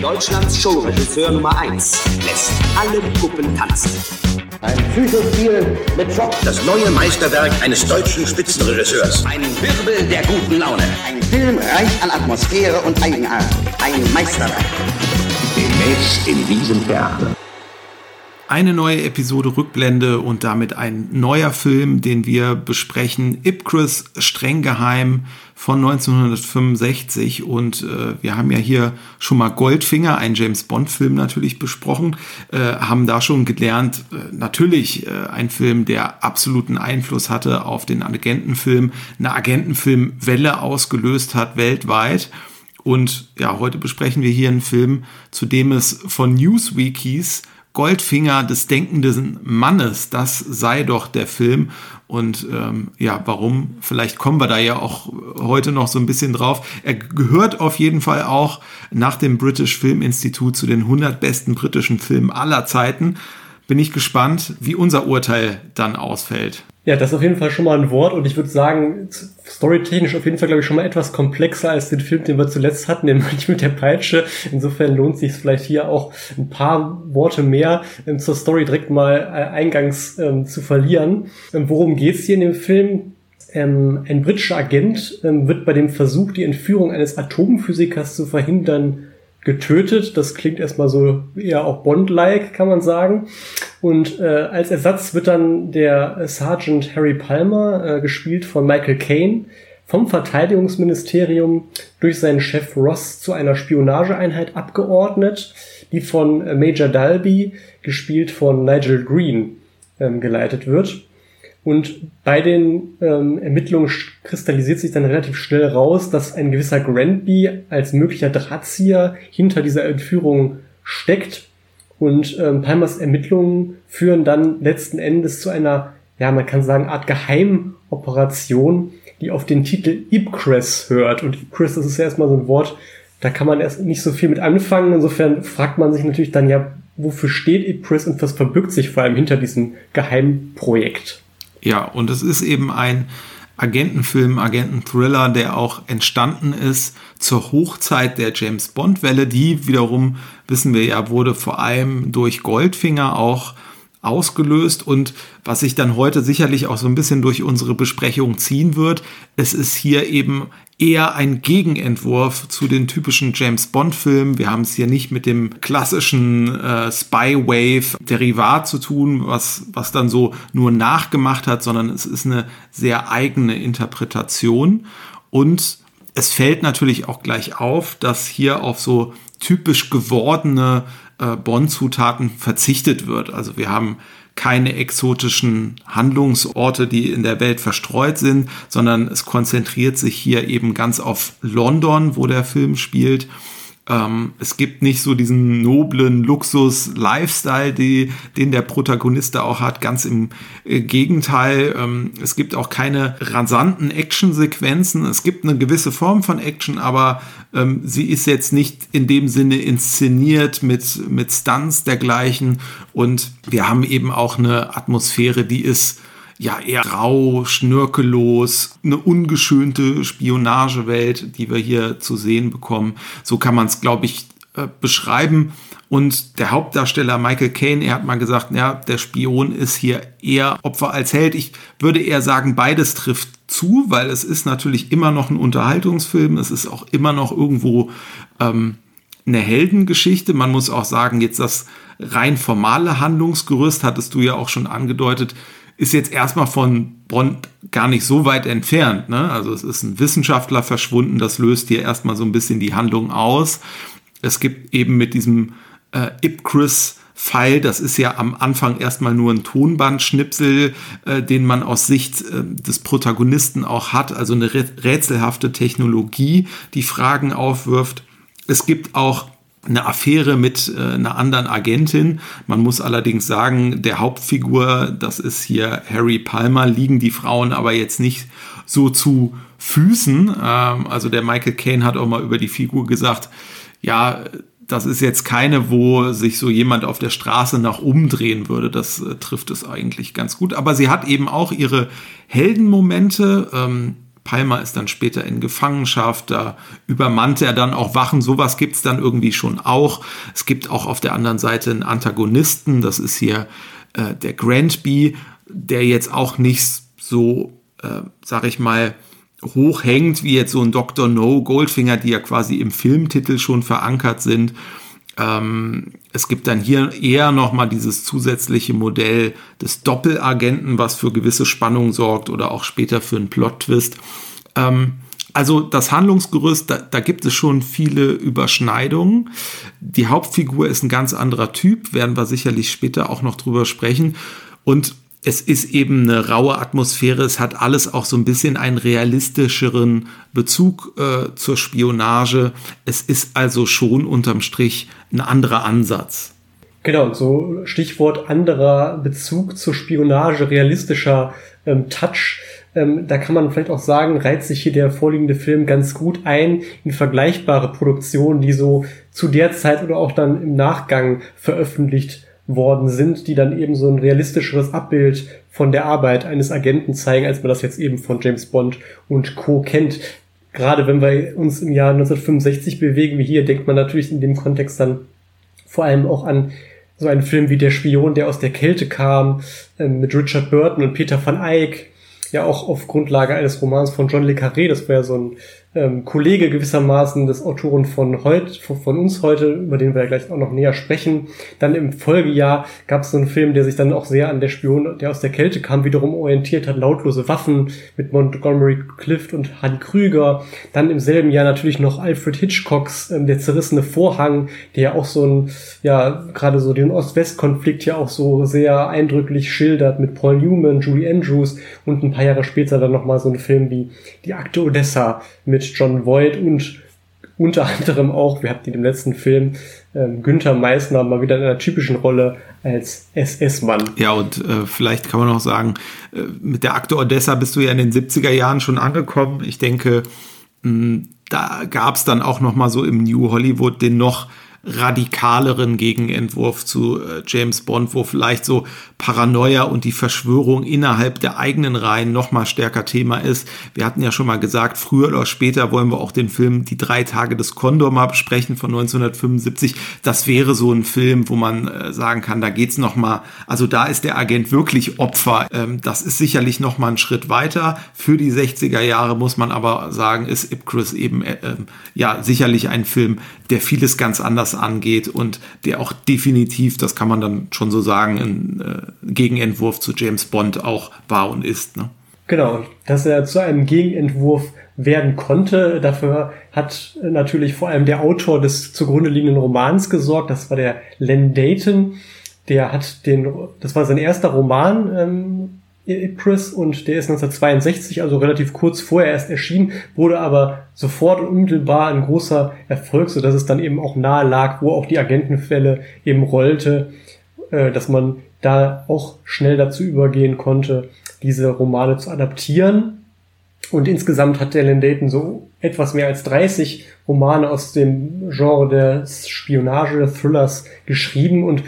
Deutschlands Showregisseur Nummer 1 lässt alle Puppen tanzen. Ein Psychospiel mit Schock. Das neue Meisterwerk eines deutschen Spitzenregisseurs. Ein Wirbel der guten Laune. Ein Film reich an Atmosphäre und Eigenart. Ein Meisterwerk. Demnächst in diesem Theater. Eine neue Episode Rückblende und damit ein neuer Film, den wir besprechen. Ipcris streng geheim von 1965 und äh, wir haben ja hier schon mal Goldfinger, ein James Bond Film natürlich besprochen, äh, haben da schon gelernt, äh, natürlich äh, ein Film, der absoluten Einfluss hatte auf den Agentenfilm, eine Agentenfilmwelle ausgelöst hat weltweit. Und ja, heute besprechen wir hier einen Film, zu dem es von Newsweek hieß, Goldfinger des denkenden Mannes, das sei doch der Film. Und ähm, ja, warum? Vielleicht kommen wir da ja auch heute noch so ein bisschen drauf. Er gehört auf jeden Fall auch nach dem British Film Institute zu den 100 besten britischen Filmen aller Zeiten. Bin ich gespannt, wie unser Urteil dann ausfällt. Ja, das ist auf jeden Fall schon mal ein Wort und ich würde sagen, storytechnisch auf jeden Fall, glaube ich, schon mal etwas komplexer als den Film, den wir zuletzt hatten, Mönch mit der Peitsche. Insofern lohnt sich vielleicht hier auch ein paar Worte mehr ähm, zur Story direkt mal äh, eingangs ähm, zu verlieren. Ähm, worum geht's hier in dem Film? Ähm, ein britischer Agent ähm, wird bei dem Versuch, die Entführung eines Atomphysikers zu verhindern, getötet. Das klingt erstmal so eher auch Bond-like, kann man sagen. Und äh, als Ersatz wird dann der Sergeant Harry Palmer, äh, gespielt von Michael Caine, vom Verteidigungsministerium durch seinen Chef Ross zu einer Spionageeinheit abgeordnet, die von äh, Major Dalby, gespielt von Nigel Green, ähm, geleitet wird. Und bei den ähm, Ermittlungen kristallisiert sich dann relativ schnell raus, dass ein gewisser Grandby als möglicher Drahtzieher hinter dieser Entführung steckt. Und ähm, Palmers Ermittlungen führen dann letzten Endes zu einer, ja, man kann sagen, Art Geheimoperation, die auf den Titel Ipcres hört. Und Ipcres, das ist ja erstmal so ein Wort, da kann man erst nicht so viel mit anfangen. Insofern fragt man sich natürlich dann ja, wofür steht Ipcres und was verbirgt sich vor allem hinter diesem Geheimprojekt? Ja, und es ist eben ein Agentenfilm, Agententhriller, der auch entstanden ist zur Hochzeit der James Bond-Welle. Die wiederum, wissen wir ja, wurde vor allem durch Goldfinger auch ausgelöst und was sich dann heute sicherlich auch so ein bisschen durch unsere Besprechung ziehen wird, es ist hier eben eher ein Gegenentwurf zu den typischen James Bond-Filmen. Wir haben es hier nicht mit dem klassischen äh, Spy-Wave-Derivat zu tun, was, was dann so nur nachgemacht hat, sondern es ist eine sehr eigene Interpretation. Und es fällt natürlich auch gleich auf, dass hier auf so typisch gewordene äh, Bond-Zutaten verzichtet wird. Also wir haben keine exotischen Handlungsorte, die in der Welt verstreut sind, sondern es konzentriert sich hier eben ganz auf London, wo der Film spielt ähm, es gibt nicht so diesen noblen Luxus-Lifestyle, den der Protagonist da auch hat. Ganz im äh, Gegenteil. Ähm, es gibt auch keine rasanten Action-Sequenzen. Es gibt eine gewisse Form von Action, aber ähm, sie ist jetzt nicht in dem Sinne inszeniert mit, mit Stunts dergleichen. Und wir haben eben auch eine Atmosphäre, die ist ja eher rau, schnörkellos, eine ungeschönte Spionagewelt, die wir hier zu sehen bekommen. So kann man es, glaube ich, äh, beschreiben. Und der Hauptdarsteller Michael Caine, er hat mal gesagt, ja, der Spion ist hier eher Opfer als Held. Ich würde eher sagen, beides trifft zu, weil es ist natürlich immer noch ein Unterhaltungsfilm. Es ist auch immer noch irgendwo ähm, eine Heldengeschichte. Man muss auch sagen, jetzt das rein formale Handlungsgerüst, hattest du ja auch schon angedeutet, ist jetzt erstmal von Bond gar nicht so weit entfernt. Ne? Also es ist ein Wissenschaftler verschwunden, das löst hier erstmal so ein bisschen die Handlung aus. Es gibt eben mit diesem äh, Ipcris Pfeil, das ist ja am Anfang erstmal nur ein Tonbandschnipsel, äh, den man aus Sicht äh, des Protagonisten auch hat, also eine rätselhafte Technologie, die Fragen aufwirft. Es gibt auch eine Affäre mit äh, einer anderen Agentin. Man muss allerdings sagen, der Hauptfigur, das ist hier Harry Palmer, liegen die Frauen aber jetzt nicht so zu Füßen. Ähm, also der Michael Caine hat auch mal über die Figur gesagt, ja, das ist jetzt keine, wo sich so jemand auf der Straße nach umdrehen würde. Das äh, trifft es eigentlich ganz gut. Aber sie hat eben auch ihre Heldenmomente. Ähm, Palmer ist dann später in Gefangenschaft, da übermannt er dann auch Wachen, sowas gibt's dann irgendwie schon auch. Es gibt auch auf der anderen Seite einen Antagonisten, das ist hier äh, der Grantby, der jetzt auch nicht so, äh, sag ich mal, hoch hängt, wie jetzt so ein Dr. No, Goldfinger, die ja quasi im Filmtitel schon verankert sind. Ähm, es gibt dann hier eher nochmal dieses zusätzliche Modell des Doppelagenten, was für gewisse Spannung sorgt oder auch später für einen Plot-Twist. Ähm, also das Handlungsgerüst, da, da, gibt es schon viele Überschneidungen. Die Hauptfigur ist ein ganz anderer Typ, werden wir sicherlich später auch noch drüber sprechen. Und es ist eben eine raue Atmosphäre, es hat alles auch so ein bisschen einen realistischeren Bezug äh, zur Spionage. Es ist also schon unterm Strich ein anderer Ansatz. Genau, so Stichwort anderer Bezug zur Spionage, realistischer ähm, Touch. Ähm, da kann man vielleicht auch sagen, reizt sich hier der vorliegende Film ganz gut ein in vergleichbare Produktionen, die so zu der Zeit oder auch dann im Nachgang veröffentlicht worden sind, die dann eben so ein realistischeres Abbild von der Arbeit eines Agenten zeigen, als man das jetzt eben von James Bond und Co. kennt. Gerade wenn wir uns im Jahr 1965 bewegen wie hier, denkt man natürlich in dem Kontext dann vor allem auch an so einen Film wie Der Spion, der aus der Kälte kam, äh, mit Richard Burton und Peter van Eyck, ja auch auf Grundlage eines Romans von John Le Carré, das war ja so ein ähm, Kollege gewissermaßen des Autoren von heute, von uns heute, über den wir ja gleich auch noch näher sprechen. Dann im Folgejahr gab es so einen Film, der sich dann auch sehr an der Spion, der aus der Kälte kam, wiederum orientiert hat, lautlose Waffen mit Montgomery Clift und Hanni Krüger. Dann im selben Jahr natürlich noch Alfred Hitchcocks ähm, Der zerrissene Vorhang, der ja auch so ein, ja, gerade so den Ost-West-Konflikt ja auch so sehr eindrücklich schildert mit Paul Newman, Julie Andrews und ein paar Jahre später dann nochmal so ein Film wie Die Akte Odessa mit mit John Voight und unter anderem auch, wir hatten in dem letzten Film, ähm, Günther Meissner mal wieder in einer typischen Rolle als SS-Mann. Ja, und äh, vielleicht kann man noch sagen, äh, mit der Akte Odessa bist du ja in den 70er Jahren schon angekommen. Ich denke, mh, da gab es dann auch noch mal so im New Hollywood den noch radikaleren Gegenentwurf zu äh, James Bond, wo vielleicht so Paranoia und die Verschwörung innerhalb der eigenen Reihen noch mal stärker Thema ist. Wir hatten ja schon mal gesagt, früher oder später wollen wir auch den Film Die drei Tage des Kondor mal besprechen von 1975. Das wäre so ein Film, wo man äh, sagen kann, da geht's noch mal, also da ist der Agent wirklich Opfer. Ähm, das ist sicherlich noch mal ein Schritt weiter. Für die 60er Jahre muss man aber sagen, ist Ipcris eben äh, äh, ja sicherlich ein Film, der vieles ganz anders angeht und der auch definitiv, das kann man dann schon so sagen, ein äh, Gegenentwurf zu James Bond auch war und ist. Ne? Genau, dass er zu einem Gegenentwurf werden konnte. Dafür hat natürlich vor allem der Autor des zugrunde liegenden Romans gesorgt. Das war der Len Dayton. Der hat den, das war sein erster Roman, ähm, Chris und der ist 1962, also relativ kurz vorher erst erschienen, wurde aber sofort und unmittelbar ein großer Erfolg, so dass es dann eben auch nahe lag, wo auch die Agentenfälle eben rollte, äh, dass man da auch schnell dazu übergehen konnte, diese Romane zu adaptieren. Und insgesamt hat Len Dayton so etwas mehr als 30 Romane aus dem Genre des Spionage, des Thrillers geschrieben und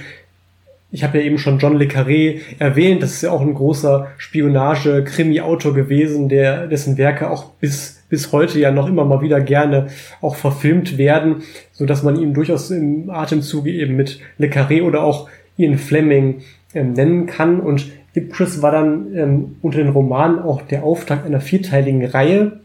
ich habe ja eben schon John Le Carré erwähnt, das ist ja auch ein großer Spionage-Krimi-Autor gewesen, der, dessen Werke auch bis, bis heute ja noch immer mal wieder gerne auch verfilmt werden, so dass man ihn durchaus im Atemzuge eben mit Le Carré oder auch Ian Fleming ähm, nennen kann. Und Ipcris war dann ähm, unter den Romanen auch der Auftakt einer vierteiligen Reihe,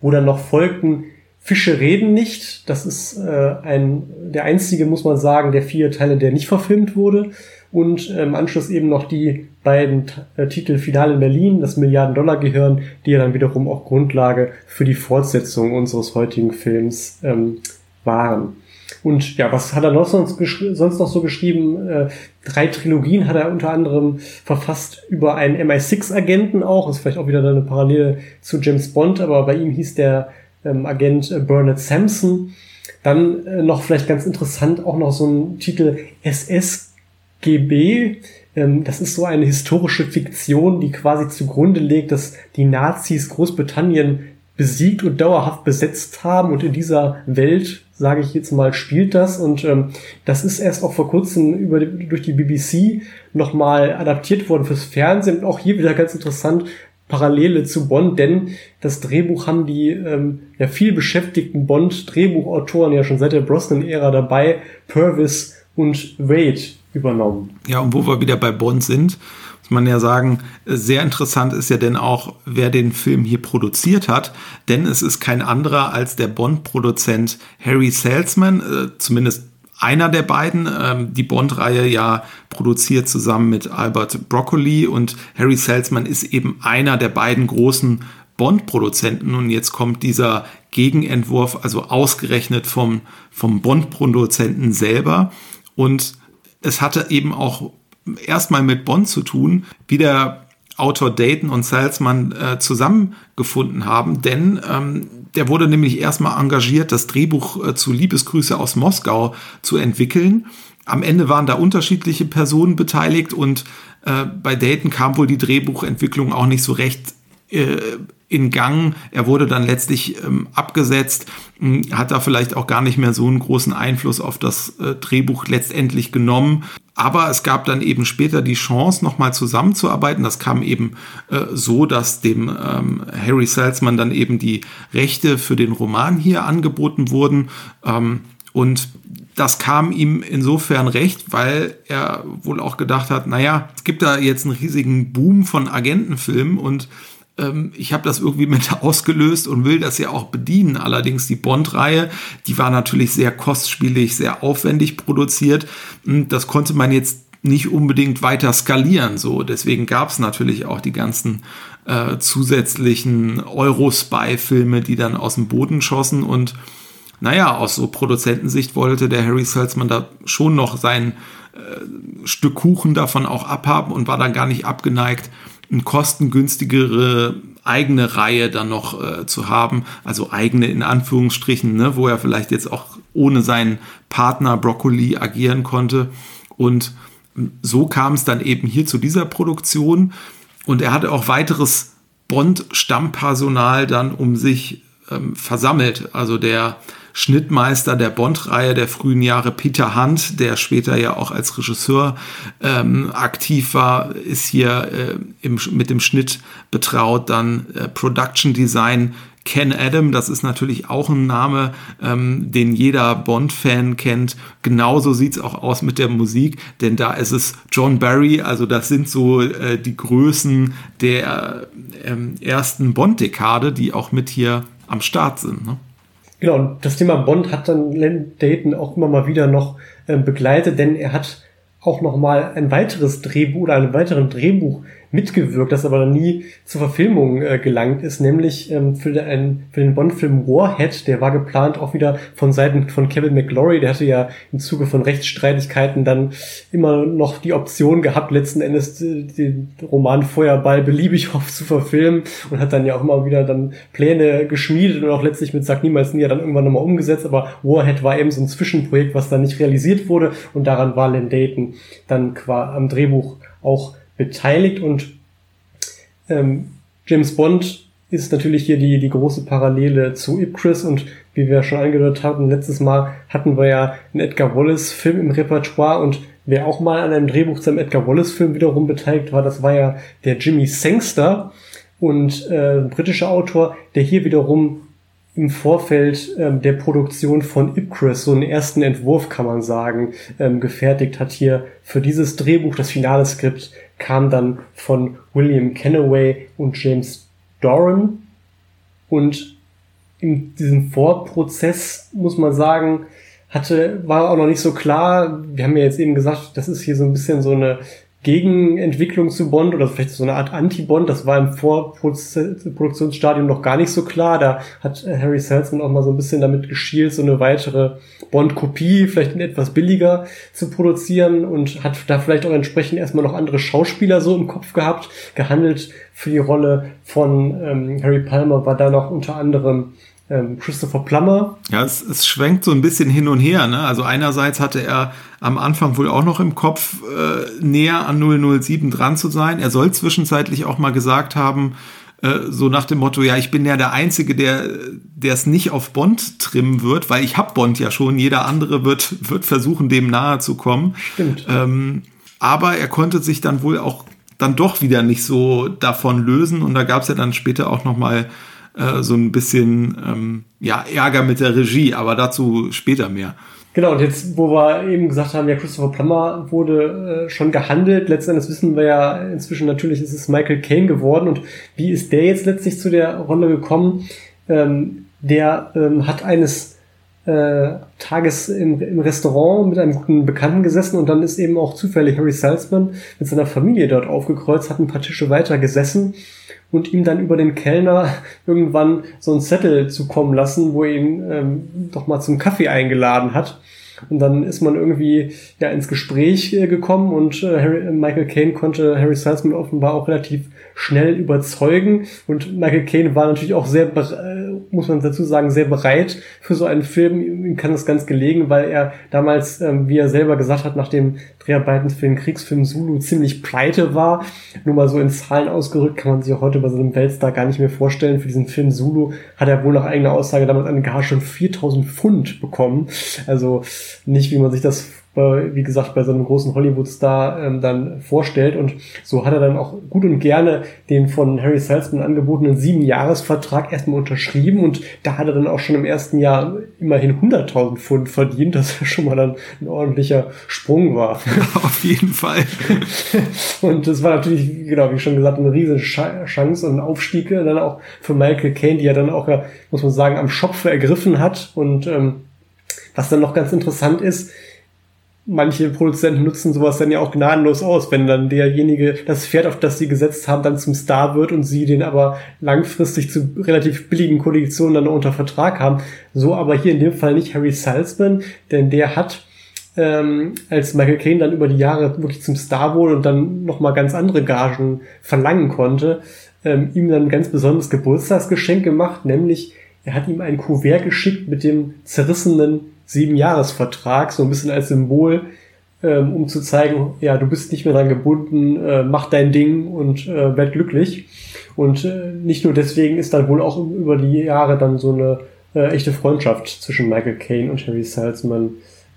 wo dann noch folgten Fische reden nicht. Das ist äh, ein, der einzige, muss man sagen, der vier Teile, der nicht verfilmt wurde. Und äh, im Anschluss eben noch die beiden äh, Titel Final in Berlin, das Milliarden-Dollar-Gehirn, die ja dann wiederum auch Grundlage für die Fortsetzung unseres heutigen Films ähm, waren. Und ja, was hat er noch sonst, sonst noch so geschrieben? Äh, drei Trilogien hat er unter anderem verfasst über einen MI6-Agenten auch. Ist vielleicht auch wieder eine Parallele zu James Bond, aber bei ihm hieß der ähm, Agent äh, Bernard Sampson. Dann äh, noch vielleicht ganz interessant auch noch so ein Titel SSGB. Ähm, das ist so eine historische Fiktion, die quasi zugrunde legt, dass die Nazis Großbritannien besiegt und dauerhaft besetzt haben und in dieser Welt, sage ich jetzt mal, spielt das und ähm, das ist erst auch vor kurzem über, durch die BBC nochmal adaptiert worden fürs Fernsehen und auch hier wieder ganz interessant, Parallele zu Bond, denn das Drehbuch haben die ähm, ja viel beschäftigten Bond-Drehbuchautoren ja schon seit der Brosnan-Ära dabei, Purvis und Wade übernommen. Ja, und wo wir wieder bei Bond sind, muss man ja sagen, sehr interessant ist ja denn auch, wer den Film hier produziert hat, denn es ist kein anderer als der Bond-Produzent Harry Salzman, äh, zumindest einer der beiden. Ähm, die Bond-Reihe ja produziert zusammen mit Albert Broccoli und Harry Salzman ist eben einer der beiden großen Bond-Produzenten. Und jetzt kommt dieser Gegenentwurf, also ausgerechnet vom, vom Bond-Produzenten selber. Und es hatte eben auch erstmal mit Bond zu tun, wie der Autor Dayton und Salzman äh, zusammengefunden haben, denn ähm, der wurde nämlich erstmal engagiert, das Drehbuch äh, zu Liebesgrüße aus Moskau zu entwickeln. Am Ende waren da unterschiedliche Personen beteiligt und äh, bei Dayton kam wohl die Drehbuchentwicklung auch nicht so recht in Gang. Er wurde dann letztlich ähm, abgesetzt, hm, hat da vielleicht auch gar nicht mehr so einen großen Einfluss auf das äh, Drehbuch letztendlich genommen. Aber es gab dann eben später die Chance, nochmal zusammenzuarbeiten. Das kam eben äh, so, dass dem ähm, Harry Salzman dann eben die Rechte für den Roman hier angeboten wurden. Ähm, und das kam ihm insofern recht, weil er wohl auch gedacht hat, naja, es gibt da jetzt einen riesigen Boom von Agentenfilmen und ich habe das irgendwie mit ausgelöst und will das ja auch bedienen. Allerdings die Bond-Reihe, die war natürlich sehr kostspielig, sehr aufwendig produziert. Hm, das konnte man jetzt nicht unbedingt weiter skalieren. So, deswegen gab es natürlich auch die ganzen äh, zusätzlichen Euro-Spy-Filme, die dann aus dem Boden schossen. Und naja, aus so Produzentensicht wollte der Harry Salzman da schon noch sein äh, Stück Kuchen davon auch abhaben und war dann gar nicht abgeneigt, eine kostengünstigere eigene Reihe dann noch äh, zu haben, also eigene in Anführungsstrichen, ne, wo er vielleicht jetzt auch ohne seinen Partner Broccoli agieren konnte. Und so kam es dann eben hier zu dieser Produktion. Und er hatte auch weiteres Bond-Stammpersonal dann um sich ähm, versammelt. Also der Schnittmeister der Bond-Reihe der frühen Jahre, Peter Hunt, der später ja auch als Regisseur ähm, aktiv war, ist hier äh, im, mit dem Schnitt betraut. Dann äh, Production Design Ken Adam, das ist natürlich auch ein Name, ähm, den jeder Bond-Fan kennt. Genauso sieht's auch aus mit der Musik, denn da ist es John Barry, also das sind so äh, die Größen der ähm, ersten Bond-Dekade, die auch mit hier am Start sind. Ne? Genau, und das Thema Bond hat dann Len Dayton auch immer mal wieder noch äh, begleitet, denn er hat auch noch mal ein weiteres Drehbuch oder einen weiteren Drehbuch mitgewirkt, das aber nie zur Verfilmung äh, gelangt ist, nämlich ähm, für, den, für den Bond-Film Warhead, der war geplant auch wieder von Seiten von Kevin McGlory, der hatte ja im Zuge von Rechtsstreitigkeiten dann immer noch die Option gehabt, letzten Endes äh, den Roman Feuerball beliebig oft zu verfilmen und hat dann ja auch immer wieder dann Pläne geschmiedet und auch letztlich mit Sag Niemals Nie dann irgendwann nochmal umgesetzt, aber Warhead war eben so ein Zwischenprojekt, was dann nicht realisiert wurde und daran war Len Dayton dann qua am Drehbuch auch beteiligt und ähm, James Bond ist natürlich hier die, die große Parallele zu Ipcris und wie wir schon angedeutet haben, letztes Mal hatten wir ja einen Edgar Wallace Film im Repertoire und wer auch mal an einem Drehbuch zum Edgar Wallace Film wiederum beteiligt war, das war ja der Jimmy Sangster und äh, ein britischer Autor, der hier wiederum im Vorfeld ähm, der Produktion von Ipcris so einen ersten Entwurf, kann man sagen, ähm, gefertigt hat hier für dieses Drehbuch. Das finale Skript kam dann von William Kennaway und James Doran. Und in diesem Vorprozess muss man sagen, hatte, war auch noch nicht so klar. Wir haben ja jetzt eben gesagt, das ist hier so ein bisschen so eine Gegenentwicklung zu Bond oder vielleicht so eine Art Anti-Bond. Das war im Vorproduktionsstadium noch gar nicht so klar. Da hat Harry Salzman auch mal so ein bisschen damit geschielt, so eine weitere Bond-Kopie, vielleicht etwas billiger zu produzieren und hat da vielleicht auch entsprechend erstmal noch andere Schauspieler so im Kopf gehabt. Gehandelt für die Rolle von ähm, Harry Palmer war da noch unter anderem ähm, Christopher Plummer. Ja, es, es schwenkt so ein bisschen hin und her. Ne? Also einerseits hatte er am Anfang wohl auch noch im Kopf äh, näher an 007 dran zu sein. Er soll zwischenzeitlich auch mal gesagt haben, äh, so nach dem Motto, ja, ich bin ja der Einzige, der der es nicht auf Bond trimmen wird, weil ich hab Bond ja schon. Jeder andere wird wird versuchen, dem nahe zu kommen. Stimmt. Ähm, aber er konnte sich dann wohl auch dann doch wieder nicht so davon lösen. Und da gab es ja dann später auch noch mal äh, so ein bisschen ähm, ja, Ärger mit der Regie, aber dazu später mehr. Genau, und jetzt, wo wir eben gesagt haben, ja, Christopher Plummer wurde äh, schon gehandelt, letztendlich wissen wir ja inzwischen natürlich, ist es Michael Caine geworden und wie ist der jetzt letztlich zu der Rolle gekommen? Ähm, der ähm, hat eines äh, Tages im, im Restaurant mit einem guten Bekannten gesessen und dann ist eben auch zufällig Harry Salzman mit seiner Familie dort aufgekreuzt, hat ein paar Tische weiter gesessen und ihm dann über den Kellner irgendwann so einen Zettel zukommen lassen, wo er ihn ähm, doch mal zum Kaffee eingeladen hat. Und dann ist man irgendwie ja ins Gespräch äh, gekommen und äh, Harry, Michael Caine konnte Harry Salzman offenbar auch relativ schnell überzeugen. Und Michael Caine war natürlich auch sehr, äh, muss man dazu sagen, sehr bereit für so einen Film. Ihm kann das ganz gelegen, weil er damals, ähm, wie er selber gesagt hat, nach dem Dreharbeiten für den Kriegsfilm Zulu ziemlich pleite war. Nur mal so in Zahlen ausgerückt, kann man sich auch heute bei so einem Weltstar gar nicht mehr vorstellen. Für diesen Film Zulu hat er wohl nach eigener Aussage damals eine Gage von 4000 Pfund bekommen. Also nicht, wie man sich das wie gesagt, bei so einem großen Hollywood-Star ähm, dann vorstellt. Und so hat er dann auch gut und gerne den von Harry Salzman angebotenen sieben-Jahres-Vertrag erstmal unterschrieben. Und da hat er dann auch schon im ersten Jahr immerhin 100.000 Pfund verdient, das ja schon mal dann ein ordentlicher Sprung war. Auf jeden Fall. und das war natürlich, genau, wie schon gesagt, eine riesige Chance und ein Aufstieg dann auch für Michael Caine, die er dann auch, muss man sagen, am Schopfe ergriffen hat. Und ähm, was dann noch ganz interessant ist, manche Produzenten nutzen sowas dann ja auch gnadenlos aus, wenn dann derjenige, das Pferd, auf das sie gesetzt haben, dann zum Star wird und sie den aber langfristig zu relativ billigen Konditionen dann unter Vertrag haben. So aber hier in dem Fall nicht Harry Salzman, denn der hat ähm, als Michael Caine dann über die Jahre wirklich zum Star wurde und dann nochmal ganz andere Gagen verlangen konnte, ähm, ihm dann ein ganz besonderes Geburtstagsgeschenk gemacht, nämlich er hat ihm ein Kuvert geschickt mit dem zerrissenen Siebenjahresvertrag, so ein bisschen als Symbol, ähm, um zu zeigen, ja, du bist nicht mehr dran gebunden, äh, mach dein Ding und äh, werd glücklich. Und äh, nicht nur deswegen ist dann wohl auch über die Jahre dann so eine äh, echte Freundschaft zwischen Michael Caine und Harry Salzman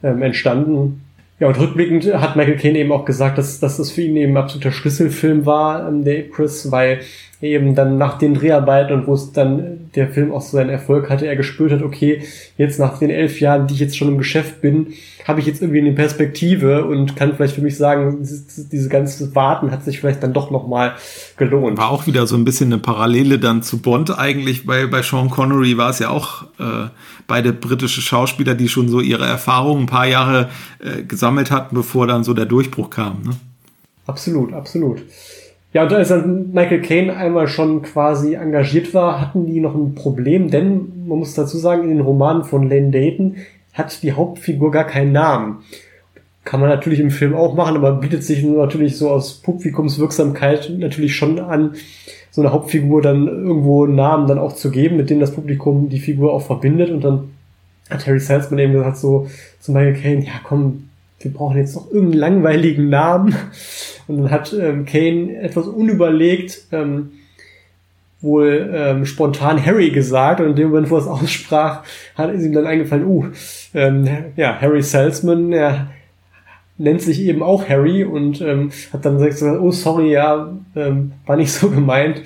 ähm, entstanden. Ja, und rückblickend hat Michael Caine eben auch gesagt, dass, dass das für ihn eben ein absoluter Schlüsselfilm war, ähm, der Chris, weil eben dann nach den Dreharbeiten und wo es dann der Film auch so seinen Erfolg hatte, er gespürt hat, okay, jetzt nach den elf Jahren, die ich jetzt schon im Geschäft bin, habe ich jetzt irgendwie eine Perspektive und kann vielleicht für mich sagen, diese ganze Warten hat sich vielleicht dann doch nochmal gelohnt. War auch wieder so ein bisschen eine Parallele dann zu Bond eigentlich. Bei, bei Sean Connery war es ja auch äh, beide britische Schauspieler, die schon so ihre Erfahrungen ein paar Jahre äh, gesammelt hatten, bevor dann so der Durchbruch kam. Ne? Absolut, absolut. Ja, und als dann Michael Caine einmal schon quasi engagiert war, hatten die noch ein Problem, denn man muss dazu sagen, in den Romanen von Lane Dayton hat die Hauptfigur gar keinen Namen. Kann man natürlich im Film auch machen, aber bietet sich natürlich so aus Publikumswirksamkeit natürlich schon an, so eine Hauptfigur dann irgendwo einen Namen dann auch zu geben, mit dem das Publikum die Figur auch verbindet. Und dann hat Harry Salzman eben gesagt so zu Michael Caine, ja komm, wir brauchen jetzt noch irgendeinen langweiligen Namen. Und dann hat ähm, Kane etwas unüberlegt ähm, wohl ähm, spontan Harry gesagt und in dem Moment, wo er es aussprach, hat es ihm dann eingefallen, uh, ähm, ja, Harry Salzman, er nennt sich eben auch Harry und ähm, hat dann gesagt, oh sorry, ja, ähm, war nicht so gemeint.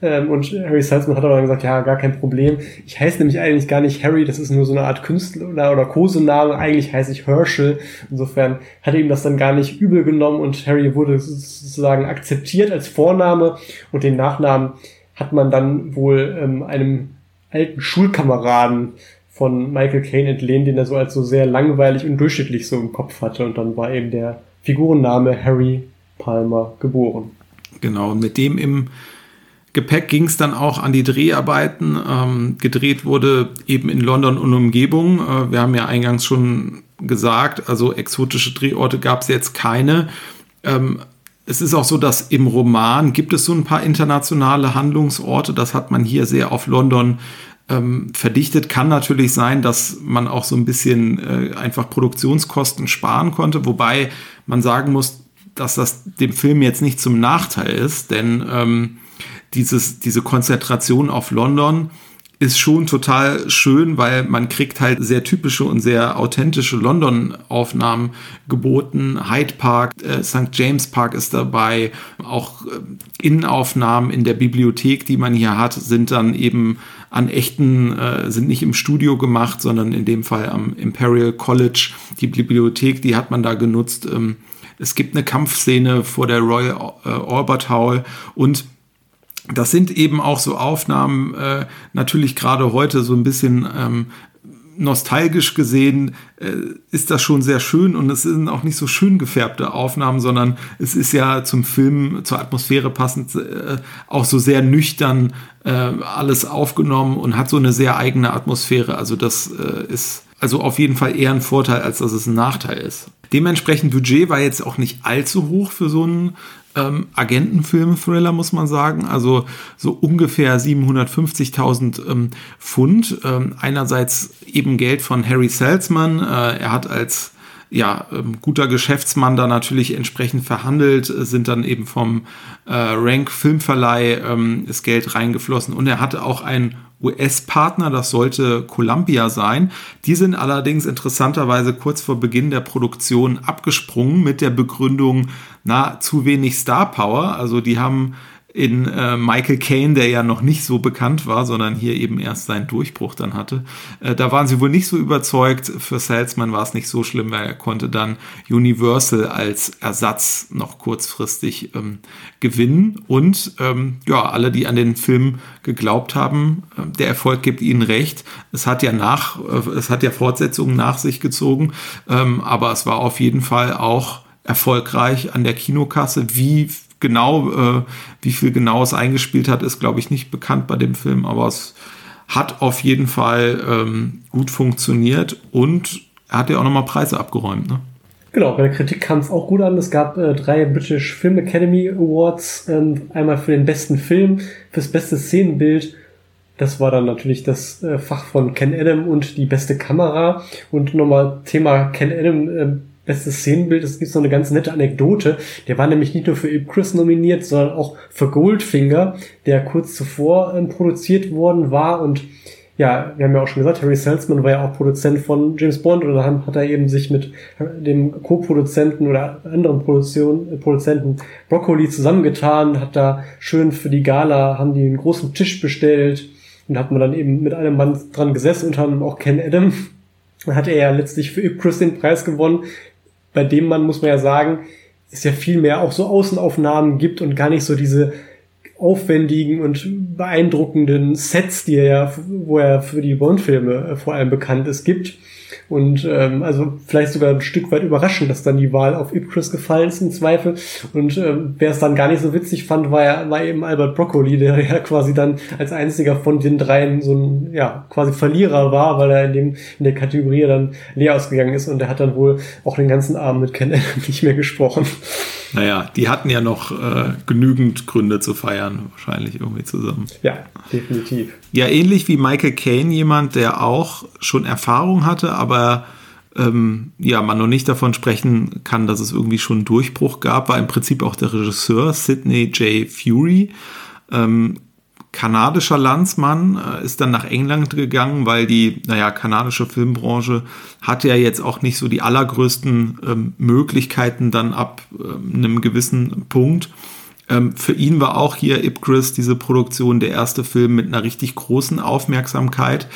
Ähm, und Harry Salzman hat aber dann gesagt, ja, gar kein Problem. Ich heiße nämlich eigentlich gar nicht Harry, das ist nur so eine Art Künstler oder Kosename. Eigentlich heiße ich Herschel. Insofern hat er ihm das dann gar nicht übel genommen und Harry wurde sozusagen akzeptiert als Vorname und den Nachnamen hat man dann wohl ähm, einem alten Schulkameraden von Michael Caine entlehnt, den er so als so sehr langweilig und durchschnittlich so im Kopf hatte. Und dann war eben der Figurenname Harry Palmer geboren. Genau, und mit dem im Gepäck ging es dann auch an die Dreharbeiten. Ähm, gedreht wurde eben in London und Umgebung. Äh, wir haben ja eingangs schon gesagt, also exotische Drehorte gab es jetzt keine. Ähm, es ist auch so, dass im Roman gibt es so ein paar internationale Handlungsorte. Das hat man hier sehr auf London ähm, verdichtet. Kann natürlich sein, dass man auch so ein bisschen äh, einfach Produktionskosten sparen konnte, wobei man sagen muss, dass das dem Film jetzt nicht zum Nachteil ist, denn ähm, dieses, diese Konzentration auf London ist schon total schön, weil man kriegt halt sehr typische und sehr authentische London-Aufnahmen geboten. Hyde Park, äh, St. James Park ist dabei. Auch äh, Innenaufnahmen in der Bibliothek, die man hier hat, sind dann eben an echten, äh, sind nicht im Studio gemacht, sondern in dem Fall am Imperial College. Die Bibliothek, die hat man da genutzt. Ähm, es gibt eine Kampfszene vor der Royal äh, Albert Hall und das sind eben auch so Aufnahmen, äh, natürlich gerade heute so ein bisschen ähm, nostalgisch gesehen, äh, ist das schon sehr schön und es sind auch nicht so schön gefärbte Aufnahmen, sondern es ist ja zum Film, zur Atmosphäre passend, äh, auch so sehr nüchtern äh, alles aufgenommen und hat so eine sehr eigene Atmosphäre. Also das äh, ist also auf jeden Fall eher ein Vorteil, als dass es ein Nachteil ist. Dementsprechend Budget war jetzt auch nicht allzu hoch für so einen ähm, Agentenfilm-Thriller, muss man sagen. Also so ungefähr 750.000 ähm, Pfund. Ähm, einerseits eben Geld von Harry Salzman. Äh, er hat als ja, ähm, guter Geschäftsmann da natürlich entsprechend verhandelt, äh, sind dann eben vom äh, Rank Filmverleih ähm, ist Geld reingeflossen und er hatte auch einen US-Partner, das sollte Columbia sein. Die sind allerdings interessanterweise kurz vor Beginn der Produktion abgesprungen mit der Begründung, na, zu wenig Star Power. Also die haben in äh, Michael Caine, der ja noch nicht so bekannt war, sondern hier eben erst seinen Durchbruch dann hatte. Äh, da waren sie wohl nicht so überzeugt. Für Salesman war es nicht so schlimm, weil er konnte dann Universal als Ersatz noch kurzfristig ähm, gewinnen. Und ähm, ja, alle, die an den Film geglaubt haben, äh, der Erfolg gibt ihnen recht. Es hat ja nach, äh, es hat ja Fortsetzungen nach sich gezogen, ähm, aber es war auf jeden Fall auch erfolgreich an der Kinokasse. Wie genau, äh, wie viel genau es eingespielt hat, ist, glaube ich, nicht bekannt bei dem Film, aber es hat auf jeden Fall ähm, gut funktioniert und er hat ja auch nochmal Preise abgeräumt. Ne? Genau, bei der Kritik kam es auch gut an. Es gab äh, drei British Film Academy Awards, ähm, einmal für den besten Film, fürs beste Szenenbild. Das war dann natürlich das äh, Fach von Ken Adam und die beste Kamera. Und nochmal Thema Ken Adam, äh, bestes Szenenbild. Es gibt so eine ganz nette Anekdote. Der war nämlich nicht nur für Chris nominiert, sondern auch für Goldfinger, der kurz zuvor ähm, produziert worden war und ja, wir haben ja auch schon gesagt, Harry Salzman war ja auch Produzent von James Bond und dann hat er eben sich mit dem Co-Produzenten oder anderen Produktion, äh, Produzenten Broccoli zusammengetan, hat da schön für die Gala, haben die einen großen Tisch bestellt und hat man dann eben mit einem Mann dran gesessen, unter anderem auch Ken Adam. Dann hat er ja letztlich für Chris den Preis gewonnen, bei dem man, muss man ja sagen, es ja viel mehr auch so Außenaufnahmen gibt und gar nicht so diese aufwendigen und beeindruckenden Sets, die er ja, wo er für die Bond-Filme äh, vor allem bekannt ist, gibt. Und ähm, also vielleicht sogar ein Stück weit überraschend, dass dann die Wahl auf Ipcris gefallen ist im Zweifel. Und ähm, wer es dann gar nicht so witzig fand, war, ja, war eben Albert Broccoli, der ja quasi dann als einziger von den dreien so ein ja quasi Verlierer war, weil er in dem in der Kategorie dann leer ausgegangen ist und er hat dann wohl auch den ganzen Abend mit Ken nicht mehr gesprochen. Naja, die hatten ja noch äh, genügend Gründe zu feiern, wahrscheinlich irgendwie zusammen. Ja, definitiv. Ja, ähnlich wie Michael Caine, jemand, der auch schon Erfahrung hatte, aber ähm, ja, man noch nicht davon sprechen kann, dass es irgendwie schon einen Durchbruch gab, war im Prinzip auch der Regisseur Sidney J. Fury. Ähm, kanadischer Landsmann, äh, ist dann nach England gegangen, weil die, naja, kanadische Filmbranche hatte ja jetzt auch nicht so die allergrößten ähm, Möglichkeiten dann ab ähm, einem gewissen Punkt. Ähm, für ihn war auch hier Ipcris, diese Produktion, der erste Film mit einer richtig großen Aufmerksamkeit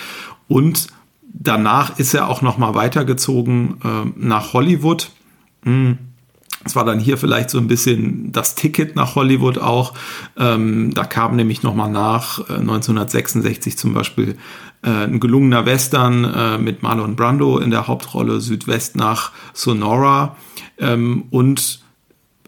und danach ist er auch noch mal weitergezogen äh, nach Hollywood. Hm es war dann hier vielleicht so ein bisschen das Ticket nach Hollywood auch. Ähm, da kam nämlich nochmal nach äh, 1966 zum Beispiel äh, ein gelungener Western äh, mit Marlon Brando in der Hauptrolle Südwest nach Sonora ähm, und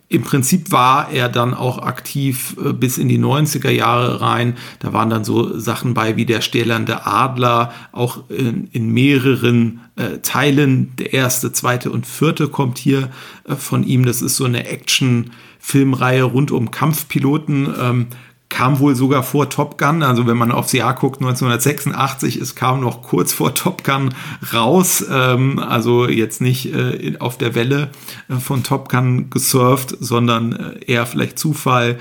im Prinzip war er dann auch aktiv äh, bis in die 90er Jahre rein. Da waren dann so Sachen bei wie der stählernde Adler, auch in, in mehreren äh, Teilen. Der erste, zweite und vierte kommt hier äh, von ihm. Das ist so eine Action-Filmreihe rund um Kampfpiloten. Ähm, kam wohl sogar vor Top Gun. Also wenn man aufs Jahr guckt, 1986, es kam noch kurz vor Top Gun raus. Ähm, also jetzt nicht äh, auf der Welle äh, von Top Gun gesurft, sondern äh, eher vielleicht Zufall.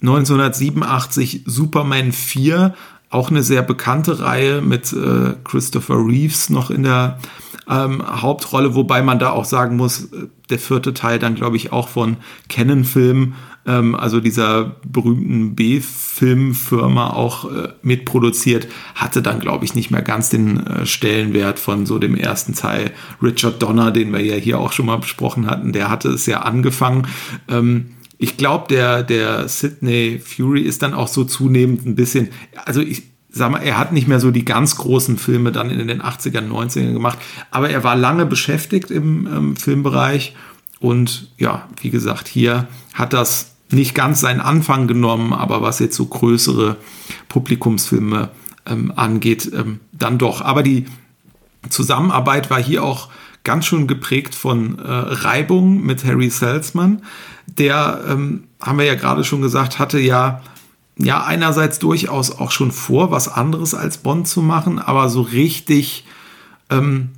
1987 Superman 4 auch eine sehr bekannte Reihe mit äh, Christopher Reeves noch in der ähm, Hauptrolle, wobei man da auch sagen muss, äh, der vierte Teil dann, glaube ich, auch von Canon Film, ähm, also dieser berühmten B-Filmfirma auch äh, mitproduziert, hatte dann, glaube ich, nicht mehr ganz den äh, Stellenwert von so dem ersten Teil. Richard Donner, den wir ja hier auch schon mal besprochen hatten, der hatte es ja angefangen. Ähm, ich glaube, der, der Sidney Fury ist dann auch so zunehmend ein bisschen, also ich sag mal, er hat nicht mehr so die ganz großen Filme dann in den 80ern, 90ern gemacht, aber er war lange beschäftigt im ähm, Filmbereich und ja, wie gesagt, hier hat das nicht ganz seinen Anfang genommen, aber was jetzt so größere Publikumsfilme ähm, angeht, ähm, dann doch. Aber die Zusammenarbeit war hier auch ganz schön geprägt von äh, Reibung mit Harry Salzman. Der, ähm, haben wir ja gerade schon gesagt, hatte ja, ja einerseits durchaus auch schon vor, was anderes als Bond zu machen, aber so richtig ähm,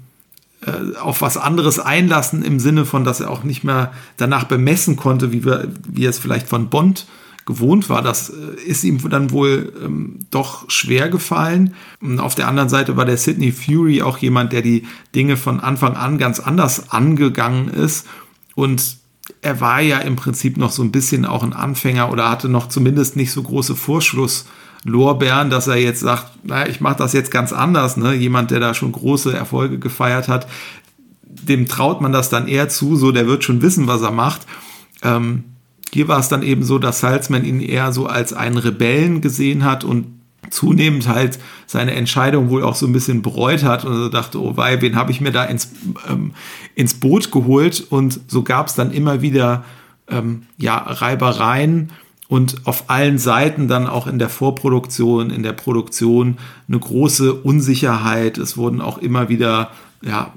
äh, auf was anderes einlassen im Sinne von, dass er auch nicht mehr danach bemessen konnte, wie, wir, wie er es vielleicht von Bond gewohnt war. Das äh, ist ihm dann wohl ähm, doch schwer gefallen. Und auf der anderen Seite war der Sidney Fury auch jemand, der die Dinge von Anfang an ganz anders angegangen ist. Und er war ja im Prinzip noch so ein bisschen auch ein Anfänger oder hatte noch zumindest nicht so große Vorschlusslorbeeren, dass er jetzt sagt, naja, ich mache das jetzt ganz anders. Ne? Jemand, der da schon große Erfolge gefeiert hat, dem traut man das dann eher zu, so der wird schon wissen, was er macht. Ähm, hier war es dann eben so, dass Salzman ihn eher so als einen Rebellen gesehen hat und zunehmend halt seine Entscheidung wohl auch so ein bisschen bereut hat und so dachte, oh wei, wen habe ich mir da ins, ähm, ins Boot geholt? Und so gab es dann immer wieder ähm, ja, Reibereien und auf allen Seiten dann auch in der Vorproduktion, in der Produktion eine große Unsicherheit. Es wurden auch immer wieder, ja,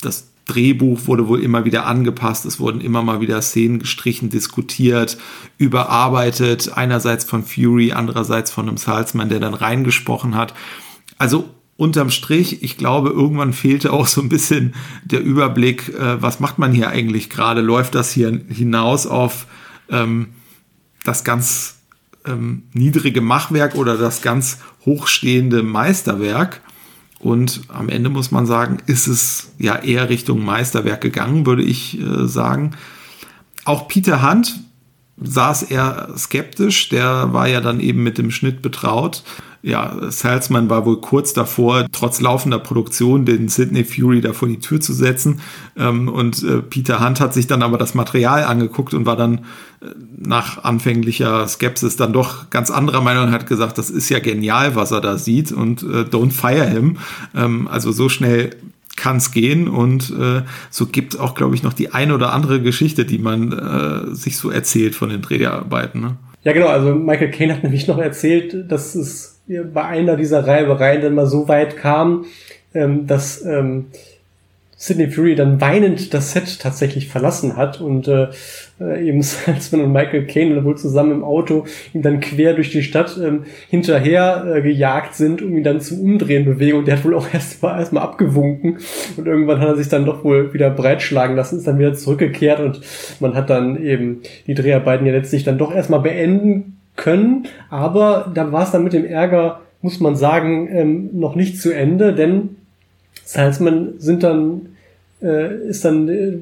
das Drehbuch wurde wohl immer wieder angepasst, es wurden immer mal wieder Szenen gestrichen, diskutiert, überarbeitet, einerseits von Fury, andererseits von einem Salzman, der dann reingesprochen hat. Also unterm Strich, ich glaube, irgendwann fehlte auch so ein bisschen der Überblick, äh, was macht man hier eigentlich gerade? Läuft das hier hinaus auf ähm, das ganz ähm, niedrige Machwerk oder das ganz hochstehende Meisterwerk? Und am Ende muss man sagen, ist es ja eher Richtung Meisterwerk gegangen, würde ich äh, sagen. Auch Peter Hunt saß eher skeptisch. Der war ja dann eben mit dem Schnitt betraut ja, Salzman war wohl kurz davor, trotz laufender Produktion den Sidney Fury da vor die Tür zu setzen. Ähm, und äh, Peter Hunt hat sich dann aber das Material angeguckt und war dann äh, nach anfänglicher Skepsis dann doch ganz anderer Meinung und hat gesagt, das ist ja genial, was er da sieht und äh, don't fire him. Ähm, also so schnell kann es gehen und äh, so gibt auch, glaube ich, noch die eine oder andere Geschichte, die man äh, sich so erzählt von den Dreharbeiten. Ne? Ja, genau. Also Michael Caine hat nämlich noch erzählt, dass es bei einer dieser Reibereien dann mal so weit kam, ähm, dass ähm, Sidney Fury dann weinend das Set tatsächlich verlassen hat und äh, äh eben Salzman und Michael Caine wohl zusammen im Auto ihm dann quer durch die Stadt ähm, hinterher äh, gejagt sind, um ihn dann zum Umdrehen bewegen und der hat wohl auch erst mal, abgewunken und irgendwann hat er sich dann doch wohl wieder breitschlagen lassen, ist dann wieder zurückgekehrt und man hat dann eben die Dreharbeiten ja letztlich dann doch erstmal beenden können. Aber da war es dann mit dem Ärger, muss man sagen, ähm, noch nicht zu Ende, denn Salzman sind dann äh, ist dann äh,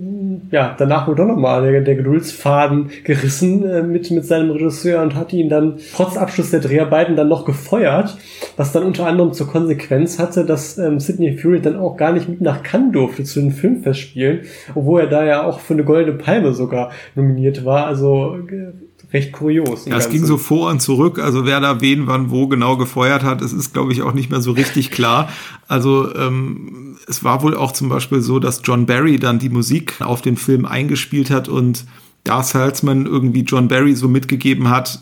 ja danach wohl doch nochmal der, der Geduldsfaden gerissen äh, mit mit seinem Regisseur und hat ihn dann trotz Abschluss der Dreharbeiten dann noch gefeuert, was dann unter anderem zur Konsequenz hatte, dass ähm, Sidney Fury dann auch gar nicht mit nach Cannes durfte zu den Filmfestspielen, obwohl er da ja auch für eine goldene Palme sogar nominiert war. Also äh, recht kurios. Ja, es ging so vor und zurück, also wer da wen wann wo genau gefeuert hat, es ist, glaube ich, auch nicht mehr so richtig klar. Also ähm, es war wohl auch zum Beispiel so, dass John Barry dann die Musik auf den Film eingespielt hat und da Salzman irgendwie John Barry so mitgegeben hat,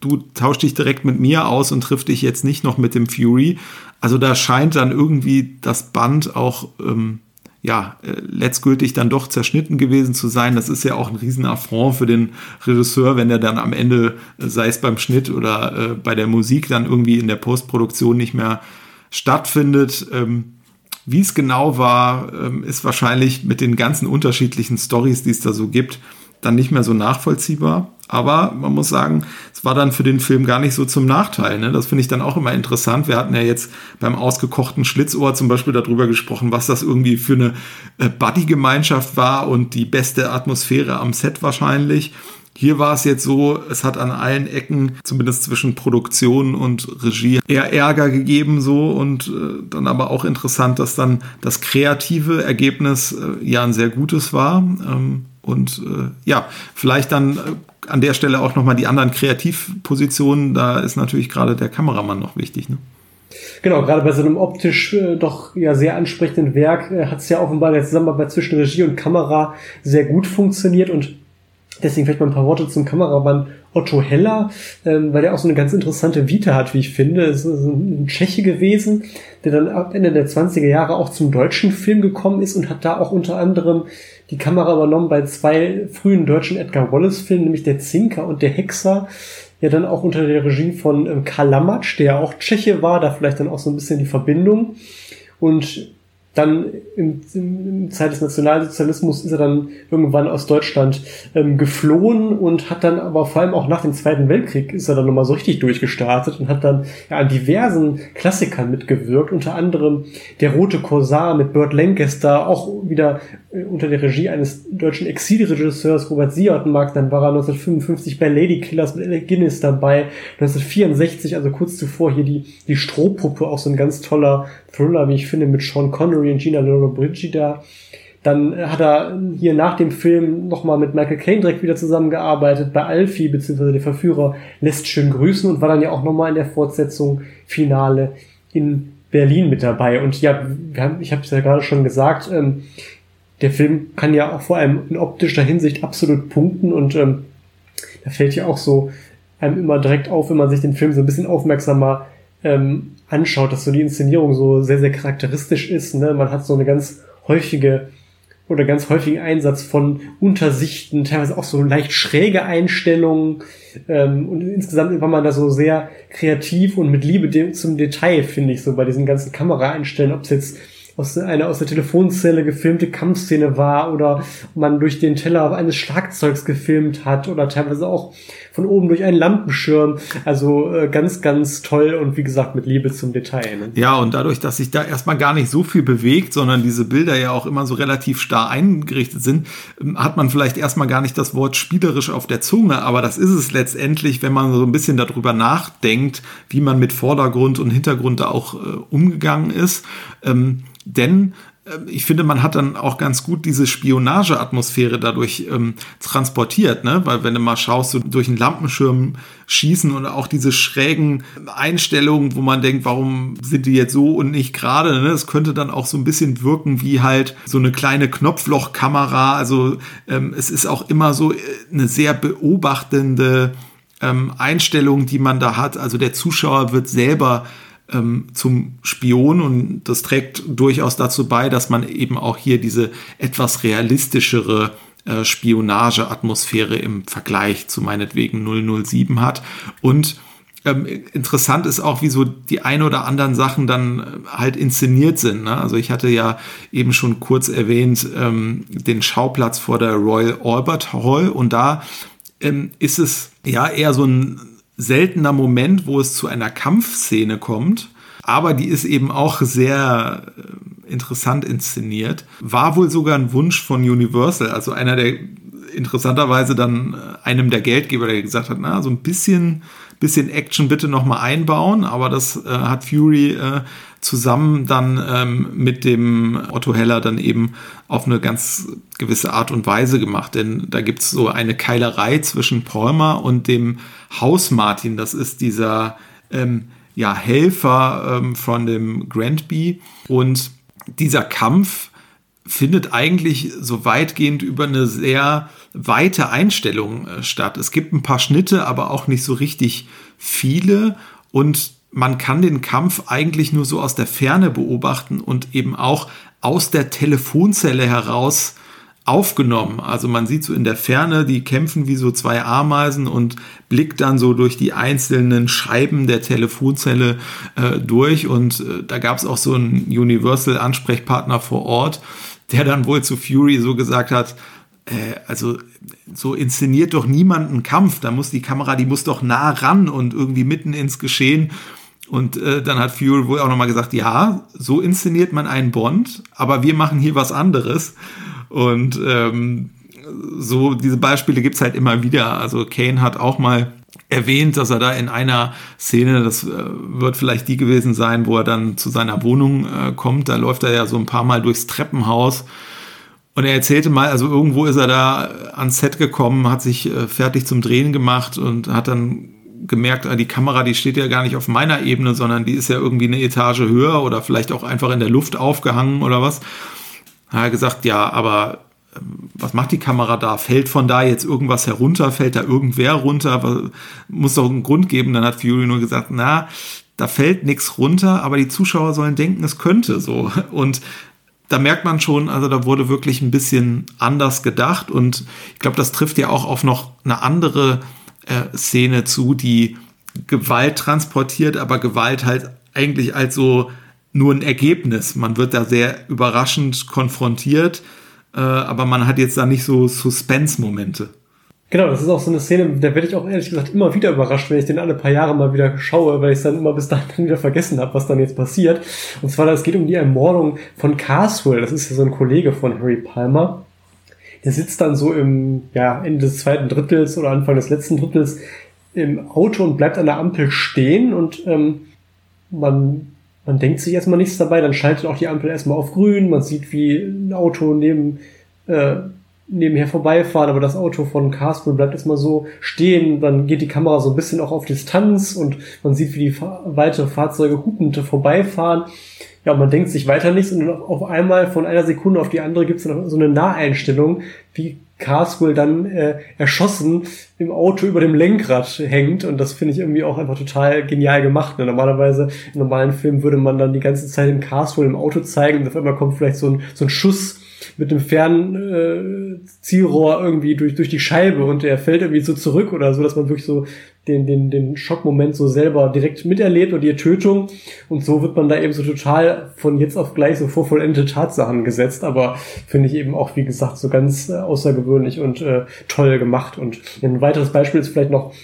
du tausch dich direkt mit mir aus und triff dich jetzt nicht noch mit dem Fury. Also da scheint dann irgendwie das Band auch ähm, ja, äh, letztgültig dann doch zerschnitten gewesen zu sein. Das ist ja auch ein Riesenaffront für den Regisseur, wenn er dann am Ende, äh, sei es beim Schnitt oder äh, bei der Musik, dann irgendwie in der Postproduktion nicht mehr stattfindet. Ähm, wie es genau war, ähm, ist wahrscheinlich mit den ganzen unterschiedlichen Stories, die es da so gibt, dann nicht mehr so nachvollziehbar. Aber man muss sagen, es war dann für den Film gar nicht so zum Nachteil. Ne? Das finde ich dann auch immer interessant. Wir hatten ja jetzt beim ausgekochten Schlitzohr zum Beispiel darüber gesprochen, was das irgendwie für eine äh, Buddy-Gemeinschaft war und die beste Atmosphäre am Set wahrscheinlich. Hier war es jetzt so, es hat an allen Ecken, zumindest zwischen Produktion und Regie, eher Ärger gegeben so und äh, dann aber auch interessant, dass dann das kreative Ergebnis äh, ja ein sehr gutes war. Ähm, und äh, ja, vielleicht dann äh, an der Stelle auch nochmal die anderen Kreativpositionen. Da ist natürlich gerade der Kameramann noch wichtig. Ne? Genau, gerade bei so einem optisch äh, doch ja sehr ansprechenden Werk äh, hat es ja offenbar der Zusammenarbeit zwischen Regie und Kamera sehr gut funktioniert und Deswegen vielleicht mal ein paar Worte zum Kameramann Otto Heller, ähm, weil der auch so eine ganz interessante Vita hat, wie ich finde. Es ist ein Tscheche gewesen, der dann ab Ende der 20er Jahre auch zum deutschen Film gekommen ist und hat da auch unter anderem die Kamera übernommen bei zwei frühen deutschen Edgar Wallace-Filmen, nämlich Der Zinker und Der Hexer. Ja, dann auch unter der Regie von ähm, Karl Lamatsch, der auch Tscheche war, da vielleicht dann auch so ein bisschen die Verbindung. Und dann im, im Zeit des Nationalsozialismus ist er dann irgendwann aus Deutschland ähm, geflohen und hat dann aber vor allem auch nach dem Zweiten Weltkrieg ist er dann nochmal so richtig durchgestartet und hat dann ja, an diversen Klassikern mitgewirkt, unter anderem Der Rote Korsar mit Burt Lancaster, auch wieder unter der Regie eines deutschen Exilregisseurs Robert Siottenmark, dann war er 1955 bei Lady Killers mit Alec Guinness dabei, 1964, also kurz zuvor hier die, die Strohpuppe, auch so ein ganz toller Thriller, wie ich finde, mit Sean Connery und Gina Lollobrigida. Dann hat er hier nach dem Film nochmal mit Michael Caine direkt wieder zusammengearbeitet bei Alfie, beziehungsweise der Verführer lässt schön grüßen und war dann ja auch nochmal in der Fortsetzung Finale in Berlin mit dabei. Und ja, haben, ich habe es ja gerade schon gesagt, ähm, der Film kann ja auch vor allem in optischer Hinsicht absolut punkten und ähm, da fällt ja auch so einem immer direkt auf, wenn man sich den Film so ein bisschen aufmerksamer ähm, anschaut, dass so die Inszenierung so sehr, sehr charakteristisch ist. Ne? Man hat so eine ganz häufige oder ganz häufigen Einsatz von Untersichten, teilweise auch so leicht schräge Einstellungen. Ähm, und insgesamt war man da so sehr kreativ und mit Liebe zum Detail, finde ich, so bei diesen ganzen Kameraeinstellungen, ob es jetzt aus einer aus der Telefonzelle gefilmte Kampfszene war oder man durch den Teller eines Schlagzeugs gefilmt hat oder teilweise auch von oben durch einen Lampenschirm. Also äh, ganz, ganz toll und wie gesagt mit Liebe zum Detail. Ne? Ja, und dadurch, dass sich da erstmal gar nicht so viel bewegt, sondern diese Bilder ja auch immer so relativ starr eingerichtet sind, ähm, hat man vielleicht erstmal gar nicht das Wort spielerisch auf der Zunge, aber das ist es letztendlich, wenn man so ein bisschen darüber nachdenkt, wie man mit Vordergrund und Hintergrund da auch äh, umgegangen ist. Ähm, denn ähm, ich finde, man hat dann auch ganz gut diese Spionageatmosphäre dadurch ähm, transportiert, ne? Weil wenn du mal schaust, so durch einen Lampenschirm schießen und auch diese schrägen Einstellungen, wo man denkt, warum sind die jetzt so und nicht gerade, ne? Das könnte dann auch so ein bisschen wirken wie halt so eine kleine Knopflochkamera. Also ähm, es ist auch immer so äh, eine sehr beobachtende ähm, Einstellung, die man da hat. Also der Zuschauer wird selber ähm, zum Spion und das trägt durchaus dazu bei, dass man eben auch hier diese etwas realistischere äh, Spionageatmosphäre im Vergleich zu meinetwegen 007 hat und ähm, interessant ist auch, wie so die ein oder anderen Sachen dann äh, halt inszeniert sind. Ne? Also ich hatte ja eben schon kurz erwähnt ähm, den Schauplatz vor der Royal Albert Hall und da ähm, ist es ja eher so ein seltener Moment, wo es zu einer Kampfszene kommt. Aber die ist eben auch sehr äh, interessant inszeniert. War wohl sogar ein Wunsch von Universal, also einer der interessanterweise dann äh, einem der Geldgeber, der gesagt hat, na, so ein bisschen, bisschen Action bitte nochmal einbauen. Aber das äh, hat Fury äh, zusammen dann ähm, mit dem Otto Heller dann eben auf eine ganz gewisse Art und Weise gemacht. Denn da gibt's so eine Keilerei zwischen Palmer und dem Haus Martin. Das ist dieser ähm, ja, Helfer ähm, von dem Grandby. Und dieser Kampf findet eigentlich so weitgehend über eine sehr weite Einstellung äh, statt. Es gibt ein paar Schnitte, aber auch nicht so richtig viele. Und man kann den Kampf eigentlich nur so aus der Ferne beobachten und eben auch aus der Telefonzelle heraus aufgenommen. Also man sieht so in der Ferne, die kämpfen wie so zwei Ameisen und blickt dann so durch die einzelnen Scheiben der Telefonzelle äh, durch. Und äh, da gab es auch so einen Universal-Ansprechpartner vor Ort, der dann wohl zu Fury so gesagt hat, äh, also so inszeniert doch niemand einen Kampf. Da muss die Kamera, die muss doch nah ran und irgendwie mitten ins Geschehen. Und äh, dann hat Fury wohl auch nochmal gesagt, ja, so inszeniert man einen Bond, aber wir machen hier was anderes. Und ähm, so diese Beispiele gibt's halt immer wieder. Also Kane hat auch mal erwähnt, dass er da in einer Szene, das äh, wird vielleicht die gewesen sein, wo er dann zu seiner Wohnung äh, kommt, da läuft er ja so ein paar Mal durchs Treppenhaus und er erzählte mal, also irgendwo ist er da ans Set gekommen, hat sich äh, fertig zum Drehen gemacht und hat dann gemerkt, ah, die Kamera, die steht ja gar nicht auf meiner Ebene, sondern die ist ja irgendwie eine Etage höher oder vielleicht auch einfach in der Luft aufgehangen oder was. Hat er gesagt, ja, aber ähm, was macht die Kamera da? Fällt von da jetzt irgendwas herunter? Fällt da irgendwer runter? Muss doch einen Grund geben. Dann hat Fury nur gesagt, na, da fällt nichts runter, aber die Zuschauer sollen denken, es könnte so. Und da merkt man schon, also da wurde wirklich ein bisschen anders gedacht und ich glaube, das trifft ja auch auf noch eine andere äh, Szene zu, die Gewalt transportiert, aber Gewalt halt eigentlich als so nur ein Ergebnis. Man wird da sehr überraschend konfrontiert, äh, aber man hat jetzt da nicht so Suspense-Momente. Genau, das ist auch so eine Szene, da werde ich auch ehrlich gesagt immer wieder überrascht, wenn ich den alle paar Jahre mal wieder schaue, weil ich es dann immer bis dahin wieder vergessen habe, was dann jetzt passiert. Und zwar, es geht um die Ermordung von Carswell, das ist ja so ein Kollege von Harry Palmer. Der sitzt dann so im ja, Ende des zweiten Drittels oder Anfang des letzten Drittels im Auto und bleibt an der Ampel stehen und ähm, man, man denkt sich erstmal nichts dabei, dann schaltet auch die Ampel erstmal auf grün, man sieht, wie ein Auto neben äh, nebenher vorbeifahren, aber das Auto von Carswell bleibt erstmal so stehen, dann geht die Kamera so ein bisschen auch auf Distanz und man sieht, wie die weitere Fahrzeuge hupend vorbeifahren. Ja, man denkt sich weiter nichts und auf einmal von einer Sekunde auf die andere gibt es dann so eine Naheinstellung, wie Carswell dann äh, erschossen im Auto über dem Lenkrad hängt und das finde ich irgendwie auch einfach total genial gemacht. Ne? Normalerweise im normalen Film würde man dann die ganze Zeit den Carswell im Auto zeigen und auf einmal kommt vielleicht so ein, so ein Schuss mit einem Fernzielrohr äh, irgendwie durch, durch die Scheibe und er fällt irgendwie so zurück oder so, dass man wirklich so den, den, den Schockmoment so selber direkt miterlebt und die Tötung. Und so wird man da eben so total von jetzt auf gleich so vor vollendete Tatsachen gesetzt. Aber finde ich eben auch, wie gesagt, so ganz äh, außergewöhnlich und äh, toll gemacht. Und ein weiteres Beispiel ist vielleicht noch,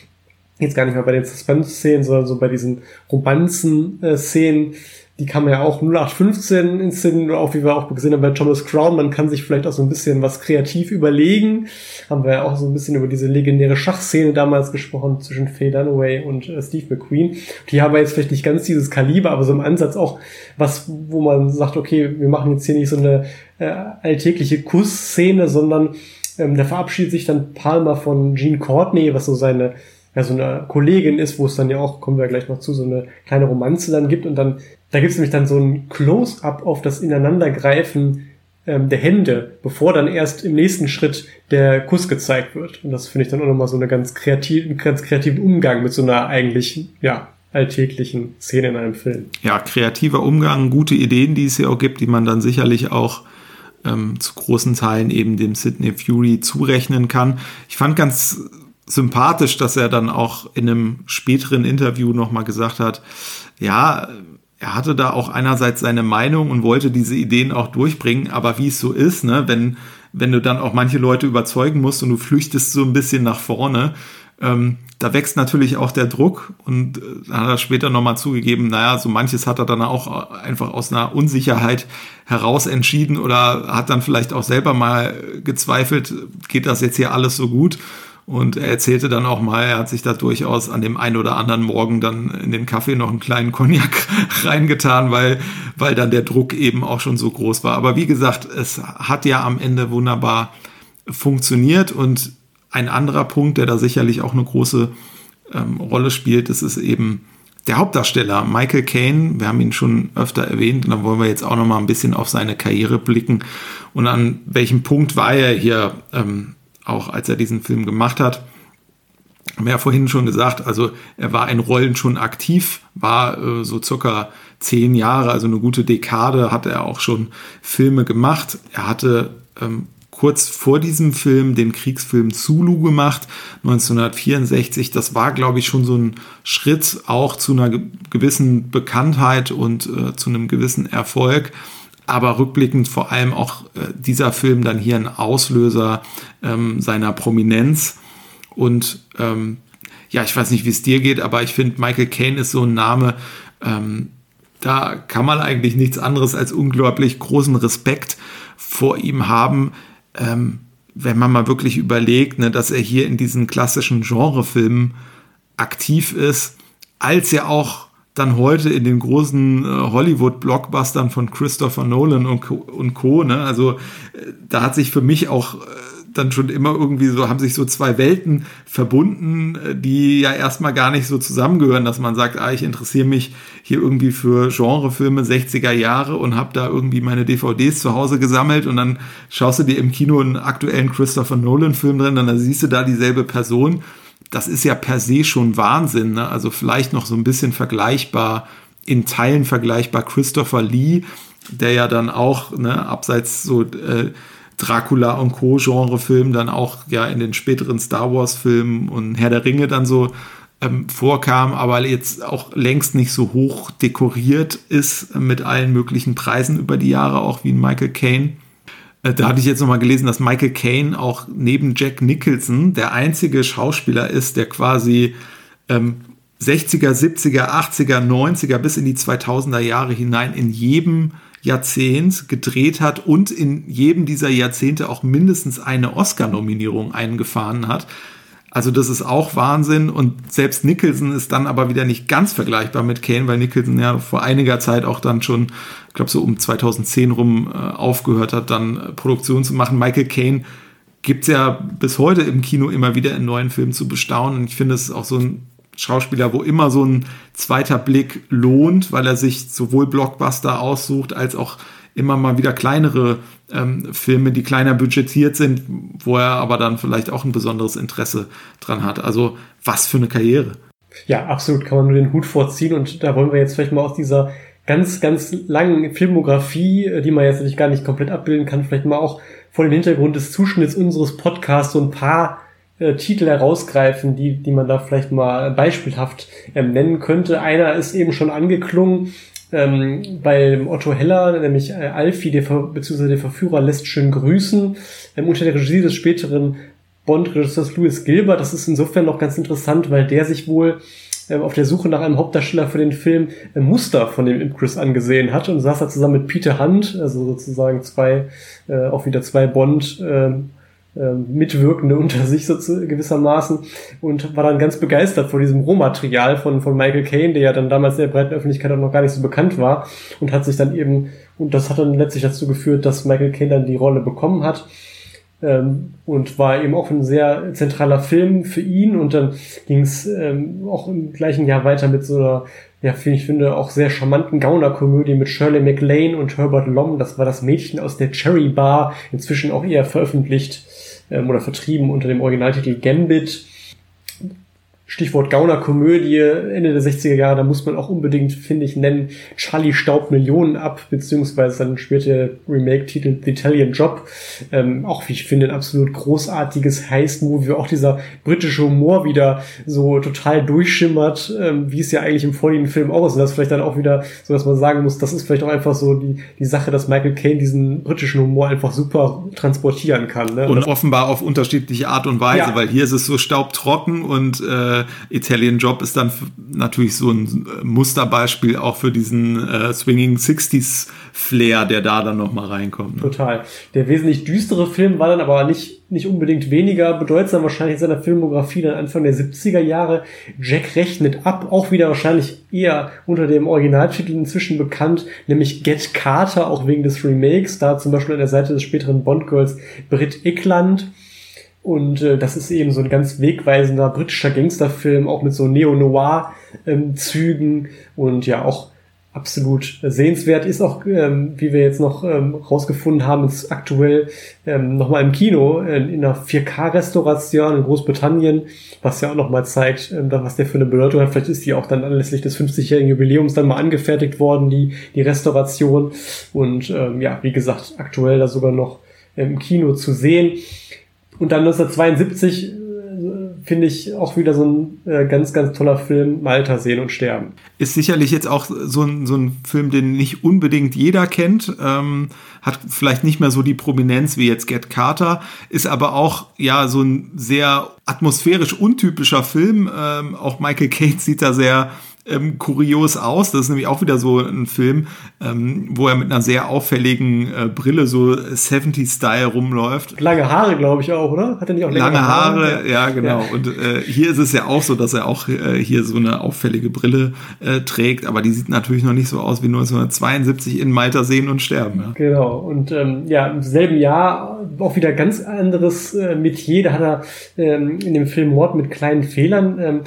jetzt gar nicht mal bei den Suspense-Szenen, sondern so bei diesen Romanzen-Szenen. Äh, die kann man ja auch 0815 inszenieren, auch wie wir auch gesehen haben bei Thomas Crown. Man kann sich vielleicht auch so ein bisschen was kreativ überlegen. Haben wir ja auch so ein bisschen über diese legendäre Schachszene damals gesprochen zwischen Faye Dunaway und äh, Steve McQueen. Die haben jetzt vielleicht nicht ganz dieses Kaliber, aber so im Ansatz auch was, wo man sagt, okay, wir machen jetzt hier nicht so eine äh, alltägliche Kussszene, sondern ähm, da verabschiedet sich dann Palmer von Gene Courtney, was so seine ja, so eine Kollegin ist, wo es dann ja auch, kommen wir gleich noch zu, so eine kleine Romanze dann gibt und dann da gibt es nämlich dann so ein Close-up auf das Ineinandergreifen ähm, der Hände, bevor dann erst im nächsten Schritt der Kuss gezeigt wird. Und das finde ich dann auch nochmal so eine ganz kreativ, ganz kreativen Umgang mit so einer eigentlich, ja, alltäglichen Szene in einem Film. Ja, kreativer Umgang, gute Ideen, die es ja auch gibt, die man dann sicherlich auch ähm, zu großen Teilen eben dem Sidney Fury zurechnen kann. Ich fand ganz sympathisch, dass er dann auch in einem späteren Interview nochmal gesagt hat, ja, er hatte da auch einerseits seine Meinung und wollte diese Ideen auch durchbringen, aber wie es so ist, ne, wenn, wenn du dann auch manche Leute überzeugen musst und du flüchtest so ein bisschen nach vorne, ähm, da wächst natürlich auch der Druck und äh, hat er später nochmal zugegeben, naja, so manches hat er dann auch einfach aus einer Unsicherheit heraus entschieden oder hat dann vielleicht auch selber mal gezweifelt, geht das jetzt hier alles so gut? Und er erzählte dann auch mal, er hat sich da durchaus an dem einen oder anderen Morgen dann in den Kaffee noch einen kleinen Cognac reingetan, weil, weil dann der Druck eben auch schon so groß war. Aber wie gesagt, es hat ja am Ende wunderbar funktioniert. Und ein anderer Punkt, der da sicherlich auch eine große ähm, Rolle spielt, das ist eben der Hauptdarsteller Michael Caine. Wir haben ihn schon öfter erwähnt und dann wollen wir jetzt auch noch mal ein bisschen auf seine Karriere blicken und an welchem Punkt war er hier ähm, auch als er diesen Film gemacht hat. Haben wir ja vorhin schon gesagt, also er war in Rollen schon aktiv, war äh, so circa zehn Jahre, also eine gute Dekade, hat er auch schon Filme gemacht. Er hatte ähm, kurz vor diesem Film den Kriegsfilm Zulu gemacht, 1964. Das war, glaube ich, schon so ein Schritt auch zu einer gewissen Bekanntheit und äh, zu einem gewissen Erfolg. Aber rückblickend vor allem auch äh, dieser Film dann hier ein Auslöser ähm, seiner Prominenz. Und ähm, ja, ich weiß nicht, wie es dir geht, aber ich finde, Michael Caine ist so ein Name, ähm, da kann man eigentlich nichts anderes als unglaublich großen Respekt vor ihm haben, ähm, wenn man mal wirklich überlegt, ne, dass er hier in diesen klassischen Genrefilmen aktiv ist, als er auch dann heute in den großen äh, Hollywood-Blockbustern von Christopher Nolan und Co. Und Co ne? Also äh, da hat sich für mich auch äh, dann schon immer irgendwie so, haben sich so zwei Welten verbunden, äh, die ja erstmal gar nicht so zusammengehören, dass man sagt, ah, ich interessiere mich hier irgendwie für Genrefilme 60er Jahre und habe da irgendwie meine DVDs zu Hause gesammelt und dann schaust du dir im Kino einen aktuellen Christopher Nolan-Film drin und dann siehst du da dieselbe Person. Das ist ja per se schon Wahnsinn. Ne? Also vielleicht noch so ein bisschen vergleichbar, in Teilen vergleichbar Christopher Lee, der ja dann auch, ne, abseits so äh, Dracula und Co. Genrefilm dann auch ja in den späteren Star Wars Filmen und Herr der Ringe dann so ähm, vorkam, aber jetzt auch längst nicht so hoch dekoriert ist mit allen möglichen Preisen über die Jahre, auch wie ein Michael Caine. Äh, da hatte ich jetzt nochmal gelesen, dass Michael Caine auch neben Jack Nicholson der einzige Schauspieler ist, der quasi ähm, 60er, 70er, 80er, 90er bis in die 2000er Jahre hinein in jedem Jahrzehnt gedreht hat und in jedem dieser Jahrzehnte auch mindestens eine Oscar-Nominierung eingefahren hat. Also das ist auch Wahnsinn und selbst Nicholson ist dann aber wieder nicht ganz vergleichbar mit Kane, weil Nicholson ja vor einiger Zeit auch dann schon, ich glaube so um 2010 rum äh, aufgehört hat, dann äh, Produktion zu machen. Michael Caine gibt's ja bis heute im Kino immer wieder in neuen Filmen zu bestaunen und ich finde es auch so ein Schauspieler, wo immer so ein zweiter Blick lohnt, weil er sich sowohl Blockbuster aussucht, als auch immer mal wieder kleinere ähm, Filme, die kleiner budgetiert sind, wo er aber dann vielleicht auch ein besonderes Interesse dran hat. Also was für eine Karriere. Ja, absolut, kann man nur den Hut vorziehen und da wollen wir jetzt vielleicht mal aus dieser ganz, ganz langen Filmografie, äh, die man jetzt natürlich gar nicht komplett abbilden kann, vielleicht mal auch vor dem Hintergrund des Zuschnitts unseres Podcasts so ein paar äh, Titel herausgreifen, die, die man da vielleicht mal beispielhaft ähm, nennen könnte. Einer ist eben schon angeklungen ähm, bei Otto Heller, nämlich äh, Alfie, der, beziehungsweise der Verführer lässt schön grüßen, ähm, unter der Regie des späteren Bond-Regisseurs Louis Gilbert. Das ist insofern noch ganz interessant, weil der sich wohl ähm, auf der Suche nach einem Hauptdarsteller für den Film äh, Muster von dem Impress angesehen hat und saß da zusammen mit Peter Hunt, also sozusagen zwei, äh, auch wieder zwei Bond- äh, Mitwirkende unter sich so zu, gewissermaßen und war dann ganz begeistert vor diesem Rohmaterial von, von Michael Caine, der ja dann damals der breiten Öffentlichkeit auch noch gar nicht so bekannt war und hat sich dann eben, und das hat dann letztlich dazu geführt, dass Michael Caine dann die Rolle bekommen hat ähm, und war eben auch ein sehr zentraler Film für ihn und dann ging es ähm, auch im gleichen Jahr weiter mit so einer ja, finde ich finde, auch sehr charmanten Gaunerkomödie mit Shirley MacLaine und Herbert Lom. Das war das Mädchen aus der Cherry Bar, inzwischen auch eher veröffentlicht ähm, oder vertrieben unter dem Originaltitel Gambit. Stichwort Gauner-Komödie, Ende der 60er Jahre, da muss man auch unbedingt, finde ich, nennen, Charlie staubt Millionen ab, beziehungsweise dann später Remake-Titel The Italian Job. Ähm, auch, wie ich finde, ein absolut großartiges Heist-Movie, auch dieser britische Humor wieder so total durchschimmert, ähm, wie es ja eigentlich im vorliegenden Film auch ist. Und das ist vielleicht dann auch wieder so, dass man sagen muss, das ist vielleicht auch einfach so die, die Sache, dass Michael Caine diesen britischen Humor einfach super transportieren kann. Ne? Und offenbar auf unterschiedliche Art und Weise, ja. weil hier ist es so staubtrocken und äh, äh, Italian Job ist dann natürlich so ein äh, Musterbeispiel auch für diesen äh, Swinging 60s Flair, der da dann nochmal reinkommt. Ne? Total. Der wesentlich düstere Film war dann aber nicht, nicht unbedingt weniger bedeutsam wahrscheinlich in seiner Filmografie dann Anfang der 70er Jahre. Jack rechnet ab, auch wieder wahrscheinlich eher unter dem Originaltitel inzwischen bekannt, nämlich Get Carter, auch wegen des Remakes, da zum Beispiel an der Seite des späteren Bond-Girls Britt Eckland. Und äh, das ist eben so ein ganz wegweisender britischer Gangsterfilm, auch mit so Neo-Noir-Zügen ähm, und ja auch absolut sehenswert. Ist auch, ähm, wie wir jetzt noch ähm, rausgefunden haben, ist aktuell ähm, nochmal im Kino äh, in einer 4K-Restauration in Großbritannien, was ja auch nochmal zeigt, ähm, was der für eine Bedeutung hat. Vielleicht ist die auch dann anlässlich des 50-jährigen Jubiläums dann mal angefertigt worden, die, die Restauration. Und ähm, ja, wie gesagt, aktuell da sogar noch im Kino zu sehen. Und dann 1972 äh, finde ich auch wieder so ein äh, ganz, ganz toller Film, Malta sehen und sterben. Ist sicherlich jetzt auch so ein, so ein Film, den nicht unbedingt jeder kennt, ähm, hat vielleicht nicht mehr so die Prominenz wie jetzt Get Carter, ist aber auch ja so ein sehr atmosphärisch untypischer Film. Ähm, auch Michael Caine sieht da sehr ähm, kurios aus. Das ist nämlich auch wieder so ein Film, ähm, wo er mit einer sehr auffälligen äh, Brille so 70-Style rumläuft. Lange Haare, glaube ich auch, oder? Hat er nicht auch lange Haare? Haare? Ja, genau. Ja. Und äh, hier ist es ja auch so, dass er auch äh, hier so eine auffällige Brille äh, trägt, aber die sieht natürlich noch nicht so aus wie 1972 in Malta sehen und sterben. Ja. Genau. Und ähm, ja, im selben Jahr auch wieder ganz anderes äh, Metier. Da hat er ähm, in dem Film Mord mit kleinen Fehlern ähm,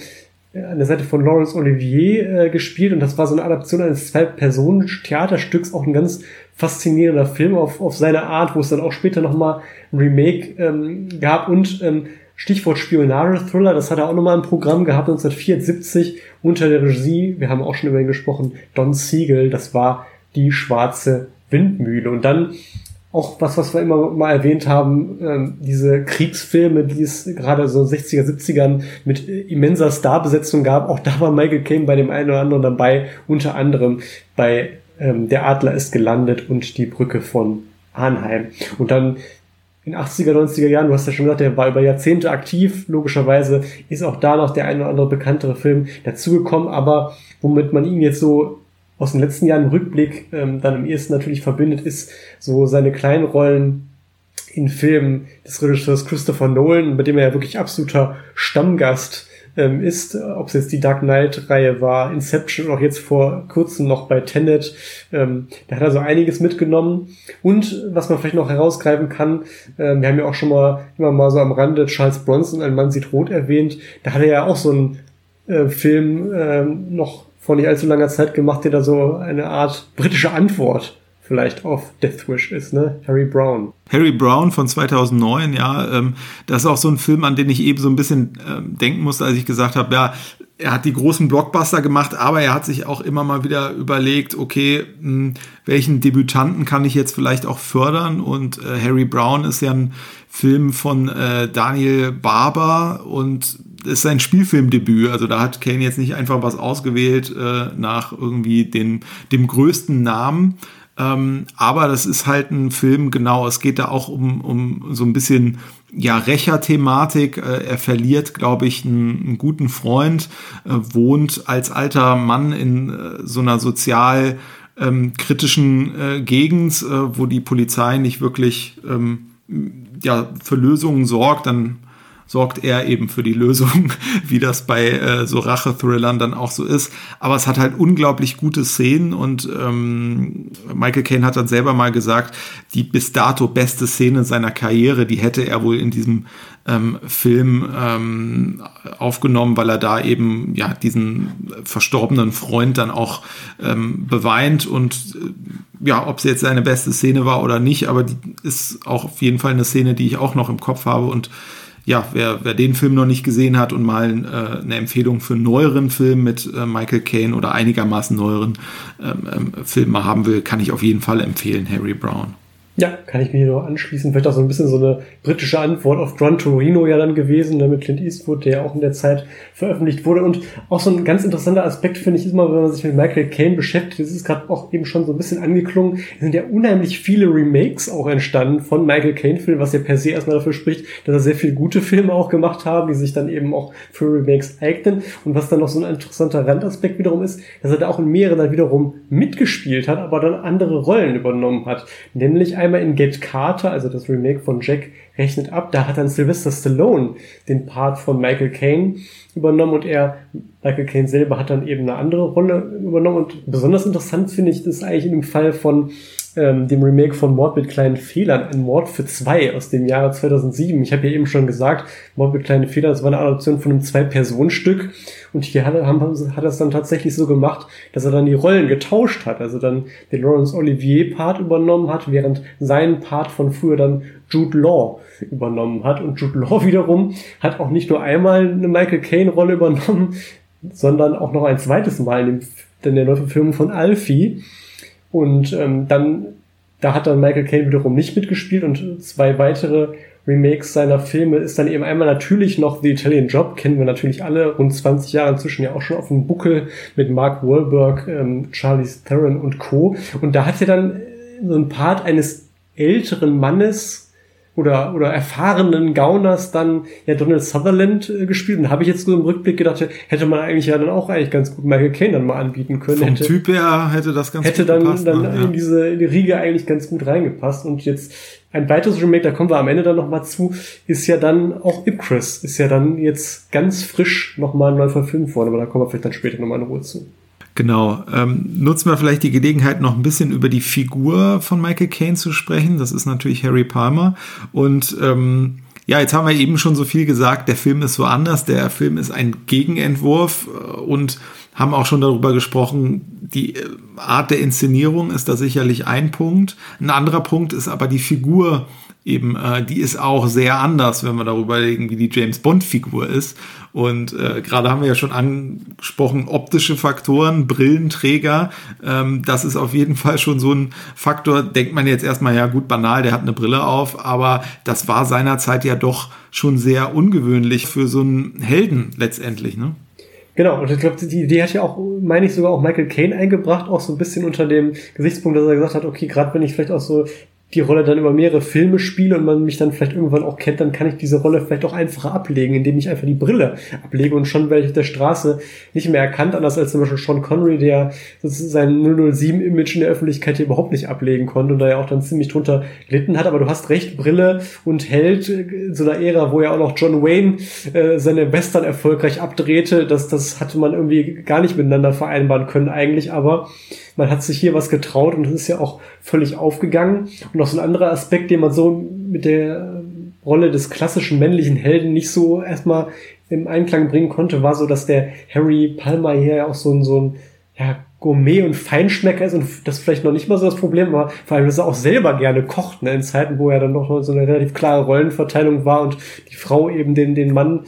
an der Seite von Laurence Olivier äh, gespielt und das war so eine Adaption eines Zwei-Personen-Theaterstücks, auch ein ganz faszinierender Film auf, auf seine Art, wo es dann auch später nochmal ein Remake ähm, gab und ähm, Stichwort Spionage-Thriller, das hat er auch nochmal im Programm gehabt, 1974 unter der Regie, wir haben auch schon über ihn gesprochen, Don Siegel, das war die schwarze Windmühle. Und dann auch was, was wir immer mal erwähnt haben, ähm, diese Kriegsfilme, die es gerade so 60er, 70ern mit immenser Starbesetzung gab, auch da war Michael Caine bei dem einen oder anderen dabei, unter anderem bei ähm, Der Adler ist gelandet und die Brücke von Arnheim. Und dann in 80er, 90er Jahren, du hast ja schon gesagt, der war über Jahrzehnte aktiv, logischerweise ist auch da noch der ein oder andere bekanntere Film dazugekommen, aber womit man ihn jetzt so aus den letzten Jahren Rückblick ähm, dann am ehesten natürlich verbindet, ist so seine kleinen Rollen in Filmen des Regisseurs Christopher Nolan, bei dem er ja wirklich absoluter Stammgast ähm, ist, ob es jetzt die Dark Knight-Reihe war, Inception und auch jetzt vor kurzem noch bei Tenet. Ähm, da hat er so einiges mitgenommen. Und was man vielleicht noch herausgreifen kann, ähm, wir haben ja auch schon mal immer mal so am Rande Charles Bronson, ein Mann sieht rot erwähnt. Da hat er ja auch so einen äh, Film ähm, noch vor nicht allzu langer Zeit gemacht, der da so eine Art britische Antwort vielleicht auf Death Wish ist, ne? Harry Brown. Harry Brown von 2009, ja, ähm, das ist auch so ein Film, an den ich eben so ein bisschen ähm, denken musste, als ich gesagt habe, ja, er hat die großen Blockbuster gemacht, aber er hat sich auch immer mal wieder überlegt, okay, mh, hm, welchen Debütanten kann ich jetzt vielleicht auch fördern? Und äh, Harry Brown ist ja ein Film von äh, Daniel Barber und ist sein Spielfilmdebüt. Also da hat Kane jetzt nicht einfach was ausgewählt äh, nach irgendwie den, dem größten Namen. Ähm, aber das ist halt ein Film, genau, es geht da auch um, um so ein bisschen ja, Rächer-Thematik. Äh, er verliert, glaube ich, einen, einen, guten Freund, äh, wohnt als alter Mann in äh, so einer sozial ähm, kritischen äh, Gegend, äh, wo die Polizei nicht wirklich ähm, ja, für Lösungen sorgt. Dann sorgt er eben für die Lösung, wie das bei äh, so Rache-Thrillern dann auch so ist. Aber es hat halt unglaublich gute Szenen und ähm, Michael Caine hat dann selber mal gesagt, die bis dato beste Szene seiner Karriere, die hätte er wohl in diesem ähm, Film ähm, aufgenommen, weil er da eben ja diesen verstorbenen Freund dann auch ähm, beweint und äh, ja, ob es jetzt seine beste Szene war oder nicht, aber die ist auch auf jeden Fall eine Szene, die ich auch noch im Kopf habe und ja, wer, wer den Film noch nicht gesehen hat und mal äh, eine Empfehlung für einen neueren Film mit äh, Michael Caine oder einigermaßen neueren ähm, ähm, Film mal haben will, kann ich auf jeden Fall empfehlen, Harry Brown. Ja, kann ich mir hier nur anschließen. Vielleicht auch so ein bisschen so eine britische Antwort auf Gran Torino ja dann gewesen, ne, mit Clint Eastwood, der auch in der Zeit veröffentlicht wurde. Und auch so ein ganz interessanter Aspekt finde ich immer, wenn man sich mit Michael Caine beschäftigt, das ist gerade auch eben schon so ein bisschen angeklungen, sind ja unheimlich viele Remakes auch entstanden von Michael Caine-Filmen, was ja per se erstmal dafür spricht, dass er sehr viele gute Filme auch gemacht haben, die sich dann eben auch für Remakes eignen. Und was dann noch so ein interessanter Randaspekt wiederum ist, dass er da auch in mehreren dann wiederum mitgespielt hat, aber dann andere Rollen übernommen hat. Nämlich einmal in Get Carter, also das Remake von Jack, rechnet ab. Da hat dann Sylvester Stallone den Part von Michael Caine übernommen und er, Michael Caine selber, hat dann eben eine andere Rolle übernommen. Und besonders interessant finde ich das eigentlich in Fall von ähm, dem Remake von Mord mit kleinen Fehlern, ein Mord für zwei aus dem Jahre 2007. Ich habe ja eben schon gesagt, Mord mit kleinen Fehlern, das war eine Adoption von einem Zwei-Personen-Stück. Und hier hat, haben, hat er es dann tatsächlich so gemacht, dass er dann die Rollen getauscht hat. Also dann den Laurence Olivier-Part übernommen hat, während sein Part von früher dann Jude Law übernommen hat. Und Jude Law wiederum hat auch nicht nur einmal eine Michael Caine-Rolle übernommen, sondern auch noch ein zweites Mal in, dem, in der Neuverfilmung von Alfie. Und ähm, dann, da hat dann Michael Caine wiederum nicht mitgespielt und zwei weitere Remakes seiner Filme ist dann eben einmal natürlich noch The Italian Job, kennen wir natürlich alle, rund 20 Jahre inzwischen ja auch schon auf dem Buckel mit Mark Wahlberg, ähm, Charlie Theron und Co. Und da hat er dann so ein Part eines älteren Mannes oder, oder erfahrenen Gauners dann ja Donald Sutherland äh, gespielt. Und habe ich jetzt so im Rückblick gedacht, hätte man eigentlich ja dann auch eigentlich ganz gut Michael Caine dann mal anbieten können. Vom hätte, Typ her hätte das ganz hätte gut dann, gepasst. dann ne? in diese in die Riege eigentlich ganz gut reingepasst. Und jetzt ein weiteres Remake, da kommen wir am Ende dann nochmal zu, ist ja dann auch Ipcris, ist ja dann jetzt ganz frisch nochmal neu verfilmt worden, aber da kommen wir vielleicht dann später nochmal in Ruhe zu. Genau. Ähm, nutzen wir vielleicht die Gelegenheit, noch ein bisschen über die Figur von Michael Caine zu sprechen. Das ist natürlich Harry Palmer. Und ähm, ja, jetzt haben wir eben schon so viel gesagt, der Film ist so anders. Der Film ist ein Gegenentwurf äh, und haben auch schon darüber gesprochen, die äh, Art der Inszenierung ist da sicherlich ein Punkt. Ein anderer Punkt ist aber die Figur eben, äh, die ist auch sehr anders, wenn wir darüber reden, wie die James Bond-Figur ist. Und äh, gerade haben wir ja schon angesprochen, optische Faktoren, Brillenträger, ähm, das ist auf jeden Fall schon so ein Faktor, denkt man jetzt erstmal, ja gut, banal, der hat eine Brille auf, aber das war seinerzeit ja doch schon sehr ungewöhnlich für so einen Helden letztendlich, ne? Genau, und ich glaube, die Idee hat ja auch, meine ich, sogar auch Michael Caine eingebracht, auch so ein bisschen unter dem Gesichtspunkt, dass er gesagt hat, okay, gerade wenn ich vielleicht auch so die Rolle dann über mehrere Filme spiele und man mich dann vielleicht irgendwann auch kennt, dann kann ich diese Rolle vielleicht auch einfacher ablegen, indem ich einfach die Brille ablege und schon werde ich auf der Straße nicht mehr erkannt, anders als zum Beispiel Sean Connery, der sein 007-Image in der Öffentlichkeit hier überhaupt nicht ablegen konnte und da ja auch dann ziemlich drunter gelitten hat. Aber du hast recht, Brille und Held in so einer Ära, wo ja auch noch John Wayne äh, seine Western erfolgreich abdrehte, das, das hatte man irgendwie gar nicht miteinander vereinbaren können eigentlich, aber man hat sich hier was getraut und es ist ja auch völlig aufgegangen. Und noch so ein anderer Aspekt, den man so mit der Rolle des klassischen männlichen Helden nicht so erstmal im Einklang bringen konnte, war so, dass der Harry Palmer hier ja auch so ein, so ein ja, Gourmet und Feinschmecker ist und das ist vielleicht noch nicht mal so das Problem, aber vor allem, dass er auch selber gerne kocht, ne, in Zeiten, wo er dann noch so eine relativ klare Rollenverteilung war und die Frau eben den, den Mann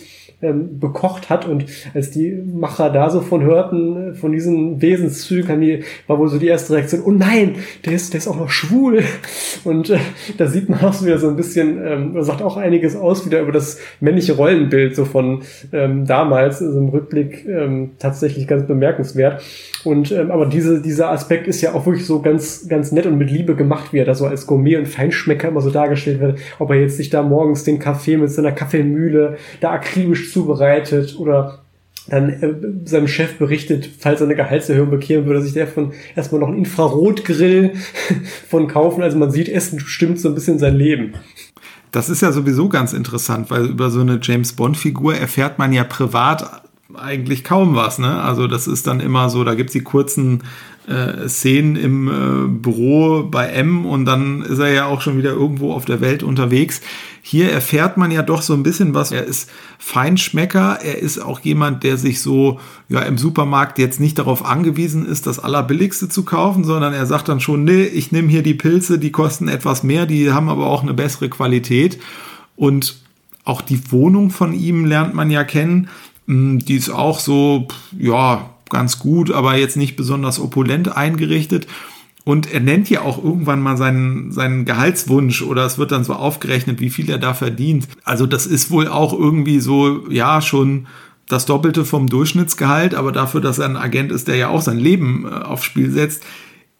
ähm, bekocht hat. Und als die Macher da so von hörten, von diesen Wesenszügen, war wohl so die erste Reaktion, oh nein, der ist, der ist auch noch schwul. Und äh, da sieht man auch so wieder so ein bisschen, ähm, sagt auch einiges aus wieder über das männliche Rollenbild so von ähm, damals, also im Rückblick ähm, tatsächlich ganz bemerkenswert. Und ähm, aber diese, dieser Aspekt ist ja auch wirklich so ganz, ganz nett und mit Liebe gemacht, wie er da so als Gourmet und Feinschmecker immer so dargestellt wird. Ob er jetzt sich da morgens den Kaffee mit seiner Kaffeemühle da akribisch zubereitet oder dann äh, seinem Chef berichtet, falls er eine Gehaltserhöhung bekämen würde, sich der von erstmal noch einen Infrarotgrill von kaufen. Also man sieht, Essen bestimmt so ein bisschen sein Leben. Das ist ja sowieso ganz interessant, weil über so eine James Bond-Figur erfährt man ja privat eigentlich kaum was. Ne? Also das ist dann immer so, da gibt's die kurzen äh, Szenen im äh, Büro bei M und dann ist er ja auch schon wieder irgendwo auf der Welt unterwegs. Hier erfährt man ja doch so ein bisschen was. Er ist Feinschmecker, er ist auch jemand, der sich so ja im Supermarkt jetzt nicht darauf angewiesen ist, das Allerbilligste zu kaufen, sondern er sagt dann schon, nee, ich nehme hier die Pilze, die kosten etwas mehr, die haben aber auch eine bessere Qualität. Und auch die Wohnung von ihm lernt man ja kennen. Hm, die ist auch so, ja, ganz gut, aber jetzt nicht besonders opulent eingerichtet. Und er nennt ja auch irgendwann mal seinen, seinen Gehaltswunsch oder es wird dann so aufgerechnet, wie viel er da verdient. Also das ist wohl auch irgendwie so, ja, schon das Doppelte vom Durchschnittsgehalt, aber dafür, dass er ein Agent ist, der ja auch sein Leben äh, aufs Spiel setzt,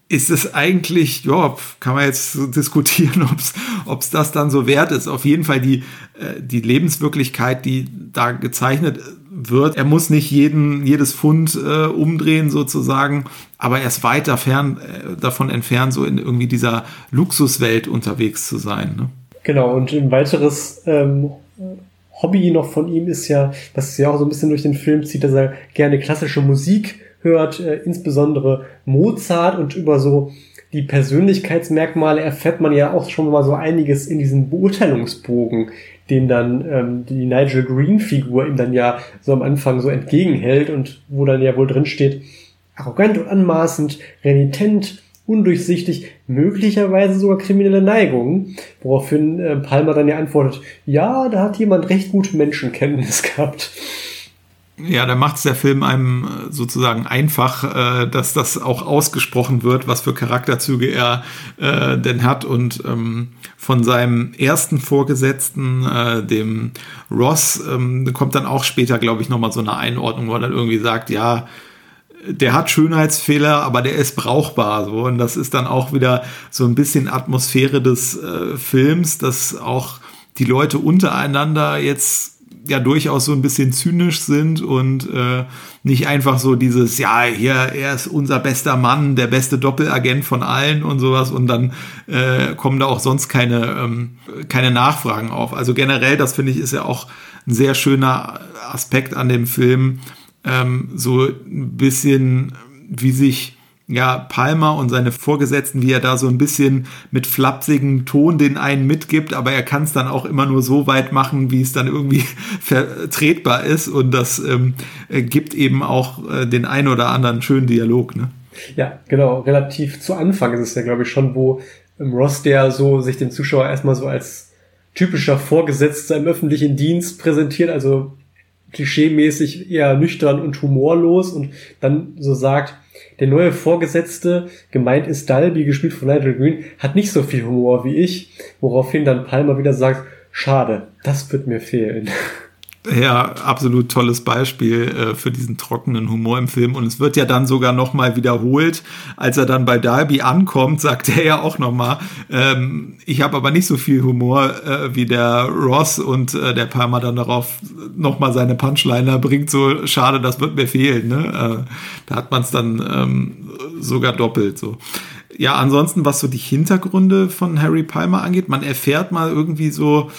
ist es eigentlich, ja, kann man jetzt diskutieren, ob es das dann so wert ist. Auf jeden Fall die, äh, die Lebenswirklichkeit, die da gezeichnet wird. Er muss nicht jeden, jedes Pfund äh, umdrehen sozusagen, aber er ist weiter fern, äh, davon entfernt, so in irgendwie dieser Luxuswelt unterwegs zu sein. Ne? Genau, und ein weiteres ähm, Hobby noch von ihm ist ja, dass ja auch so ein bisschen durch den Film zieht, dass er gerne klassische Musik hört, äh, insbesondere Mozart und über so die Persönlichkeitsmerkmale erfährt man ja auch schon mal so einiges in diesem Beurteilungsbogen, den dann ähm, die Nigel Green-Figur ihm dann ja so am Anfang so entgegenhält und wo dann ja wohl drin steht, arrogant und anmaßend, renitent, undurchsichtig, möglicherweise sogar kriminelle Neigungen, woraufhin äh, Palmer dann ja antwortet, ja, da hat jemand recht gute Menschenkenntnis gehabt. Ja, da macht es der Film einem äh, sozusagen einfach, äh, dass das auch ausgesprochen wird, was für Charakterzüge er äh, denn hat. Und ähm, von seinem ersten Vorgesetzten, äh, dem Ross, ähm, kommt dann auch später, glaube ich, nochmal so eine Einordnung, wo er dann irgendwie sagt, ja, der hat Schönheitsfehler, aber der ist brauchbar. So. Und das ist dann auch wieder so ein bisschen Atmosphäre des äh, Films, dass auch die Leute untereinander jetzt ja durchaus so ein bisschen zynisch sind und äh, nicht einfach so dieses, ja, hier, er ist unser bester Mann, der beste Doppelagent von allen und sowas und dann äh, kommen da auch sonst keine, ähm, keine Nachfragen auf. Also generell, das finde ich, ist ja auch ein sehr schöner Aspekt an dem Film, ähm, so ein bisschen, wie sich ja, Palmer und seine Vorgesetzten, wie er da so ein bisschen mit flapsigem Ton den einen mitgibt, aber er kann es dann auch immer nur so weit machen, wie es dann irgendwie vertretbar ist und das ähm, gibt eben auch äh, den einen oder anderen schönen Dialog. Ne? Ja, genau, relativ zu Anfang ist es ja, glaube ich, schon, wo ähm, Ross, der so sich dem Zuschauer erstmal so als typischer Vorgesetzter im öffentlichen Dienst präsentiert, also klischeemäßig eher nüchtern und humorlos und dann so sagt, der neue Vorgesetzte, gemeint ist Dalby, gespielt von Nigel Green, hat nicht so viel Humor wie ich, woraufhin dann Palmer wieder sagt, schade, das wird mir fehlen. Ja, absolut tolles Beispiel äh, für diesen trockenen Humor im Film. Und es wird ja dann sogar nochmal wiederholt. Als er dann bei Darby ankommt, sagt er ja auch nochmal, ähm, ich habe aber nicht so viel Humor äh, wie der Ross und äh, der Palmer dann darauf nochmal seine Punchliner bringt. So schade, das wird mir fehlen. Ne? Äh, da hat man es dann ähm, sogar doppelt so. Ja, ansonsten, was so die Hintergründe von Harry Palmer angeht, man erfährt mal irgendwie so,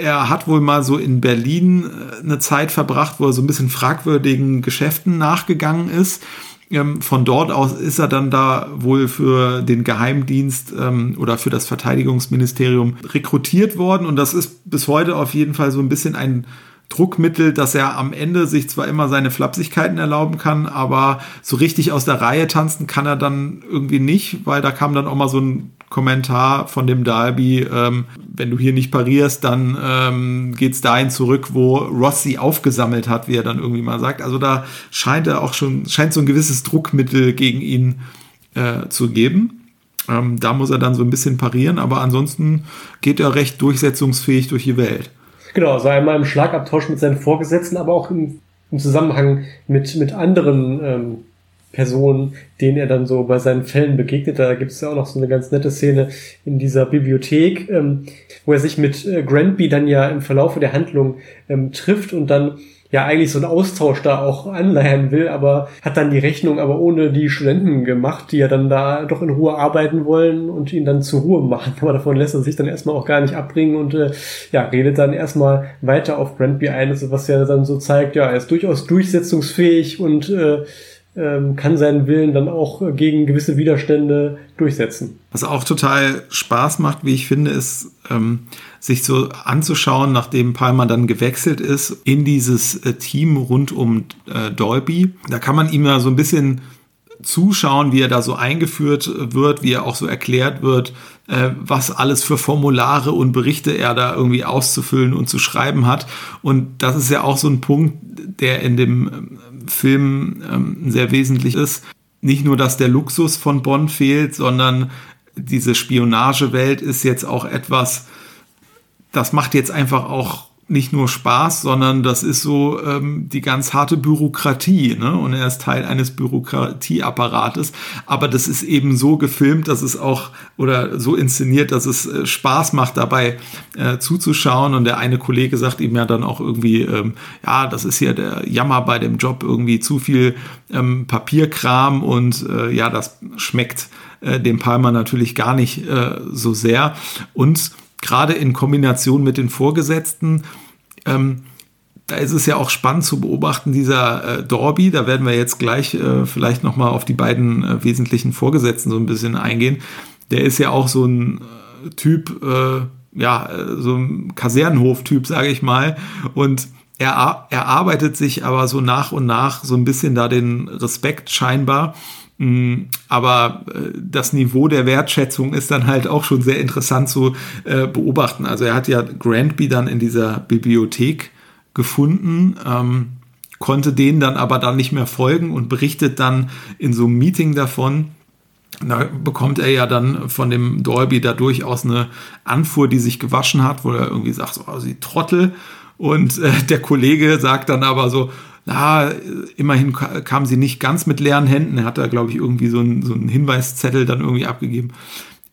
er hat wohl mal so in Berlin äh, eine Zeit verbracht, wo er so ein bisschen fragwürdigen Geschäften nachgegangen ist. Ähm, von dort aus ist er dann da wohl für den Geheimdienst ähm, oder für das Verteidigungsministerium rekrutiert worden. Und das ist bis heute auf jeden Fall so ein bisschen ein Druckmittel, dass er am Ende sich zwar immer seine Flapsigkeiten erlauben kann, aber so richtig aus der Reihe tanzen kann er dann irgendwie nicht, weil da kam dann auch mal so ein Kommentar von dem Derby, ähm, wenn du hier nicht parierst, dann ähm, geht es dahin zurück, wo Ross sie aufgesammelt hat, wie er dann irgendwie mal sagt. Also da scheint er auch schon, scheint so ein gewisses Druckmittel gegen ihn äh, zu geben. Ähm, da muss er dann so ein bisschen parieren, aber ansonsten geht er recht durchsetzungsfähig durch die Welt. Genau, sei einmal im Schlagabtausch mit seinen Vorgesetzten, aber auch im, im Zusammenhang mit, mit anderen ähm, Personen, denen er dann so bei seinen Fällen begegnet. Da gibt es ja auch noch so eine ganz nette Szene in dieser Bibliothek, ähm, wo er sich mit äh, Grandby dann ja im Verlaufe der Handlung ähm, trifft und dann ja eigentlich so einen Austausch da auch anleihen will, aber hat dann die Rechnung aber ohne die Studenten gemacht, die ja dann da doch in Ruhe arbeiten wollen und ihn dann zur Ruhe machen. Aber davon lässt er sich dann erstmal auch gar nicht abbringen und äh, ja, redet dann erstmal weiter auf Brandby ein, was ja dann so zeigt, ja, er ist durchaus durchsetzungsfähig und äh, kann seinen Willen dann auch gegen gewisse Widerstände durchsetzen. Was auch total Spaß macht, wie ich finde, ist, ähm, sich so anzuschauen, nachdem Palmer dann gewechselt ist in dieses äh, Team rund um äh, Dolby. Da kann man ihm ja so ein bisschen zuschauen, wie er da so eingeführt wird, wie er auch so erklärt wird, äh, was alles für Formulare und Berichte er da irgendwie auszufüllen und zu schreiben hat. Und das ist ja auch so ein Punkt, der in dem ähm, Film ähm, sehr wesentlich ist. Nicht nur, dass der Luxus von Bond fehlt, sondern diese Spionagewelt ist jetzt auch etwas, das macht jetzt einfach auch nicht nur Spaß, sondern das ist so ähm, die ganz harte Bürokratie. Ne? Und er ist Teil eines Bürokratieapparates. Aber das ist eben so gefilmt, dass es auch oder so inszeniert, dass es äh, Spaß macht, dabei äh, zuzuschauen. Und der eine Kollege sagt ihm ja dann auch irgendwie, ähm, ja, das ist hier der Jammer bei dem Job, irgendwie zu viel ähm, Papierkram und äh, ja, das schmeckt äh, dem Palmer natürlich gar nicht äh, so sehr. Und gerade in Kombination mit den Vorgesetzten, ähm, da ist es ja auch spannend zu beobachten, dieser äh, Dorby, da werden wir jetzt gleich äh, vielleicht nochmal auf die beiden äh, wesentlichen Vorgesetzten so ein bisschen eingehen. Der ist ja auch so ein äh, Typ, äh, ja, äh, so ein Kasernenhof-Typ, sage ich mal. Und er, er arbeitet sich aber so nach und nach so ein bisschen da den Respekt scheinbar aber äh, das Niveau der Wertschätzung ist dann halt auch schon sehr interessant zu äh, beobachten. Also er hat ja Grandby dann in dieser Bibliothek gefunden, ähm, konnte denen dann aber dann nicht mehr folgen und berichtet dann in so einem Meeting davon, da bekommt er ja dann von dem Dolby da durchaus eine Anfuhr, die sich gewaschen hat, wo er irgendwie sagt, so, oh, sie Trottel. Und äh, der Kollege sagt dann aber so, na, immerhin kam sie nicht ganz mit leeren Händen. Er hat da, glaube ich, irgendwie so einen, so einen Hinweiszettel dann irgendwie abgegeben.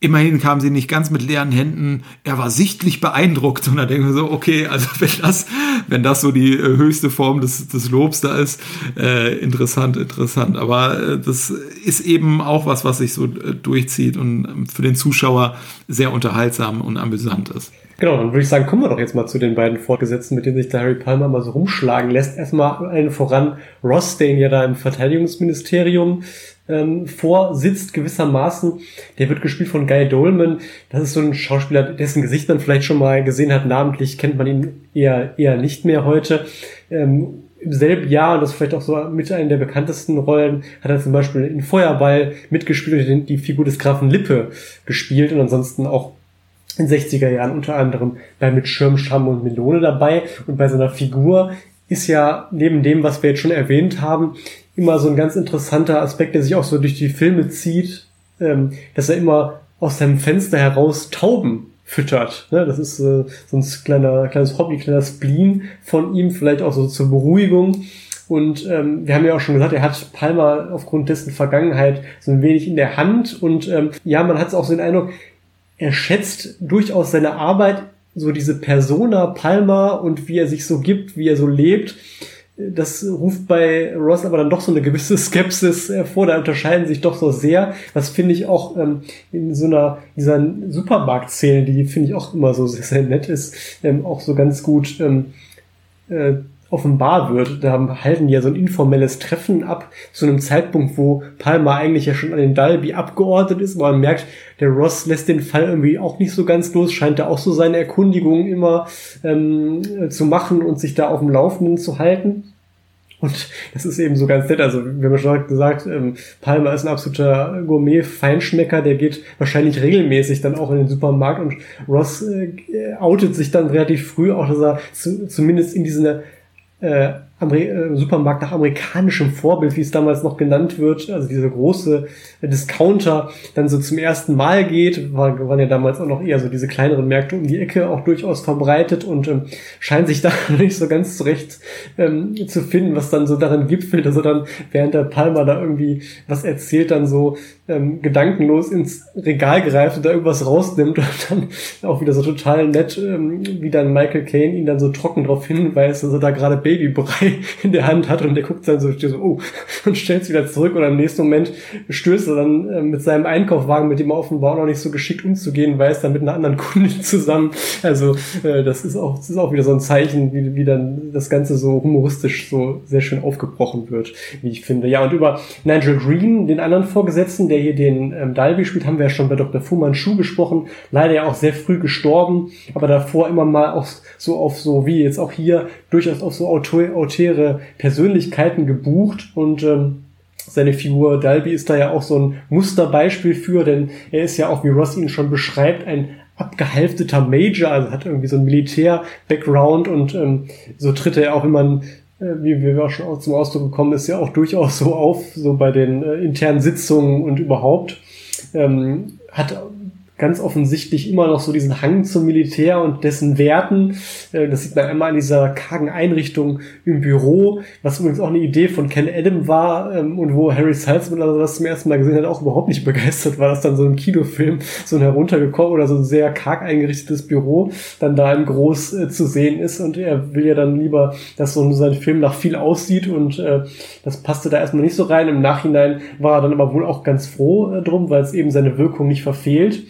Immerhin kam sie nicht ganz mit leeren Händen. Er war sichtlich beeindruckt. Und da denken wir so, okay, also wenn das, wenn das so die äh, höchste Form des, des Lobs da ist, äh, interessant, interessant. Aber äh, das ist eben auch was, was sich so äh, durchzieht und ähm, für den Zuschauer sehr unterhaltsam und amüsant ist. Genau, dann würde ich sagen, kommen wir doch jetzt mal zu den beiden Fortgesetzten, mit denen sich der Harry Palmer mal so rumschlagen lässt. Erstmal einen voran Ross, den ja da im Verteidigungsministerium ähm, vorsitzt gewissermaßen. Der wird gespielt von Guy Dolman. Das ist so ein Schauspieler, dessen Gesicht man vielleicht schon mal gesehen hat. Namentlich kennt man ihn eher, eher nicht mehr heute. Ähm, im selben Jahr, und das ist vielleicht auch so mit einer der bekanntesten Rollen, hat er zum Beispiel in Feuerball mitgespielt und die Figur des Grafen Lippe gespielt und ansonsten auch in 60er Jahren unter anderem bei Mit Schirm, Schramm und Melone dabei. Und bei seiner Figur ist ja neben dem, was wir jetzt schon erwähnt haben, immer so ein ganz interessanter Aspekt, der sich auch so durch die Filme zieht, ähm, dass er immer aus seinem Fenster heraus Tauben füttert. Ne? Das ist äh, so ein kleiner, kleines Hobby, kleiner Spleen von ihm, vielleicht auch so zur Beruhigung. Und ähm, wir haben ja auch schon gesagt, er hat Palmer aufgrund dessen Vergangenheit so ein wenig in der Hand. Und ähm, ja, man hat auch so den Eindruck, er schätzt durchaus seine Arbeit, so diese Persona Palmer und wie er sich so gibt, wie er so lebt das ruft bei Ross aber dann doch so eine gewisse Skepsis hervor. Da unterscheiden sich doch so sehr. Was finde ich auch ähm, in so einer dieser Supermarktszene, die finde ich auch immer so sehr, sehr nett ist, ähm, auch so ganz gut ähm, äh, offenbar wird. Da halten die ja so ein informelles Treffen ab zu einem Zeitpunkt, wo Palmer eigentlich ja schon an den Dalby abgeordnet ist, aber man merkt, der Ross lässt den Fall irgendwie auch nicht so ganz los, scheint da auch so seine Erkundigungen immer ähm, zu machen und sich da auf dem Laufenden zu halten. Und das ist eben so ganz nett. Also, wir haben schon gesagt, ähm, Palmer ist ein absoluter Gourmet-Feinschmecker, der geht wahrscheinlich regelmäßig dann auch in den Supermarkt und Ross äh, outet sich dann relativ früh auch, dass er zu, zumindest in diese äh, Ameri äh, Supermarkt nach amerikanischem Vorbild, wie es damals noch genannt wird, also diese große Discounter, dann so zum ersten Mal geht, war, waren ja damals auch noch eher so diese kleineren Märkte um die Ecke auch durchaus verbreitet und ähm, scheint sich da nicht so ganz zurecht ähm, zu finden, was dann so darin gipfelt, also dann während der Palmer da irgendwie was erzählt, dann so ähm, gedankenlos ins Regal greift und da irgendwas rausnimmt und dann auch wieder so total nett, ähm, wie dann Michael Caine ihn dann so trocken darauf hinweist, dass er da gerade Babybrei in der Hand hat und der guckt dann so, so oh, und stellt es wieder zurück und im nächsten Moment stößt er dann äh, mit seinem Einkaufswagen, mit dem er offenbar noch nicht so geschickt umzugehen weiß, dann mit einer anderen Kundin zusammen. Also äh, das ist auch, das ist auch wieder so ein Zeichen, wie, wie dann das Ganze so humoristisch so sehr schön aufgebrochen wird, wie ich finde. Ja, und über Nigel Green, den anderen Vorgesetzten, der hier den ähm, Dalby spielt, haben wir ja schon bei Dr. Fu Manchu gesprochen. Leider ja auch sehr früh gestorben, aber davor immer mal auch so auf so wie jetzt auch hier durchaus auf so autäre Persönlichkeiten gebucht und ähm, seine Figur Dalby ist da ja auch so ein Musterbeispiel für, denn er ist ja auch, wie Ross ihn schon beschreibt, ein abgehalfteter Major, also hat irgendwie so ein Militär-Background und ähm, so tritt er auch immer äh, wie wir auch schon zum Ausdruck gekommen ist, ja auch durchaus so auf, so bei den äh, internen Sitzungen und überhaupt. Ähm, hat ganz offensichtlich immer noch so diesen Hang zum Militär und dessen Werten. Äh, das sieht man einmal in dieser kargen Einrichtung im Büro, was übrigens auch eine Idee von Ken Adam war ähm, und wo Harry Salzman, also das zum ersten Mal gesehen hat, auch überhaupt nicht begeistert war, dass dann so ein Kinofilm so ein heruntergekommen oder so ein sehr karg eingerichtetes Büro dann da im Groß äh, zu sehen ist und er will ja dann lieber, dass so sein Film nach viel aussieht und äh, das passte da erstmal nicht so rein. Im Nachhinein war er dann aber wohl auch ganz froh drum, weil es eben seine Wirkung nicht verfehlt.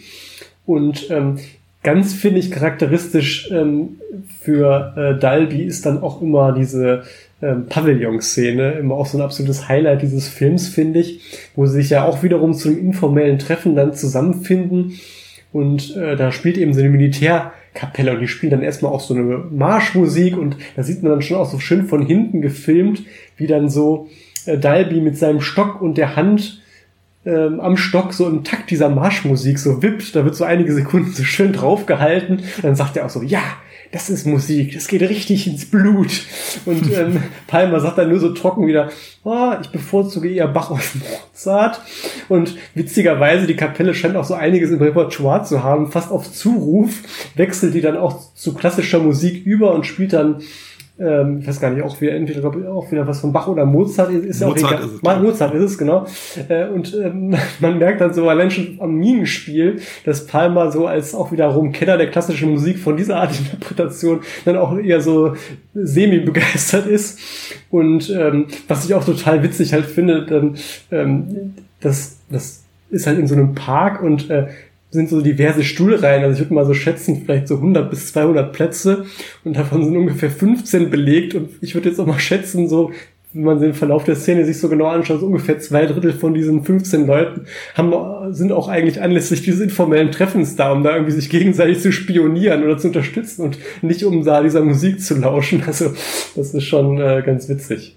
Und ähm, ganz, finde ich, charakteristisch ähm, für äh, Dalby ist dann auch immer diese ähm, Pavillon-Szene, immer auch so ein absolutes Highlight dieses Films, finde ich, wo sie sich ja auch wiederum zu einem informellen Treffen dann zusammenfinden. Und äh, da spielt eben so eine Militärkapelle und die spielt dann erstmal auch so eine Marschmusik und da sieht man dann schon auch so schön von hinten gefilmt, wie dann so äh, Dalby mit seinem Stock und der Hand ähm, am Stock so im Takt dieser Marschmusik so wippt, da wird so einige Sekunden so schön draufgehalten. Dann sagt er auch so, ja, das ist Musik, das geht richtig ins Blut. Und ähm, Palmer sagt dann nur so trocken wieder, oh, ich bevorzuge eher Bach und Mozart. Und witzigerweise, die Kapelle scheint auch so einiges im Repertoire zu haben. Fast auf Zuruf wechselt die dann auch zu klassischer Musik über und spielt dann ähm, ich weiß gar nicht, auch wieder, entweder glaub ich, auch wieder was von Bach oder Mozart ist, ist Mozart ja auch egal. Ist es, Mal, Mozart ist es, genau. Äh, und ähm, man merkt dann so allein schon am Minenspiel, dass Palmer so als auch wiederum Kenner der klassischen Musik von dieser Art Interpretation dann auch eher so semi-begeistert ist. Und ähm, was ich auch total witzig halt finde, dann, ähm, das, das ist halt in so einem Park und äh, sind so diverse Stuhlreihen. Also ich würde mal so schätzen, vielleicht so 100 bis 200 Plätze und davon sind ungefähr 15 belegt. Und ich würde jetzt auch mal schätzen, so wenn man den Verlauf der Szene sich so genau anschaut, so ungefähr zwei Drittel von diesen 15 Leuten haben, sind auch eigentlich anlässlich dieses informellen Treffens da, um da irgendwie sich gegenseitig zu spionieren oder zu unterstützen und nicht um da dieser Musik zu lauschen. Also das ist schon äh, ganz witzig.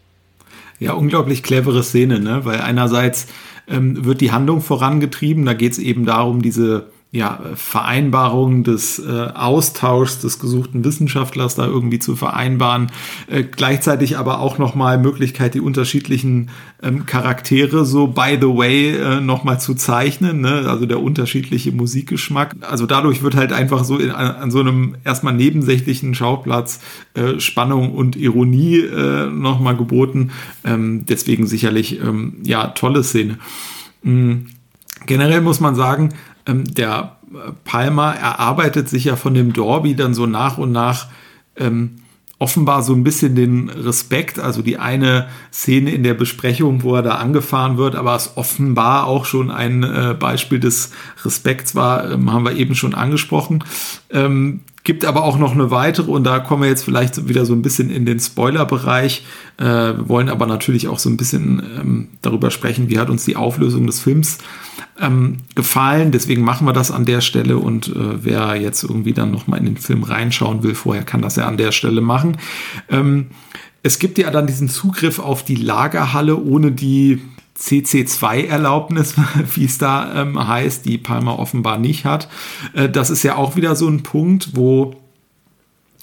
Ja, unglaublich clevere Szene, ne? Weil einerseits ähm, wird die Handlung vorangetrieben. Da geht es eben darum, diese ja, Vereinbarung des äh, Austauschs des gesuchten Wissenschaftlers da irgendwie zu vereinbaren. Äh, gleichzeitig aber auch nochmal Möglichkeit, die unterschiedlichen ähm, Charaktere so by the way äh, nochmal zu zeichnen, ne? also der unterschiedliche Musikgeschmack. Also dadurch wird halt einfach so in, an so einem erstmal nebensächlichen Schauplatz äh, Spannung und Ironie äh, nochmal geboten. Ähm, deswegen sicherlich, ähm, ja, tolle Szene. Mhm. Generell muss man sagen, ähm, der äh, Palmer erarbeitet sich ja von dem Dorby dann so nach und nach ähm, offenbar so ein bisschen den Respekt, also die eine Szene in der Besprechung, wo er da angefahren wird, aber es offenbar auch schon ein äh, Beispiel des Respekts war, ähm, haben wir eben schon angesprochen. Ähm, Gibt aber auch noch eine weitere und da kommen wir jetzt vielleicht wieder so ein bisschen in den Spoiler-Bereich. Äh, wir wollen aber natürlich auch so ein bisschen ähm, darüber sprechen, wie hat uns die Auflösung des Films ähm, gefallen. Deswegen machen wir das an der Stelle und äh, wer jetzt irgendwie dann nochmal in den Film reinschauen will, vorher kann das ja an der Stelle machen. Ähm, es gibt ja dann diesen Zugriff auf die Lagerhalle ohne die CC2-Erlaubnis, wie es da ähm, heißt, die Palmer offenbar nicht hat. Äh, das ist ja auch wieder so ein Punkt, wo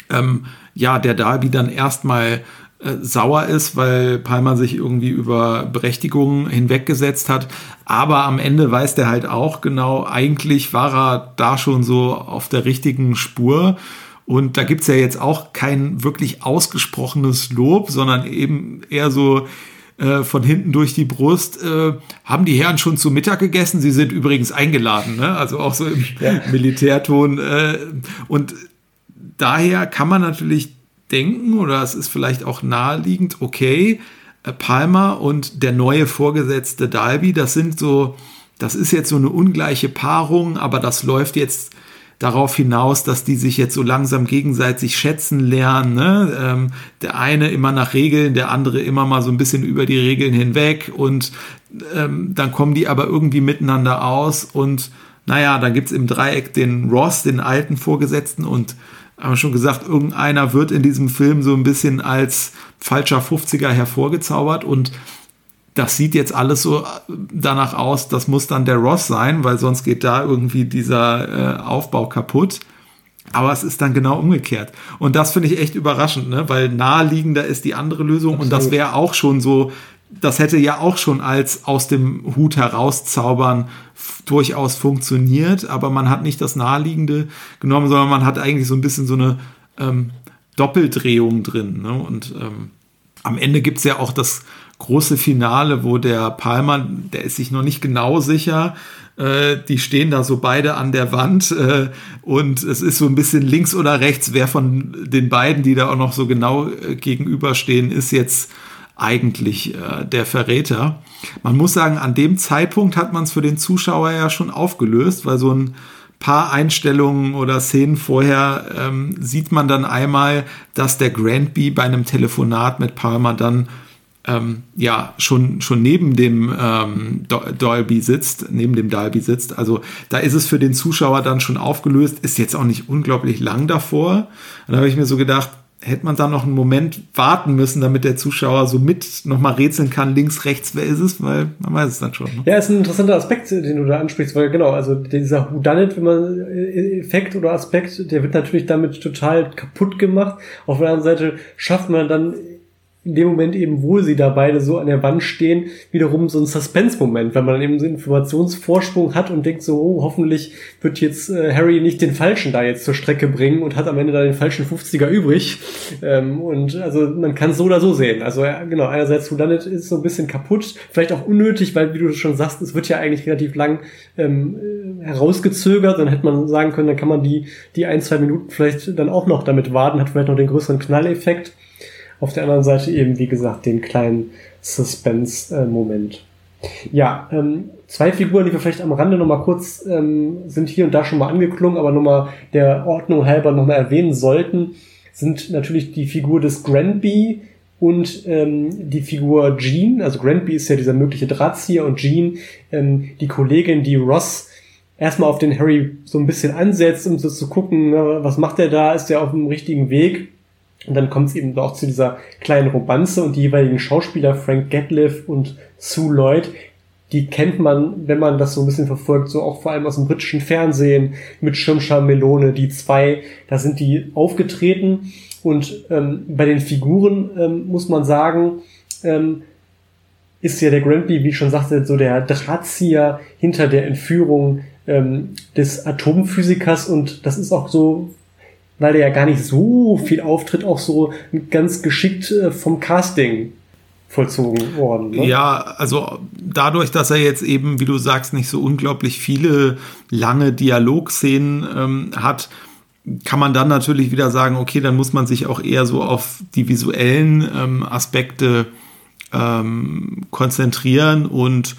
ähm, ja der Darby dann erstmal äh, sauer ist, weil Palmer sich irgendwie über Berechtigungen hinweggesetzt hat. Aber am Ende weiß der halt auch genau, eigentlich war er da schon so auf der richtigen Spur. Und da gibt es ja jetzt auch kein wirklich ausgesprochenes Lob, sondern eben eher so, äh, von hinten durch die Brust. Äh, haben die Herren schon zu Mittag gegessen? Sie sind übrigens eingeladen, ne? also auch so im ja. Militärton. Äh, und daher kann man natürlich denken, oder es ist vielleicht auch naheliegend, okay, äh, Palmer und der neue Vorgesetzte Dalby, das sind so, das ist jetzt so eine ungleiche Paarung, aber das läuft jetzt darauf hinaus, dass die sich jetzt so langsam gegenseitig schätzen lernen. Ne? Ähm, der eine immer nach Regeln, der andere immer mal so ein bisschen über die Regeln hinweg und ähm, dann kommen die aber irgendwie miteinander aus und naja, dann gibt's im Dreieck den Ross, den alten Vorgesetzten und haben schon gesagt, irgendeiner wird in diesem Film so ein bisschen als falscher 50er hervorgezaubert und das sieht jetzt alles so danach aus, das muss dann der Ross sein, weil sonst geht da irgendwie dieser äh, Aufbau kaputt. Aber es ist dann genau umgekehrt. Und das finde ich echt überraschend, ne? weil naheliegender ist die andere Lösung Absolut. und das wäre auch schon so, das hätte ja auch schon als aus dem Hut herauszaubern durchaus funktioniert, aber man hat nicht das Naheliegende genommen, sondern man hat eigentlich so ein bisschen so eine ähm, Doppeldrehung drin. Ne? Und ähm, am Ende gibt es ja auch das große Finale, wo der Palmer, der ist sich noch nicht genau sicher, äh, die stehen da so beide an der Wand äh, und es ist so ein bisschen links oder rechts, wer von den beiden, die da auch noch so genau äh, gegenüberstehen, ist jetzt eigentlich äh, der Verräter. Man muss sagen, an dem Zeitpunkt hat man es für den Zuschauer ja schon aufgelöst, weil so ein paar Einstellungen oder Szenen vorher ähm, sieht man dann einmal, dass der Grandby bei einem Telefonat mit Palmer dann ähm, ja schon, schon neben dem ähm, Dolby sitzt, neben dem Dolby sitzt. Also da ist es für den Zuschauer dann schon aufgelöst, ist jetzt auch nicht unglaublich lang davor. Und da habe ich mir so gedacht, hätte man da noch einen Moment warten müssen, damit der Zuschauer so mit nochmal rätseln kann, links, rechts, wer ist es, weil man weiß es dann schon. Ne? Ja, ist ein interessanter Aspekt, den du da ansprichst, weil genau, also dieser Whodunit, wenn man äh, Effekt oder Aspekt, der wird natürlich damit total kaputt gemacht. Auf der anderen Seite schafft man dann in dem Moment eben, wo sie da beide so an der Wand stehen, wiederum so ein Suspense-Moment, wenn man eben so einen Informationsvorsprung hat und denkt so, oh, hoffentlich wird jetzt äh, Harry nicht den Falschen da jetzt zur Strecke bringen und hat am Ende da den falschen 50er übrig. Ähm, und also man kann es so oder so sehen. Also ja, genau, einerseits Whodunit ist so ein bisschen kaputt, vielleicht auch unnötig, weil wie du schon sagst, es wird ja eigentlich relativ lang ähm, äh, herausgezögert, dann hätte man sagen können, dann kann man die, die ein, zwei Minuten vielleicht dann auch noch damit warten, hat vielleicht noch den größeren Knalleffekt. Auf der anderen Seite eben, wie gesagt, den kleinen Suspense-Moment. Ja, ähm, zwei Figuren, die wir vielleicht am Rande nochmal kurz ähm, sind hier und da schon mal angeklungen, aber nochmal der Ordnung halber nochmal erwähnen sollten, sind natürlich die Figur des Granby und ähm, die Figur Jean. Also Granby ist ja dieser mögliche Drahtzieher und Jean, ähm, die Kollegin, die Ross erstmal auf den Harry so ein bisschen ansetzt, um so zu gucken, was macht er da, ist er auf dem richtigen Weg. Und dann kommt es eben auch zu dieser kleinen Romanze und die jeweiligen Schauspieler Frank Gatliff und Sue Lloyd, die kennt man, wenn man das so ein bisschen verfolgt, so auch vor allem aus dem britischen Fernsehen mit Schirmschar Melone, die zwei, da sind die aufgetreten. Und ähm, bei den Figuren ähm, muss man sagen, ähm, ist ja der Granby, wie ich schon sagte, so der Drahtzieher hinter der Entführung ähm, des Atomphysikers. Und das ist auch so weil der ja gar nicht so viel auftritt, auch so ganz geschickt äh, vom Casting vollzogen worden. Ne? Ja, also dadurch, dass er jetzt eben, wie du sagst, nicht so unglaublich viele lange Dialogszenen ähm, hat, kann man dann natürlich wieder sagen, okay, dann muss man sich auch eher so auf die visuellen ähm, Aspekte ähm, konzentrieren und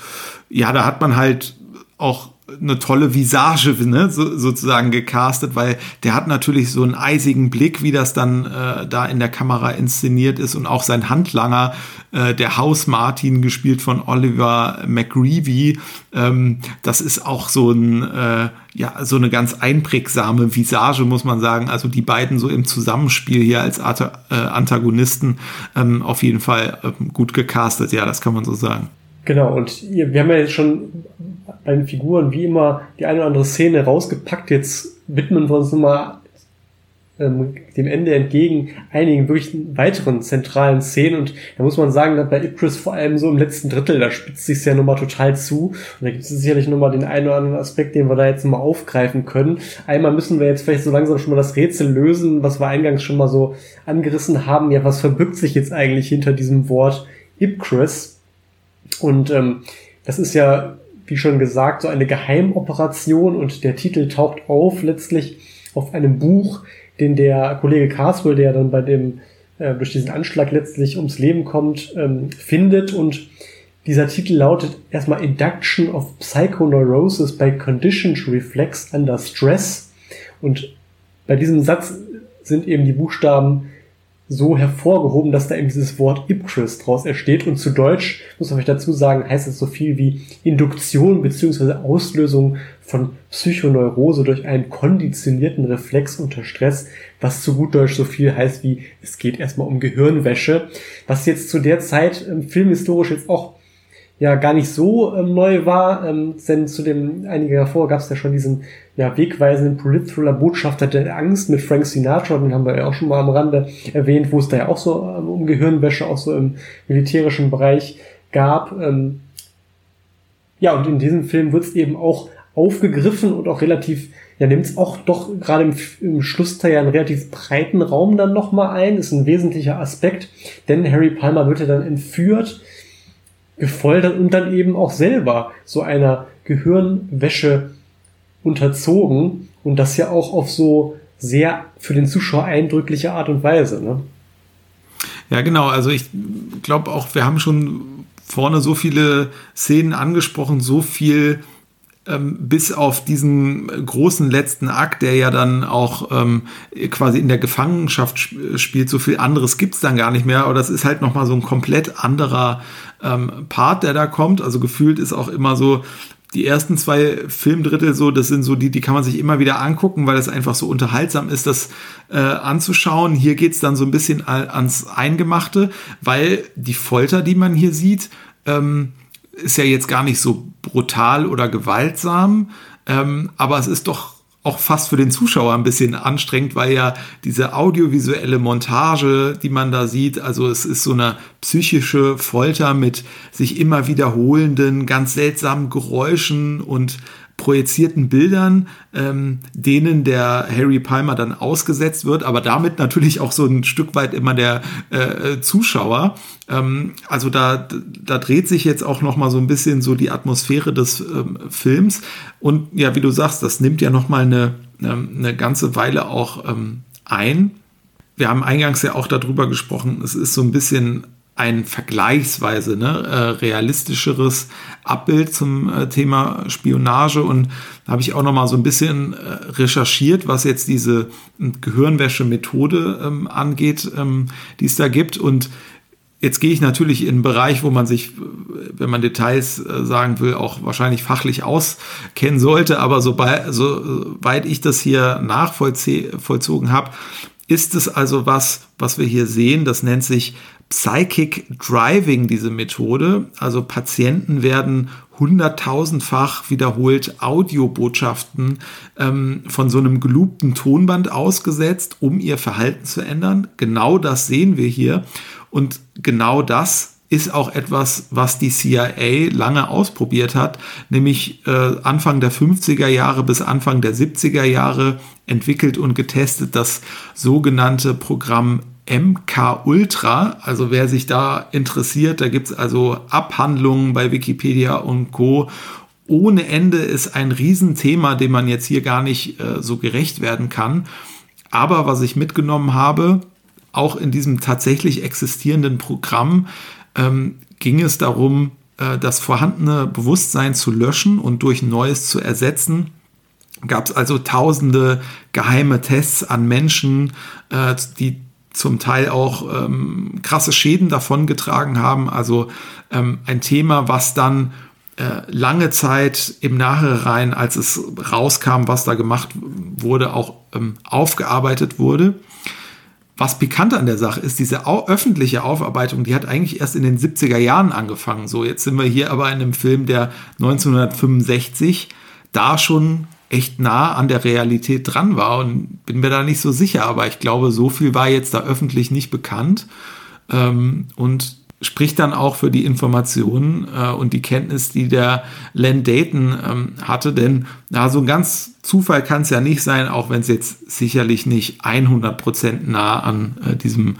ja, da hat man halt auch eine tolle Visage ne, so, sozusagen gecastet, weil der hat natürlich so einen eisigen Blick, wie das dann äh, da in der Kamera inszeniert ist und auch sein Handlanger, äh, der Haus Martin, gespielt von Oliver McGreevy, ähm, das ist auch so ein äh, ja so eine ganz einprägsame Visage, muss man sagen. Also die beiden so im Zusammenspiel hier als Art äh, Antagonisten ähm, auf jeden Fall ähm, gut gecastet, ja, das kann man so sagen. Genau, und wir haben ja jetzt schon bei den Figuren wie immer die eine oder andere Szene rausgepackt. Jetzt widmen wir uns nochmal ähm, dem Ende entgegen einigen wirklich weiteren zentralen Szenen und da muss man sagen, dass bei Ipris vor allem so im letzten Drittel, da spitzt sich ja nochmal total zu und da gibt es sicherlich nochmal den einen oder anderen Aspekt, den wir da jetzt nochmal aufgreifen können. Einmal müssen wir jetzt vielleicht so langsam schon mal das Rätsel lösen, was wir eingangs schon mal so angerissen haben. Ja, was verbirgt sich jetzt eigentlich hinter diesem Wort Ipcris? Und ähm, das ist ja, wie schon gesagt, so eine Geheimoperation und der Titel taucht auf letztlich auf einem Buch, den der Kollege Carswell, der dann bei dem äh, durch diesen Anschlag letztlich ums Leben kommt, ähm, findet. Und dieser Titel lautet erstmal Induction of Psychoneurosis by Conditioned Reflex under Stress. Und bei diesem Satz sind eben die Buchstaben so hervorgehoben, dass da eben dieses Wort Ipcris draus entsteht. Und zu Deutsch, muss man euch dazu sagen, heißt es so viel wie Induktion beziehungsweise Auslösung von Psychoneurose durch einen konditionierten Reflex unter Stress, was zu gut Deutsch so viel heißt wie, es geht erstmal um Gehirnwäsche, was jetzt zu der Zeit ähm, filmhistorisch jetzt auch ja gar nicht so ähm, neu war, ähm, denn zu dem einige davor gab es ja schon diesen ja, wegweisenden Polit-Thriller Botschafter der Angst mit Frank Sinatra, den haben wir ja auch schon mal am Rande erwähnt, wo es da ja auch so ähm, um Gehirnwäsche auch so im militärischen Bereich gab. Ähm, ja, und in diesem Film wird es eben auch aufgegriffen und auch relativ, ja, nimmt es auch doch gerade im, im Schlussteil ja einen relativ breiten Raum dann nochmal ein, ist ein wesentlicher Aspekt, denn Harry Palmer wird ja dann entführt gefoltert und dann eben auch selber so einer Gehirnwäsche unterzogen und das ja auch auf so sehr für den Zuschauer eindrückliche Art und Weise. Ne? Ja, genau. Also ich glaube auch, wir haben schon vorne so viele Szenen angesprochen, so viel ähm, bis auf diesen großen letzten Akt, der ja dann auch ähm, quasi in der Gefangenschaft sp spielt, so viel anderes gibt's dann gar nicht mehr. Aber das ist halt nochmal so ein komplett anderer ähm, Part, der da kommt. Also gefühlt ist auch immer so die ersten zwei Filmdrittel so, das sind so die, die kann man sich immer wieder angucken, weil es einfach so unterhaltsam ist, das äh, anzuschauen. Hier geht's dann so ein bisschen ans Eingemachte, weil die Folter, die man hier sieht, ähm, ist ja jetzt gar nicht so brutal oder gewaltsam, ähm, aber es ist doch auch fast für den Zuschauer ein bisschen anstrengend, weil ja diese audiovisuelle Montage, die man da sieht, also es ist so eine psychische Folter mit sich immer wiederholenden, ganz seltsamen Geräuschen und projizierten Bildern, ähm, denen der Harry Palmer dann ausgesetzt wird, aber damit natürlich auch so ein Stück weit immer der äh, Zuschauer. Ähm, also da, da dreht sich jetzt auch noch mal so ein bisschen so die Atmosphäre des ähm, Films und ja, wie du sagst, das nimmt ja noch mal eine, ähm, eine ganze Weile auch ähm, ein. Wir haben eingangs ja auch darüber gesprochen, es ist so ein bisschen ein vergleichsweise ne, äh, realistischeres Abbild zum äh, Thema Spionage und da habe ich auch noch mal so ein bisschen äh, recherchiert, was jetzt diese Gehirnwäsche-Methode ähm, angeht, ähm, die es da gibt und Jetzt gehe ich natürlich in einen Bereich, wo man sich, wenn man Details sagen will, auch wahrscheinlich fachlich auskennen sollte. Aber sobald, soweit ich das hier nachvollzogen habe, ist es also was, was wir hier sehen. Das nennt sich Psychic Driving, diese Methode. Also Patienten werden hunderttausendfach wiederholt Audiobotschaften ähm, von so einem gelobten Tonband ausgesetzt, um ihr Verhalten zu ändern. Genau das sehen wir hier. Und genau das ist auch etwas, was die CIA lange ausprobiert hat, nämlich äh, Anfang der 50er Jahre bis Anfang der 70er Jahre entwickelt und getestet das sogenannte Programm MK Ultra. Also wer sich da interessiert, da gibt es also Abhandlungen bei Wikipedia und Co. Ohne Ende ist ein Riesenthema, dem man jetzt hier gar nicht äh, so gerecht werden kann. Aber was ich mitgenommen habe, auch in diesem tatsächlich existierenden Programm, ähm, ging es darum, äh, das vorhandene Bewusstsein zu löschen und durch Neues zu ersetzen gab es also tausende geheime Tests an Menschen, äh, die zum Teil auch ähm, krasse Schäden davongetragen haben. Also ähm, ein Thema, was dann äh, lange Zeit im Nachhinein, als es rauskam, was da gemacht wurde, auch ähm, aufgearbeitet wurde. Was pikant an der Sache ist, diese au öffentliche Aufarbeitung, die hat eigentlich erst in den 70er Jahren angefangen. So, jetzt sind wir hier aber in einem Film, der 1965 da schon echt nah an der Realität dran war und bin mir da nicht so sicher, aber ich glaube, so viel war jetzt da öffentlich nicht bekannt ähm, und spricht dann auch für die Informationen äh, und die Kenntnis, die der Len Dayton ähm, hatte, denn ja, so ein ganz Zufall kann es ja nicht sein, auch wenn es jetzt sicherlich nicht 100% nah an äh, diesem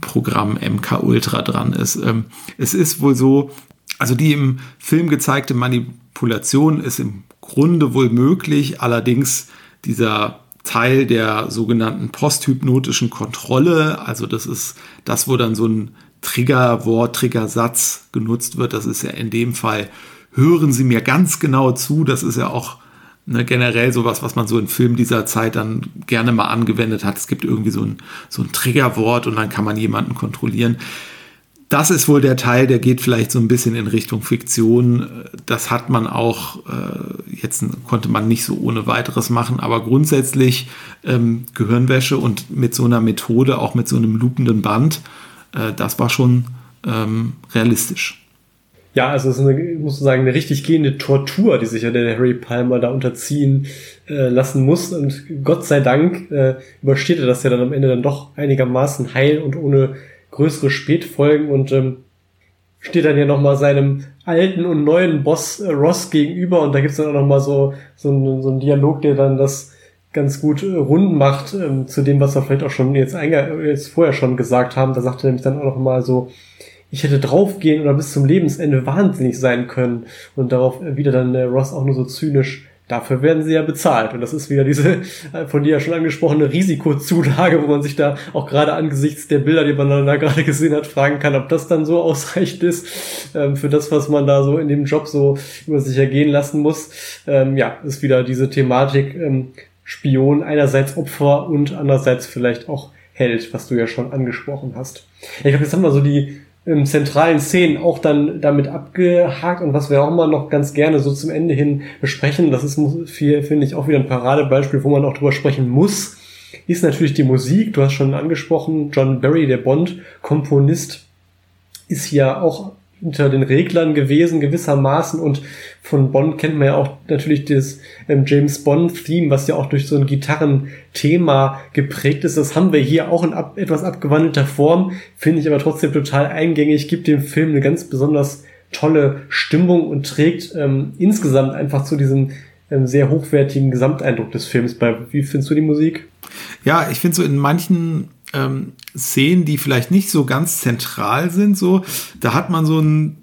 Programm MK Ultra dran ist. Ähm, es ist wohl so, also die im Film gezeigte Manipulation ist im Grunde wohl möglich, allerdings dieser Teil der sogenannten posthypnotischen Kontrolle, also das ist das, wo dann so ein Triggerwort, Triggersatz genutzt wird, das ist ja in dem Fall, hören Sie mir ganz genau zu, das ist ja auch ne, generell sowas, was man so in Filmen dieser Zeit dann gerne mal angewendet hat. Es gibt irgendwie so ein, so ein Triggerwort und dann kann man jemanden kontrollieren das ist wohl der Teil, der geht vielleicht so ein bisschen in Richtung Fiktion. Das hat man auch, äh, jetzt konnte man nicht so ohne weiteres machen, aber grundsätzlich ähm, Gehirnwäsche und mit so einer Methode, auch mit so einem loopenden Band, äh, das war schon ähm, realistisch. Ja, also es ist eine, muss sagen, eine richtig gehende Tortur, die sich ja der Harry Palmer da unterziehen äh, lassen muss. Und Gott sei Dank äh, übersteht er das ja dann am Ende dann doch einigermaßen heil und ohne größere Spätfolgen und ähm, steht dann ja nochmal seinem alten und neuen Boss äh, Ross gegenüber und da gibt's dann auch nochmal so, so, ein, so ein Dialog, der dann das ganz gut äh, rund macht ähm, zu dem, was wir vielleicht auch schon jetzt, jetzt vorher schon gesagt haben. Da sagt er nämlich dann auch nochmal so, ich hätte draufgehen oder bis zum Lebensende wahnsinnig sein können. Und darauf wieder dann äh, Ross auch nur so zynisch, Dafür werden sie ja bezahlt. Und das ist wieder diese äh, von dir ja schon angesprochene Risikozulage, wo man sich da auch gerade angesichts der Bilder, die man da gerade gesehen hat, fragen kann, ob das dann so ausreichend ist ähm, für das, was man da so in dem Job so über sich ergehen lassen muss. Ähm, ja, ist wieder diese Thematik ähm, Spion, einerseits Opfer und andererseits vielleicht auch Held, was du ja schon angesprochen hast. Ich glaube, jetzt haben wir so die ähm, zentralen Szenen auch dann damit abgehakt und was wir auch immer noch ganz gerne so zum Ende hin besprechen, das ist finde ich, auch wieder ein Paradebeispiel, wo man auch drüber sprechen muss, ist natürlich die Musik. Du hast schon angesprochen, John Barry, der Bond-Komponist, ist ja auch unter den Reglern gewesen gewissermaßen und von Bond kennt man ja auch natürlich das ähm, James Bond Theme, was ja auch durch so ein Gitarrenthema geprägt ist. Das haben wir hier auch in ab, etwas abgewandelter Form, finde ich aber trotzdem total eingängig, gibt dem Film eine ganz besonders tolle Stimmung und trägt ähm, insgesamt einfach zu diesem ähm, sehr hochwertigen Gesamteindruck des Films bei. Wie findest du die Musik? Ja, ich finde so in manchen ähm, Szenen, die vielleicht nicht so ganz zentral sind, so, da hat man so ein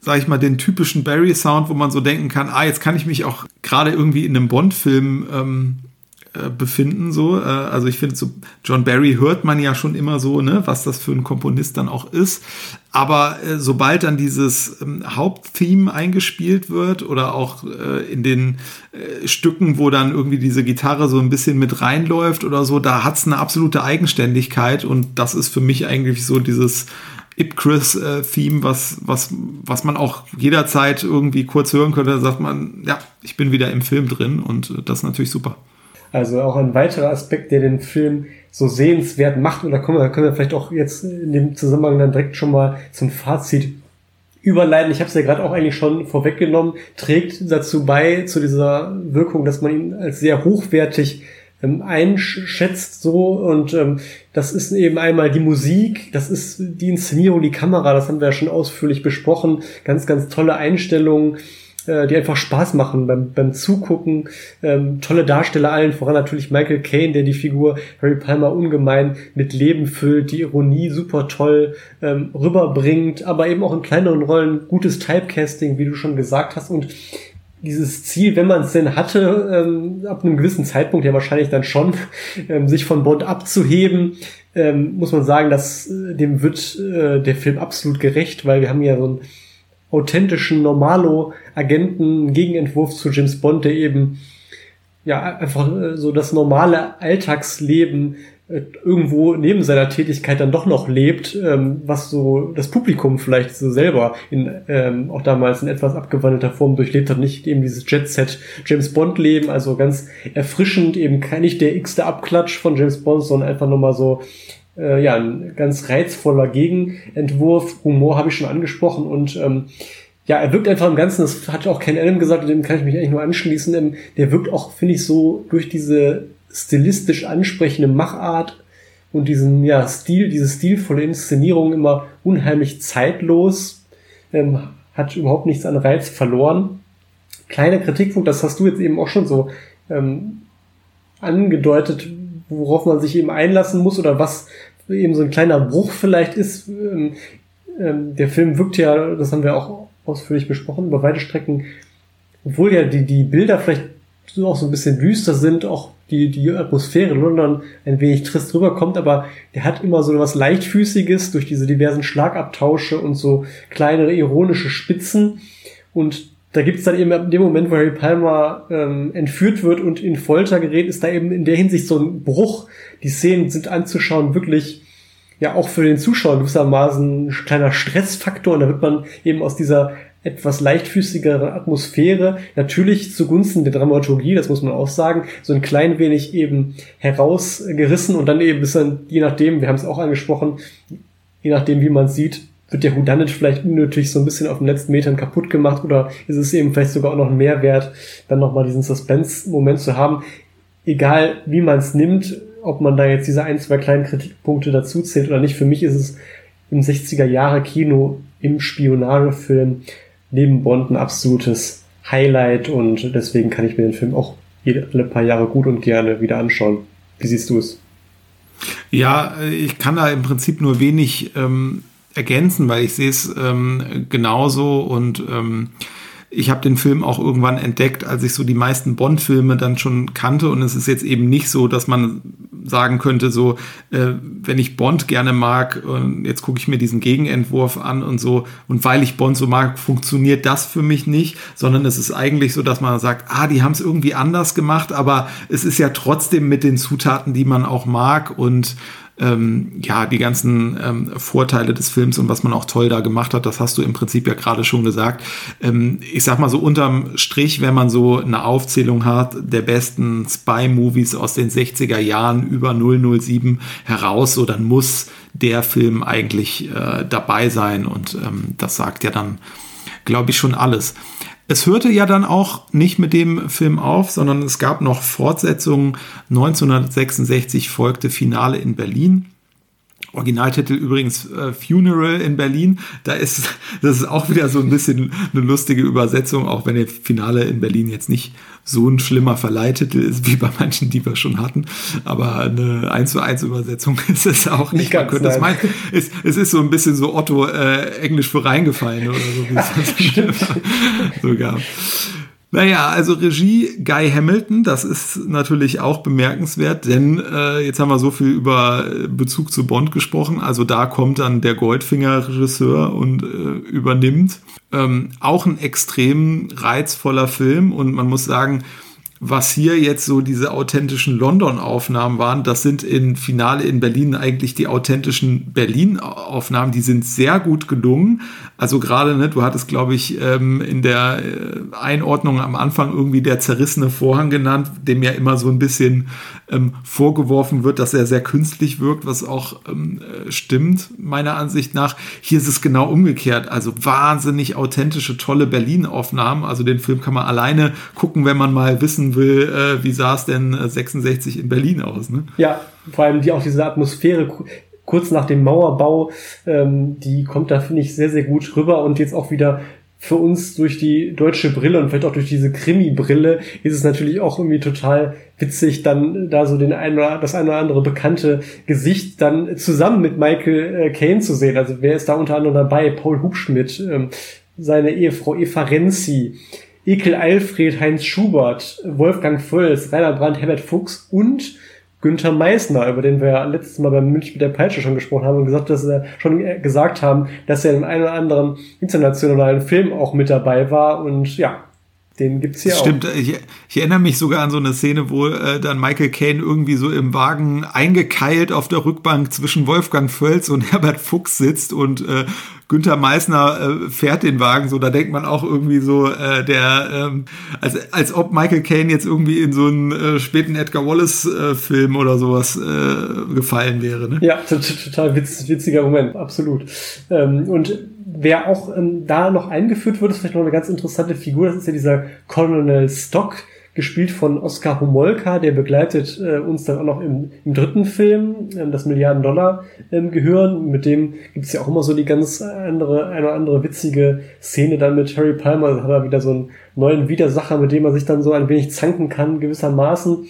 sag ich mal, den typischen Barry-Sound, wo man so denken kann, ah, jetzt kann ich mich auch gerade irgendwie in einem Bond-Film ähm, äh, befinden. So, äh, also ich finde, so John Barry hört man ja schon immer so, ne, was das für ein Komponist dann auch ist. Aber äh, sobald dann dieses ähm, Haupttheme eingespielt wird oder auch äh, in den äh, Stücken, wo dann irgendwie diese Gitarre so ein bisschen mit reinläuft oder so, da hat's eine absolute Eigenständigkeit und das ist für mich eigentlich so dieses Ip-Chris-Theme, was, was, was man auch jederzeit irgendwie kurz hören könnte, da sagt man, ja, ich bin wieder im Film drin und das ist natürlich super. Also auch ein weiterer Aspekt, der den Film so sehenswert macht. Und da kommen wir, können wir vielleicht auch jetzt in dem Zusammenhang dann direkt schon mal zum Fazit überleiten. Ich habe es ja gerade auch eigentlich schon vorweggenommen, trägt dazu bei, zu dieser Wirkung, dass man ihn als sehr hochwertig ähm, einschätzt so und ähm, das ist eben einmal die Musik, das ist die Inszenierung, die Kamera, das haben wir ja schon ausführlich besprochen, ganz, ganz tolle Einstellungen, äh, die einfach Spaß machen beim, beim Zugucken. Ähm, tolle Darsteller allen voran natürlich Michael Caine, der die Figur Harry Palmer ungemein mit Leben füllt, die Ironie super toll ähm, rüberbringt, aber eben auch in kleineren Rollen gutes Typecasting, wie du schon gesagt hast und dieses Ziel, wenn man es denn hatte, ähm, ab einem gewissen Zeitpunkt ja wahrscheinlich dann schon, ähm, sich von Bond abzuheben, ähm, muss man sagen, dass äh, dem wird äh, der Film absolut gerecht, weil wir haben ja so ein authentischen Normalo-Agenten, Gegenentwurf zu James Bond, der eben ja einfach äh, so das normale Alltagsleben äh, irgendwo neben seiner Tätigkeit dann doch noch lebt, ähm, was so das Publikum vielleicht so selber in ähm, auch damals in etwas abgewandelter Form durchlebt hat, nicht eben dieses Jet-Set James Bond Leben, also ganz erfrischend, eben kein nicht der x-te Abklatsch von James Bond, sondern einfach nochmal so äh, ja, ein ganz reizvoller Gegenentwurf. Humor habe ich schon angesprochen und ähm, ja, er wirkt einfach im Ganzen, das hat auch Ken Adam gesagt, dem kann ich mich eigentlich nur anschließen, der wirkt auch, finde ich, so durch diese stilistisch ansprechende Machart und diesen ja, Stil, diese stilvolle Inszenierung immer unheimlich zeitlos, ähm, hat überhaupt nichts an Reiz verloren. Kleiner Kritikpunkt, das hast du jetzt eben auch schon so ähm, angedeutet, worauf man sich eben einlassen muss oder was eben so ein kleiner Bruch vielleicht ist. Ähm, ähm, der Film wirkt ja, das haben wir auch ausführlich besprochen, über weite Strecken, obwohl ja die, die Bilder vielleicht so auch so ein bisschen düster sind, auch die, die Atmosphäre in London ein wenig trist rüberkommt, aber der hat immer so was Leichtfüßiges durch diese diversen Schlagabtausche und so kleinere ironische Spitzen. Und da gibt's dann eben in dem Moment, wo Harry Palmer ähm, entführt wird und in Folter gerät, ist da eben in der Hinsicht so ein Bruch. Die Szenen sind anzuschauen wirklich ja auch für den Zuschauer gewissermaßen ein kleiner Stressfaktor und da wird man eben aus dieser etwas leichtfüßigere Atmosphäre, natürlich zugunsten der Dramaturgie, das muss man auch sagen, so ein klein wenig eben herausgerissen und dann eben ist dann, je nachdem, wir haben es auch angesprochen, je nachdem, wie man sieht, wird der Houdanet vielleicht unnötig so ein bisschen auf den letzten Metern kaputt gemacht oder ist es eben vielleicht sogar auch noch ein Mehrwert, dann nochmal diesen Suspense-Moment zu haben. Egal, wie man es nimmt, ob man da jetzt diese ein, zwei kleinen Kritikpunkte dazu zählt oder nicht, für mich ist es im 60er Jahre Kino im Spionagefilm neben Bond ein absolutes Highlight und deswegen kann ich mir den Film auch alle paar Jahre gut und gerne wieder anschauen. Wie siehst du es? Ja, ich kann da im Prinzip nur wenig ähm, ergänzen, weil ich sehe es ähm, genauso und ähm, ich habe den Film auch irgendwann entdeckt, als ich so die meisten Bond-Filme dann schon kannte. Und es ist jetzt eben nicht so, dass man sagen könnte, so, äh, wenn ich Bond gerne mag, und jetzt gucke ich mir diesen Gegenentwurf an und so. Und weil ich Bond so mag, funktioniert das für mich nicht, sondern es ist eigentlich so, dass man sagt, ah, die haben es irgendwie anders gemacht, aber es ist ja trotzdem mit den Zutaten, die man auch mag. Und ähm, ja, die ganzen ähm, Vorteile des Films und was man auch toll da gemacht hat, das hast du im Prinzip ja gerade schon gesagt. Ähm, ich sag mal so unterm Strich, wenn man so eine Aufzählung hat der besten Spy-Movies aus den 60er Jahren über 007 heraus, so dann muss der Film eigentlich äh, dabei sein und ähm, das sagt ja dann, glaube ich, schon alles. Es hörte ja dann auch nicht mit dem Film auf, sondern es gab noch Fortsetzungen. 1966 folgte Finale in Berlin. Originaltitel übrigens äh, Funeral in Berlin. Da ist das ist auch wieder so ein bisschen eine lustige Übersetzung, auch wenn der Finale in Berlin jetzt nicht so ein schlimmer Verleihtitel ist wie bei manchen, die wir schon hatten. Aber eine 1 zu 1 Übersetzung ist es auch nicht. nicht ganz, Man das meinen, es, es ist so ein bisschen so Otto äh, Englisch für reingefallen oder so, wie es so gab. Naja, also Regie Guy Hamilton, das ist natürlich auch bemerkenswert, denn äh, jetzt haben wir so viel über Bezug zu Bond gesprochen. Also da kommt dann der Goldfinger-Regisseur und äh, übernimmt. Ähm, auch ein extrem reizvoller Film und man muss sagen, was hier jetzt so diese authentischen London-Aufnahmen waren, das sind in Finale in Berlin eigentlich die authentischen Berlin-Aufnahmen, die sind sehr gut gelungen. Also gerade, ne, du hattest, glaube ich, ähm, in der äh, Einordnung am Anfang irgendwie der zerrissene Vorhang genannt, dem ja immer so ein bisschen ähm, vorgeworfen wird, dass er sehr künstlich wirkt, was auch ähm, äh, stimmt, meiner Ansicht nach. Hier ist es genau umgekehrt. Also wahnsinnig authentische, tolle Berlin-Aufnahmen. Also den Film kann man alleine gucken, wenn man mal wissen will, äh, wie sah es denn 66 äh, in Berlin aus. Ne? Ja, vor allem die auch diese Atmosphäre kurz nach dem Mauerbau, ähm, die kommt da, finde ich, sehr, sehr gut rüber und jetzt auch wieder für uns durch die deutsche Brille und vielleicht auch durch diese Krimi-Brille ist es natürlich auch irgendwie total witzig, dann da so den ein oder, das ein oder andere bekannte Gesicht dann zusammen mit Michael äh, Caine zu sehen. Also wer ist da unter anderem dabei? Paul Hubschmidt, ähm, seine Ehefrau Eva Renzi, Ekel Alfred, Heinz Schubert, Wolfgang Völz, Rainer Brandt, Herbert Fuchs und Günther Meissner, über den wir ja letztes Mal beim Münch mit der Peitsche schon gesprochen haben und gesagt, dass er schon gesagt haben, dass er in einem oder anderen internationalen Film auch mit dabei war und ja, den gibt's hier Stimmt, auch. Stimmt, ich, ich, erinnere mich sogar an so eine Szene, wo äh, dann Michael Caine irgendwie so im Wagen eingekeilt auf der Rückbank zwischen Wolfgang Völz und Herbert Fuchs sitzt und äh, Günther Meissner äh, fährt den Wagen so, da denkt man auch irgendwie so, äh, der, ähm, als, als ob Michael Caine jetzt irgendwie in so einen äh, späten Edgar Wallace-Film äh, oder sowas äh, gefallen wäre. Ne? Ja, total witz, witziger Moment, absolut. Ähm, und wer auch ähm, da noch eingeführt wird, ist vielleicht noch eine ganz interessante Figur, das ist ja dieser Colonel Stock, gespielt von Oskar Homolka, der begleitet äh, uns dann auch noch im, im dritten Film, ähm, das Milliarden Dollar ähm. Mit dem gibt's ja auch immer so die ganz andere, eine andere witzige Szene dann mit Harry Palmer. Da hat er wieder so einen neuen Widersacher, mit dem er sich dann so ein wenig zanken kann, gewissermaßen.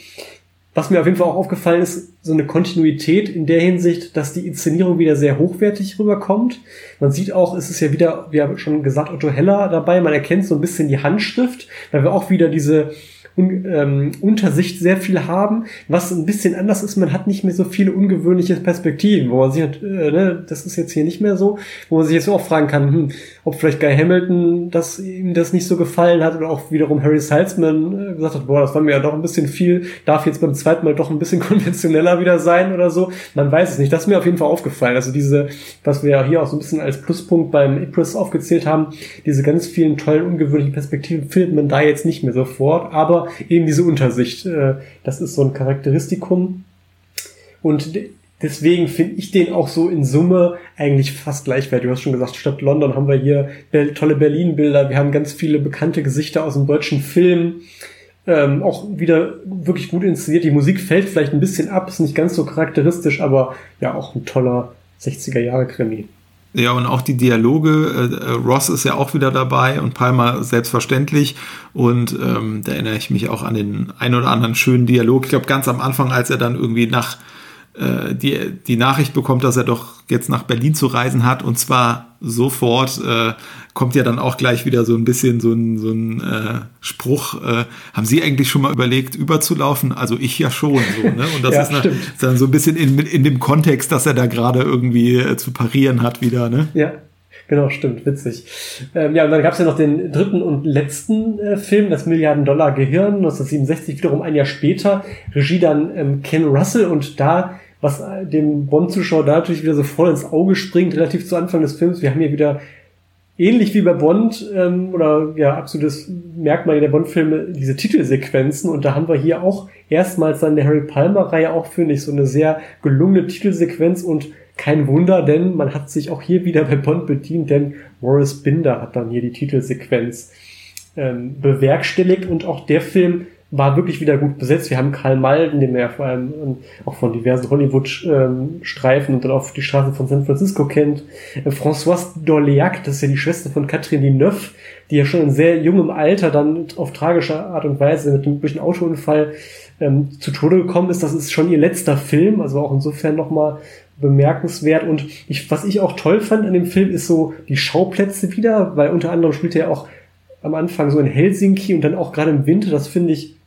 Was mir auf jeden Fall auch aufgefallen ist, so eine Kontinuität in der Hinsicht, dass die Inszenierung wieder sehr hochwertig rüberkommt. Man sieht auch, es ist ja wieder, wie schon gesagt, Otto Heller dabei. Man erkennt so ein bisschen die Handschrift, weil wir auch wieder diese Un ähm, Untersicht sehr viel haben. Was ein bisschen anders ist, man hat nicht mehr so viele ungewöhnliche Perspektiven, wo man sich, äh, ne, das ist jetzt hier nicht mehr so, wo man sich jetzt auch fragen kann, hm, ob vielleicht Guy Hamilton, dass ihm das nicht so gefallen hat oder auch wiederum Harry Salzman äh, gesagt hat, boah, das war mir ja doch ein bisschen viel, darf jetzt beim zweiten Mal doch ein bisschen konventioneller wieder sein oder so. Man weiß es nicht. Das ist mir auf jeden Fall aufgefallen. Also diese, was wir ja hier auch so ein bisschen als Pluspunkt beim Ipris aufgezählt haben, diese ganz vielen tollen, ungewöhnlichen Perspektiven findet man da jetzt nicht mehr sofort, aber eben diese Untersicht. Äh, das ist so ein Charakteristikum. Und deswegen finde ich den auch so in Summe eigentlich fast gleichwertig. Du hast schon gesagt, statt London haben wir hier tolle Berlin-Bilder. Wir haben ganz viele bekannte Gesichter aus dem deutschen Film. Ähm, auch wieder wirklich gut inszeniert. Die Musik fällt vielleicht ein bisschen ab, ist nicht ganz so charakteristisch, aber ja, auch ein toller 60er Jahre Krimi. Ja, und auch die Dialoge. Äh, Ross ist ja auch wieder dabei und Palmer selbstverständlich. Und ähm, da erinnere ich mich auch an den ein oder anderen schönen Dialog. Ich glaube, ganz am Anfang, als er dann irgendwie nach äh, die, die Nachricht bekommt, dass er doch jetzt nach Berlin zu reisen hat und zwar sofort, äh, kommt ja dann auch gleich wieder so ein bisschen so ein, so ein äh, Spruch, äh, haben Sie eigentlich schon mal überlegt, überzulaufen? Also ich ja schon so, ne? Und das ja, ist, eine, ist, dann so ein bisschen in, in dem Kontext, dass er da gerade irgendwie äh, zu parieren hat wieder, ne? Ja. Genau, stimmt, witzig. Ähm, ja, und dann gab es ja noch den dritten und letzten äh, Film, das Milliarden-Dollar-Gehirn, 1967, wiederum ein Jahr später. Regie dann ähm, Ken Russell und da was dem Bond-Zuschauer da natürlich wieder so voll ins Auge springt, relativ zu Anfang des Films. Wir haben hier wieder ähnlich wie bei Bond ähm, oder ja absolutes Merkmal der Bond-Filme diese Titelsequenzen. Und da haben wir hier auch erstmals dann der Harry Palmer-Reihe auch finde ich so eine sehr gelungene Titelsequenz. Und kein Wunder, denn man hat sich auch hier wieder bei Bond bedient, denn Morris Binder hat dann hier die Titelsequenz ähm, bewerkstelligt. Und auch der Film war wirklich wieder gut besetzt. Wir haben Karl Malden, den wir ja vor allem ähm, auch von diversen Hollywood-Streifen und dann auch die Straße von San Francisco kennt. Äh, Françoise Dorléac, das ist ja die Schwester von Catherine Deneuve, die ja schon in sehr jungem Alter dann auf tragische Art und Weise mit einem, durch Autounfall ähm, zu Tode gekommen ist. Das ist schon ihr letzter Film, also auch insofern nochmal bemerkenswert. Und ich, was ich auch toll fand an dem Film, ist so die Schauplätze wieder, weil unter anderem spielt er auch am Anfang so in Helsinki und dann auch gerade im Winter, das finde ich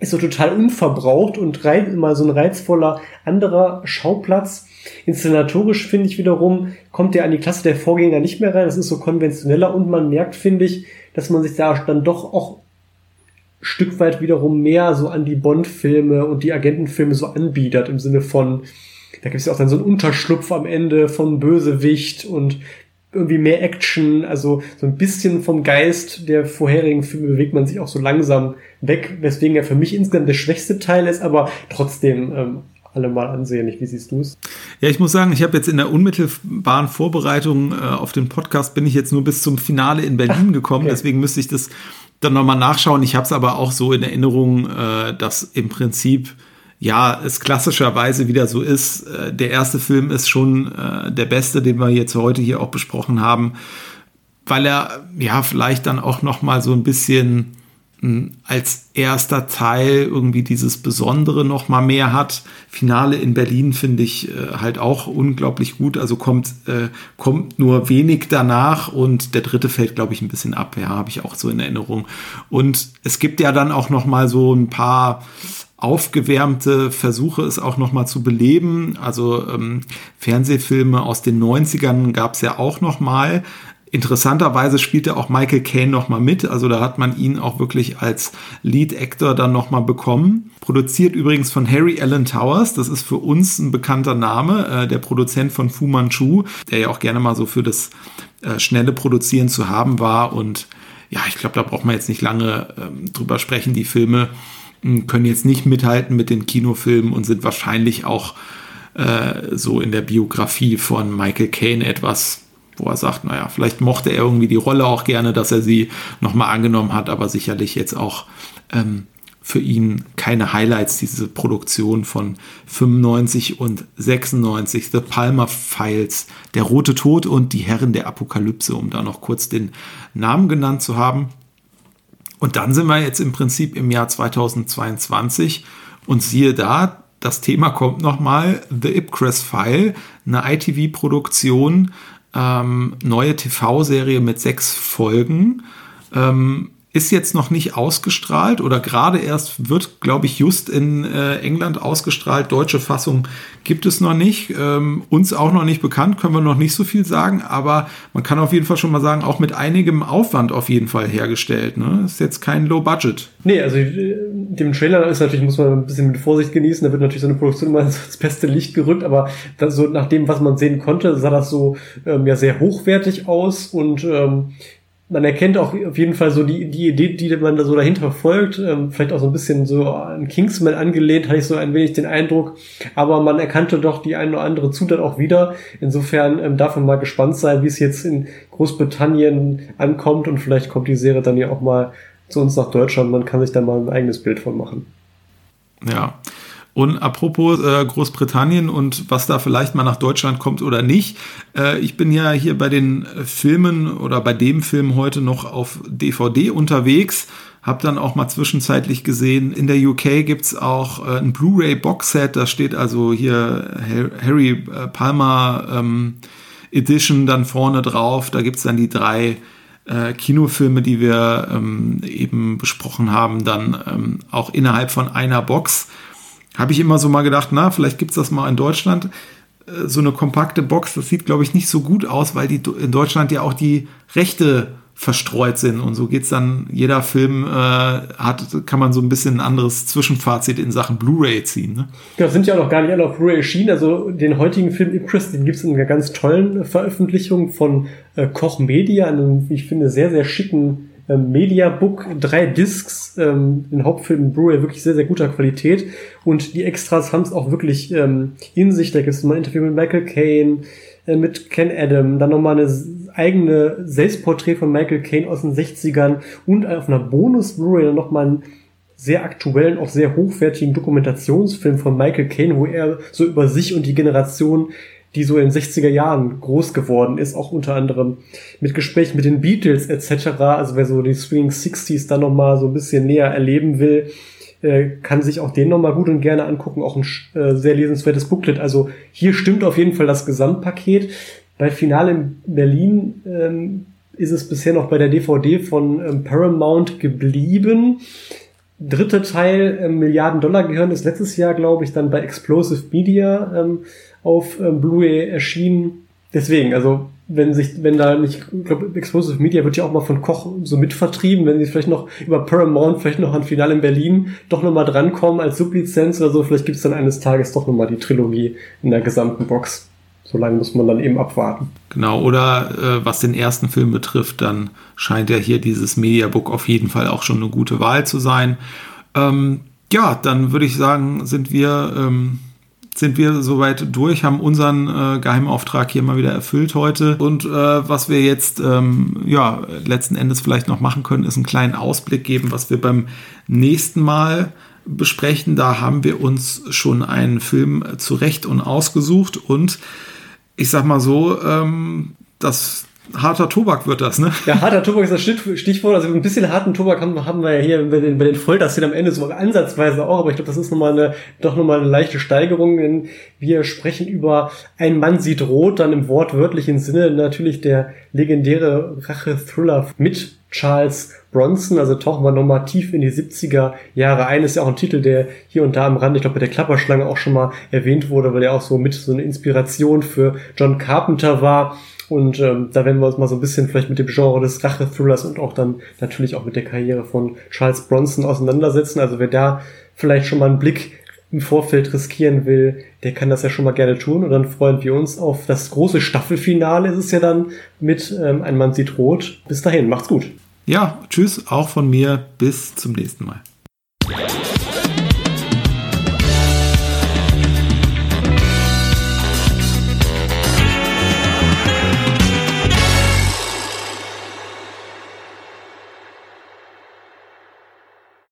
ist so total unverbraucht und reiz, immer so ein reizvoller anderer Schauplatz. Inszenatorisch finde ich wiederum, kommt der an die Klasse der Vorgänger nicht mehr rein. Das ist so konventioneller und man merkt, finde ich, dass man sich da dann doch auch Stück weit wiederum mehr so an die Bond-Filme und die Agentenfilme so anbietet, im Sinne von, da gibt es ja auch dann so einen Unterschlupf am Ende von Bösewicht und irgendwie mehr Action, also so ein bisschen vom Geist der vorherigen Filme bewegt man sich auch so langsam weg, weswegen er für mich insgesamt der schwächste Teil ist, aber trotzdem ähm, alle mal ansehnlich. Wie siehst du es? Ja, ich muss sagen, ich habe jetzt in der unmittelbaren Vorbereitung äh, auf den Podcast bin ich jetzt nur bis zum Finale in Berlin gekommen, okay. deswegen müsste ich das dann nochmal nachschauen. Ich habe es aber auch so in Erinnerung, äh, dass im Prinzip ja, es klassischerweise wieder so ist. Äh, der erste Film ist schon äh, der beste, den wir jetzt heute hier auch besprochen haben, weil er ja vielleicht dann auch noch mal so ein bisschen hm, als erster Teil irgendwie dieses Besondere noch mal mehr hat. Finale in Berlin finde ich äh, halt auch unglaublich gut. Also kommt äh, kommt nur wenig danach und der dritte fällt glaube ich ein bisschen ab. Ja, habe ich auch so in Erinnerung. Und es gibt ja dann auch noch mal so ein paar aufgewärmte Versuche, es auch nochmal zu beleben. Also ähm, Fernsehfilme aus den 90ern gab es ja auch nochmal. Interessanterweise spielte auch Michael Caine nochmal mit, also da hat man ihn auch wirklich als Lead Actor dann nochmal bekommen. Produziert übrigens von Harry Allen Towers, das ist für uns ein bekannter Name, äh, der Produzent von Fu Manchu, der ja auch gerne mal so für das äh, schnelle Produzieren zu haben war. Und ja, ich glaube, da braucht man jetzt nicht lange ähm, drüber sprechen. Die Filme können jetzt nicht mithalten mit den Kinofilmen und sind wahrscheinlich auch äh, so in der Biografie von Michael Caine etwas, wo er sagt, naja, vielleicht mochte er irgendwie die Rolle auch gerne, dass er sie nochmal angenommen hat, aber sicherlich jetzt auch ähm, für ihn keine Highlights, diese Produktion von 95 und 96, The Palmer Files, Der Rote Tod und Die Herren der Apokalypse, um da noch kurz den Namen genannt zu haben. Und dann sind wir jetzt im Prinzip im Jahr 2022 und siehe da, das Thema kommt nochmal, The Ipcress File, eine ITV-Produktion, ähm, neue TV-Serie mit sechs Folgen. Ähm, ist jetzt noch nicht ausgestrahlt oder gerade erst wird, glaube ich, just in äh, England ausgestrahlt. Deutsche Fassung gibt es noch nicht. Ähm, uns auch noch nicht bekannt, können wir noch nicht so viel sagen, aber man kann auf jeden Fall schon mal sagen, auch mit einigem Aufwand auf jeden Fall hergestellt. Ne? Ist jetzt kein Low Budget. Nee, also äh, dem Trailer ist natürlich, muss man ein bisschen mit Vorsicht genießen, da wird natürlich so eine Produktion immer ins beste Licht gerückt, aber so nach dem, was man sehen konnte, sah das so ähm, ja sehr hochwertig aus und ähm, man erkennt auch auf jeden Fall so die, die Idee, die man da so dahinter verfolgt, ähm, vielleicht auch so ein bisschen so an Kingsman angelehnt, hatte ich so ein wenig den Eindruck, aber man erkannte doch die eine oder andere Zutat auch wieder. Insofern ähm, darf man mal gespannt sein, wie es jetzt in Großbritannien ankommt und vielleicht kommt die Serie dann ja auch mal zu uns nach Deutschland, man kann sich da mal ein eigenes Bild von machen. Ja, und apropos äh, Großbritannien und was da vielleicht mal nach Deutschland kommt oder nicht. Äh, ich bin ja hier bei den Filmen oder bei dem Film heute noch auf DVD unterwegs. Hab dann auch mal zwischenzeitlich gesehen, in der UK gibt's auch äh, ein Blu-ray Boxset, da steht also hier Harry äh, Palmer ähm, Edition dann vorne drauf. Da gibt's dann die drei äh, Kinofilme, die wir ähm, eben besprochen haben, dann ähm, auch innerhalb von einer Box habe ich immer so mal gedacht, na, vielleicht gibt es das mal in Deutschland. Äh, so eine kompakte Box, das sieht, glaube ich, nicht so gut aus, weil die in Deutschland ja auch die Rechte verstreut sind. Und so geht's dann, jeder Film äh, hat, kann man so ein bisschen ein anderes Zwischenfazit in Sachen Blu-ray ziehen. Ne? Genau, sind ja auch noch gar nicht alle auf Blu-ray erschienen. Also den heutigen Film Impress, den gibt's in einer ganz tollen Veröffentlichung von äh, Koch Media, einem, ich finde, sehr, sehr schicken äh, Mediabook, drei Discs, ähm, den Hauptfilm Blu-ray wirklich sehr, sehr guter Qualität. Und die Extras haben es auch wirklich ähm, in sich. Da gibt's mal ein Interview mit Michael Caine, äh, mit Ken Adam, dann nochmal eine eigene Selbstporträt von Michael Caine aus den 60ern und auf einer Bonus-Blu-ray nochmal einen sehr aktuellen, auch sehr hochwertigen Dokumentationsfilm von Michael Caine, wo er so über sich und die Generation, die so in den 60er Jahren groß geworden ist, auch unter anderem mit Gesprächen mit den Beatles etc. Also wer so die Swing 60s dann nochmal so ein bisschen näher erleben will, äh, kann sich auch den nochmal gut und gerne angucken. Auch ein äh, sehr lesenswertes Booklet. Also hier stimmt auf jeden Fall das Gesamtpaket. Bei Finale in Berlin ähm, ist es bisher noch bei der DVD von ähm, Paramount geblieben. Dritte Teil, ähm, Milliarden Dollar gehören, ist letztes Jahr, glaube ich, dann bei Explosive Media ähm, auf ähm, Blu-ray erschienen. Deswegen, also wenn sich, wenn da nicht, ich glaube, Explosive Media wird ja auch mal von Koch so mitvertrieben, wenn sie vielleicht noch über Paramount, vielleicht noch an Finale in Berlin doch nochmal drankommen als Sublizenz oder so, vielleicht gibt's dann eines Tages doch nochmal die Trilogie in der gesamten Box. So lange muss man dann eben abwarten. Genau, oder äh, was den ersten Film betrifft, dann scheint ja hier dieses Mediabook auf jeden Fall auch schon eine gute Wahl zu sein. Ähm, ja, dann würde ich sagen, sind wir, ähm, sind wir soweit durch, haben unseren äh, Geheimauftrag hier mal wieder erfüllt heute. Und äh, was wir jetzt ähm, ja, letzten Endes vielleicht noch machen können, ist einen kleinen Ausblick geben, was wir beim nächsten Mal besprechen. Da haben wir uns schon einen Film zurecht und ausgesucht und ich sag mal so, ähm, das harter Tobak wird das, ne? Ja, harter Tobak ist das Stichwort. Also ein bisschen harten Tobak haben, haben wir ja hier bei den, bei den Folterszenen am Ende so ansatzweise auch, aber ich glaube, das ist nochmal eine, doch nochmal eine leichte Steigerung, denn wir sprechen über Ein Mann sieht rot, dann im wortwörtlichen Sinne natürlich der legendäre Rache-Thriller mit Charles Bronson, also tauchen wir nochmal tief in die 70er Jahre ein. Ist ja auch ein Titel, der hier und da am Rand, ich glaube bei der Klapperschlange auch schon mal erwähnt wurde, weil der auch so mit so eine Inspiration für John Carpenter war. Und ähm, da werden wir uns mal so ein bisschen vielleicht mit dem Genre des Rache-Thrillers und auch dann natürlich auch mit der Karriere von Charles Bronson auseinandersetzen. Also wer da vielleicht schon mal einen Blick im Vorfeld riskieren will, der kann das ja schon mal gerne tun. Und dann freuen wir uns auf das große Staffelfinale, ist es ja dann mit ähm, Ein Mann sieht rot. Bis dahin, macht's gut. Ja, tschüss, auch von mir. Bis zum nächsten Mal.